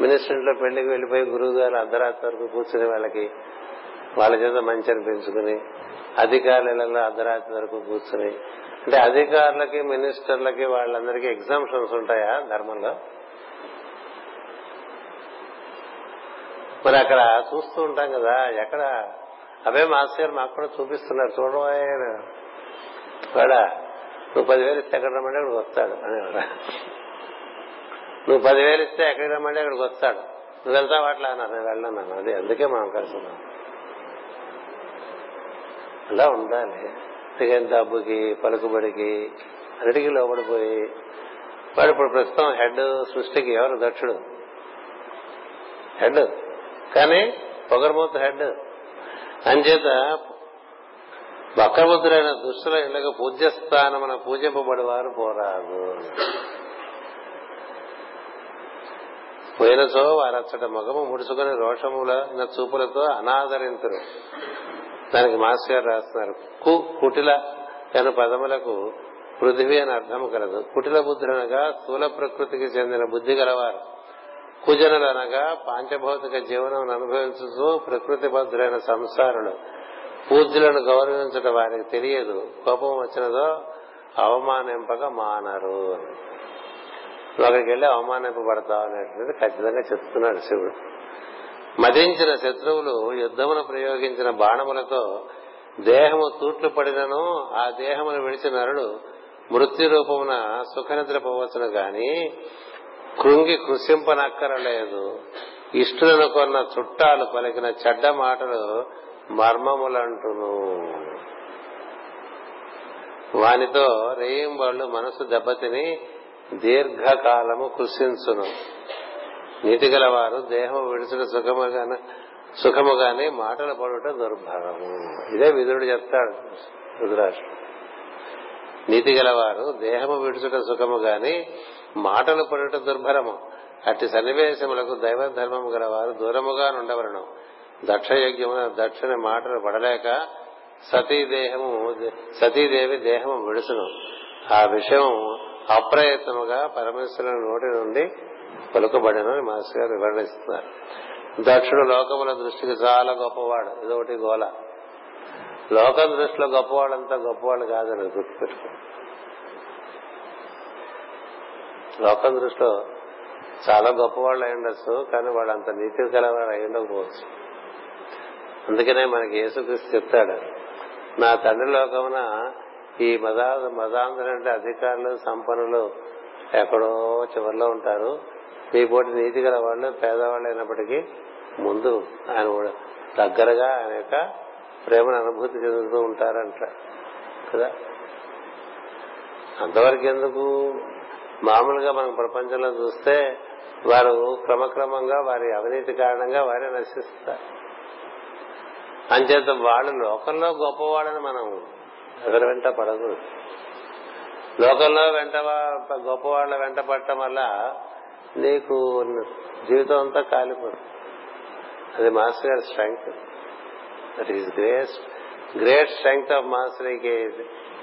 మినిస్టర్ పెళ్ళికి వెళ్ళిపోయి గురువు గారు అర్ధరాత్రి వరకు కూర్చుని వాళ్ళకి వాళ్ళ చేత మంచి అనిపించుకుని అధికారులలో అర్ధరాత్రి వరకు కూర్చుని. అంటే అధికారులకి మినిస్టర్లకి వాళ్ళందరికీ ఎగ్జామ్షన్స్ ఉంటాయా ధర్మంలో? మరి అక్కడ చూస్తూ ఉంటాం కదా ఎక్కడ? అవే మాస్టర్ గారు మాకు కూడా చూపిస్తున్నారు. చూడబోయే వాడ నువ్వు పదివేలు ఇస్తే ఎక్కడ రమ్మంటే అక్కడికి వస్తాడు అనేవాడ. నువ్వు పదివేలు ఇస్తే ఎక్కడికి రమ్మంటే అక్కడికి వస్తాడు. నువ్వు వెళ్తావు అట్లా అన్నారు. నేను వెళ్ళను అది అందుకే మనం కలిసి ఉన్నాం అలా ఉండాలి. అందుకని డబ్బుకి పలుకుబడికి అన్నిటికీ లోపడిపోయి వాడు ఇప్పుడు ప్రస్తుతం హెడ్ సృష్టికి ఎవరు దక్షుడు? హెడ్. కానీ పొగరబోతు హెడ్ అంచేత వక్రబుద్ధులైన దుష్టుల ఇళ్ళకు పూజ్యస్థానమున పూజింపబడి వారు పోరాదు. పోయినచో వారచ్చట మగము ముడుచుకుని రోషముల చూపులతో అనాదరింతురు. దానికి మాస్ గారు రాస్తున్నారు కు కుటిల కను పదములకు పృథివీ అని అర్థము కలదు. కుటిల బుద్ధులనగా స్థూల ప్రకృతికి చెందిన బుద్ధి గలవారు. కుజనులనగా పాంచభౌతిక జీవనం అనుభవించుతూ ప్రకృతి భద్రైన సంసారులు పూజ్యులను గౌరవించడం వారికి తెలియదు. కోపం వచ్చినదో అవమానింపక మానరు ఒకరికి వెళ్ళి అవమానింపబడతావు అనేటువంటిది ఖచ్చితంగా చెప్తున్నాడు శివుడు. మదించిన శత్రువులు యుద్ధమును ప్రయోగించిన బాణములతో దేహము తూట్లు పడినను ఆ దేహమును విడిచిన నరుడు మృత్యు రూపమున సుఖనిద్ర పోవచ్చును గాని కృంగి కృషింపనక్కరలేదు ఇష్టులను కొన్న చుట్టాలు పలికిన చెడ్డ మాటలు మర్మములంటును. వానితో రేయింబాళ్ళు మనసు దెబ్బతిని దీర్ఘకాలము కృషించును నీతి గలవారు దేహము విడిచిన సుఖముగానే సుఖముగానే మాటలు పడుట దుర్భరము. ఇదే విదురుడు చెప్తాడు రుద్రాష్ట్రం నీతి గలవారు దేహము విడుచుట సుఖము గాని మాటలు పడుట దుర్భరము. అట్టి సన్నివేశములకు దైవ ధర్మము గల వారు దూరముగా నుండవలను. దక్షయజ్ఞమున దక్షిణ మాటలు పడలేక సతీదేహము సతీదేవి దేహము విడుచును. ఆ విషయం అప్రయత్నముగా పరమేశ్వరుని నోటి నుండి పలుకబడిన మాస్టర్ గారు వివరణిస్తున్నారు. దక్షుడు లోకముల దృష్టికి చాలా గొప్పవాడు. ఇదొకటి గోల. లోకం దృష్టిలో గొప్పవాళ్ళంతా గొప్పవాళ్ళు కాదని గుర్తుపెట్టుకో. లోకం దృష్టిలో చాలా గొప్పవాళ్ళు అయి ఉండొచ్చు కానీ వాళ్ళు అంత నీతి కలవాడు అయి ఉండకపోవచ్చు. అందుకనే మనకి యేసుక్రీస్తు చెప్తాడు నా తండ్రి లోకమున ఈ మదా మదాంధ్రంటే అధికారులు సంపన్నులు ఎక్కడో చివరిలో ఉంటారు. మీ పోటీ నీతి గల వాళ్ళు పేదవాళ్ళు అయినప్పటికీ ముందు ఆయన దగ్గరగా ఆయన యొక్క ప్రేమను అనుభూతి చెందుతూ ఉంటారంట కదా? అంతవరకు ఎందుకు మామూలుగా మనం ప్రపంచంలో చూస్తే వారు క్రమక్రమంగా వారి అవినీతి కారణంగా వారే నశిస్తారు. అంచేత వాళ్ళు లోకంలో గొప్పవాళ్ళని మనం ఎవరి వెంట పడదు లోకంలో వెంట గొప్పవాళ్ళ వెంట పడటం వల్ల నీకు జీవితం అంతా కాలిపోతుంది. అది మాస్టర్ గారి strength. That is great great strength of master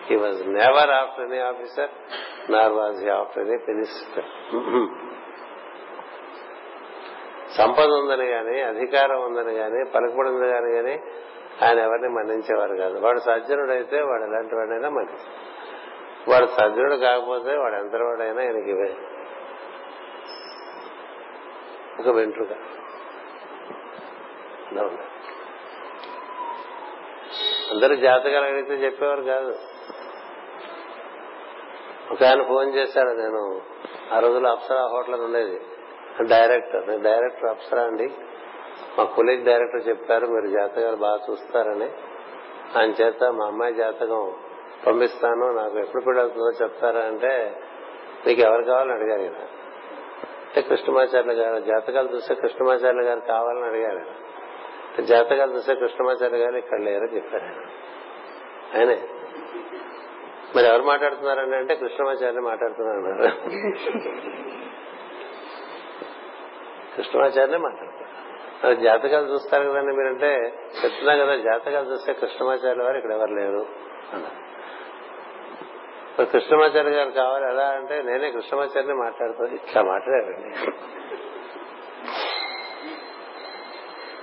he was never after any officer nor was he after any minister సంపద ఉందని గాని అధికారం ఉందని గాని పలుకుబడి ఉంది కానీ గాని ఆయన ఎవరిని మన్నించేవారు కాదు. వాడు సజ్జనుడైతే వాడు ఎలాంటి వాడైనా మన్నించు వాడు సజ్జనుడు కాకపోతే వాడు ఎంత వాడైనా ఆయనకి ఇవే. ఒక వెంట్రుక. అందరూ జాతకాలు అడిగితే చెప్పేవారు కాదు. ఒక ఆయన ఫోన్ చేశాడు నేను ఆ రోజుల్లో అప్సరా హోటల్ ఉండేది. డైరెక్టర్ నేను డైరెక్టర్ అప్సరా అండి. మా కొలీగ్ డైరెక్టర్ చెప్పారు మీరు జాతకాలు బాగా చూస్తారని. ఆయన చేత మా అమ్మాయి జాతకం పంపిస్తాను నాకు ఎప్పుడు పెళ్ళవుతుందో చెప్తారా అంటే మీకు ఎవరు కావాలని అడిగారు ఈయన. అంటే కృష్ణమాచార్య గారు జాతకాలు చూస్తే కృష్ణమాచార్యులు గారు కావాలని అడిగారు జాతకాలు చూస్తే కృష్ణమాచార్య గారు ఇక్కడ లేరని చెప్పారు ఆయనే. మరి ఎవరు మాట్లాడుతున్నారని అంటే కృష్ణమాచార్య మాట్లాడుతున్నారు కృష్ణమాచార్యనే మాట్లాడతారు మరి జాతకాలు చూస్తారు కదండి మీరంటే చెప్తున్నా కదా జాతకాలు చూస్తే కృష్ణమాచార్య వారు ఇక్కడ ఎవరు లేరు అన్నారు. కృష్ణమాచార్య గారు కావాలి ఎలా అంటే నేనే కృష్ణమాచార్యని మాట్లాడుతాను ఇట్లా మాట్లాడారండి.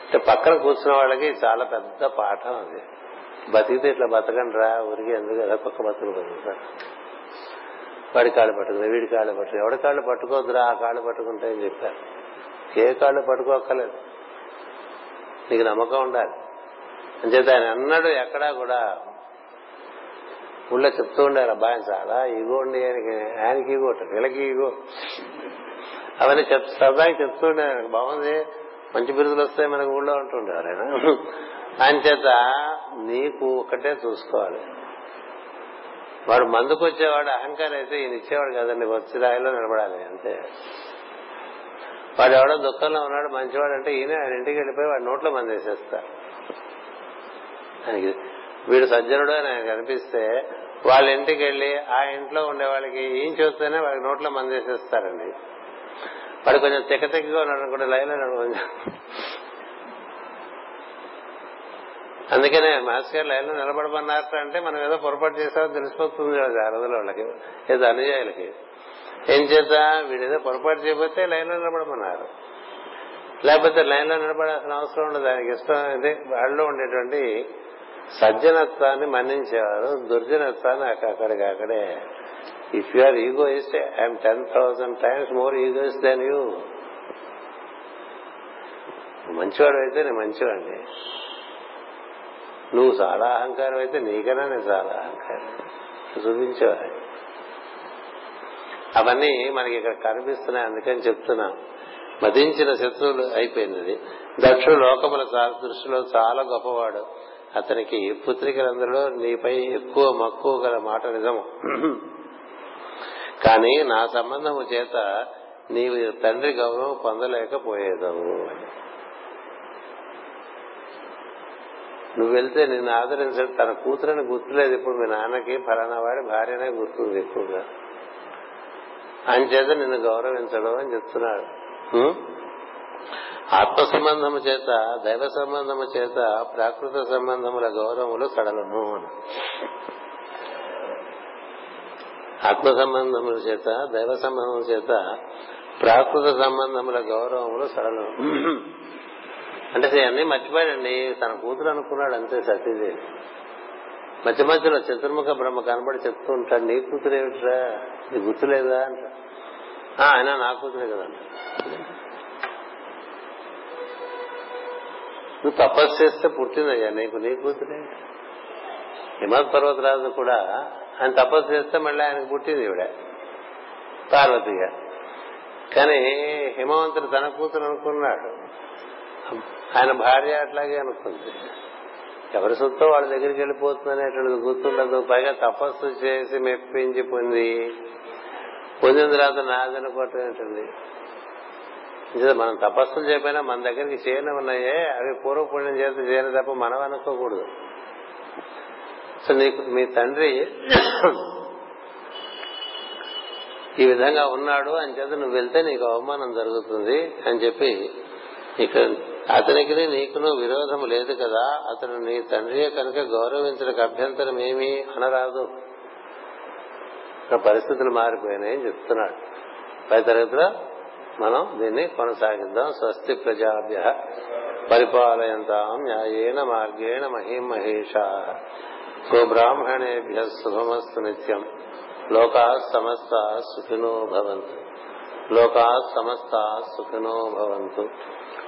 అంటే పక్కన కూర్చున్న వాళ్ళకి చాలా పెద్ద పాఠం అది. బతికితే ఇట్లా బతకండి రా ఊరికి ఎందుకు కదా కుక్క బతుకులు బతుకుతారు వాడి కాళ్ళు పట్టుకుని వీడి కాళ్ళు పట్టుకుని ఎవడి కాళ్ళు పట్టుకోద్దురా ఆ కాళ్ళు పట్టుకుంటాయని చెప్పారు. ఏ కాళ్ళు పట్టుకోక్కర్లేదు. నీకు నమ్మకం ఉండాలి. అంచేత ఆయన అన్నాడు ఎక్కడా కూడా. ఊళ్ళో చెప్తూ ఉండారు అబ్బాయి చాలా ఈగో ఉండి ఆయనకి ఆయనకి ఈగో వీళ్ళకి ఈగో. అవన్నీ చెప్ చెప్తూ ఉండేవారు బాగుంది. మంచి బిరుదులు వస్తాయి మనకు ఊళ్ళో ఉంటుండేవారు ఆయన. అంచేత నీకు ఒకటే చూసుకోవాలి. వాడు మందుకు వచ్చేవాడు అహంకారం అయితే ఈయన ఇచ్చేవాడు కదండి వచ్చి రాయిలో నిలబడాలి అంతే. వాడు ఎవడో దుఃఖంలో ఉన్నాడు మంచివాడు అంటే ఈయన ఆయన ఇంటికి వెళ్ళిపోయి వాడి నోట్లో మంది వేసేస్తారు వీడు సజ్జనుడు అని ఆయన కనిపిస్తే వాళ్ళ ఇంటికి వెళ్ళి ఆ ఇంట్లో ఉండే వాళ్ళకి ఏం చూస్తేనే వాళ్ళకి నోట్లో మంది వేసేస్తారండి వాడు కొంచెం తెక్క తెక్కగా ఉన్నాడు అనుకుంటే లైన్లో కొంచెం అందుకనే మాస్టర్ గారు లైన్లో నిలబడమన్నారు అంటే మనం ఏదో పొరపాటు చేసామో తెలిసిపోతుంది ఆ రోజుల వాళ్ళకి ఏదో అనుయాయులకి. ఏం చేత వీడేదో పొరపాటు చేయకపోతే లైన్లో నిలబడమన్నారు. లేకపోతే లైన్లో నిలబడాల్సిన అవసరం ఉండదు దానికి ఇష్టం అయితే వాళ్ళలో ఉండేటువంటి సజ్జనత్వాన్ని మన్నించేవారు దుర్జనత్వాన్ని అక్కడికి అక్కడే. If you are egoist I'm ten thousand times more egoist than you మంచివాడు అయితే నేను మంచివాడిని. నువ్వు చాలా అహంకారం అయితే నీకన్నా నేను చాలా అహంకారం. చూపించేవారు అవన్నీ మనకి ఇక్కడ కనిపిస్తున్నాయి అందుకని చెప్తున్నా. మదించిన శత్రువులు అయిపోయినది. దక్షుడు లోకముల దృష్టిలో చాలా గొప్పవాడు. అతనికి పుత్రికలందరిలో నీపై ఎక్కువ మక్కువ గల మాట నిజము. కానీ నా సంబంధము చేత నీవు తండ్రి గౌరవం పొందలేకపోయేదాము నువ్వు వెళ్తే నిన్ను ఆదరించడం. తన కూతురని గుర్తులేదు ఇప్పుడు మీ నాన్నకి ఫలానా వాడి భార్యనే గుర్తుంది ఎక్కువగా. ఆయన చేత నిన్ను గౌరవించడం అని చెప్తున్నాడు. ఆత్మ సంబంధము చేత దైవ సంబంధము చేత ప్రాకృత సంబంధముల గౌరవములు సడలను ఆత్మ సంబంధముల చేత దైవ సంబంధముల చేత ప్రాకృత సంబంధముల గౌరవములు సరళం అంటే అన్ని మర్చిపోయాడండి. తన కూతురు అనుకున్నాడు అంతే సతీదేవి మధ్య మధ్యలో చతుర్ముఖ బ్రహ్మ కనబడి చెప్తూ ఉంటాడు నీ కూతురు ఏమిట్రా? నీ గుర్తులేదా? అంట. "ఆ, ఆయన నా కూతురే కదా నువ్వు తపస్సు చేస్తే పుట్టిందయ్యా నీకు నీ కూతురే? హిమత్ పర్వతరాజు కూడా ఆయన తపస్సు చేస్తే మళ్ళీ ఆయనకు పుట్టింది ఈవిడ పార్వతిగా. కానీ హిమవంతుడు తన కూతురు అనుకున్నాడు. ఆయన భార్య అట్లాగే అనుకుంది. ఎవరి సొత్తో వాళ్ళ దగ్గరికి వెళ్ళిపోతుంది అనేటువంటిది గుర్తుండదు. పైగా తపస్సు చేసి మెప్పించి పొంది పొందిన తర్వాత నాదని అనుకోవటం ఏంటండి? మనం తపస్సులు చెప్పినా మన దగ్గరికి చేయని ఉన్నాయే. అవి పూర్వపుణ్యం చేత చేయని తప్ప మనం అనుకోకూడదు. సో నీకు మీ తండ్రి ఈ విధంగా ఉన్నాడు అని చేత నువ్వు వెళ్తే నీకు అవమానం జరుగుతుంది అని చెప్పి ఇక అతనికి నీకును విరోధం లేదు కదా. అతను నీ తండ్రియే కనుక గౌరవించడానికి అభ్యంతరం ఏమి అనరాదు. ఇక్కడ పరిస్థితులు మారిపోయినాయని చెప్తున్నాడు. పై తరగతిలో మనం దీన్ని కొనసాగిద్దాం. స్వస్తి ప్రజాభ్య పరిపాలయంతాం న్యాయేన మార్గేణ మహిం మహేషా. గోబ్రాహ్మణేభ్య శుభమస్తు నిత్యం. లోకా సమస్త సుఖినో భవంతు. లోకా సమస్త సుఖినో భవంతు.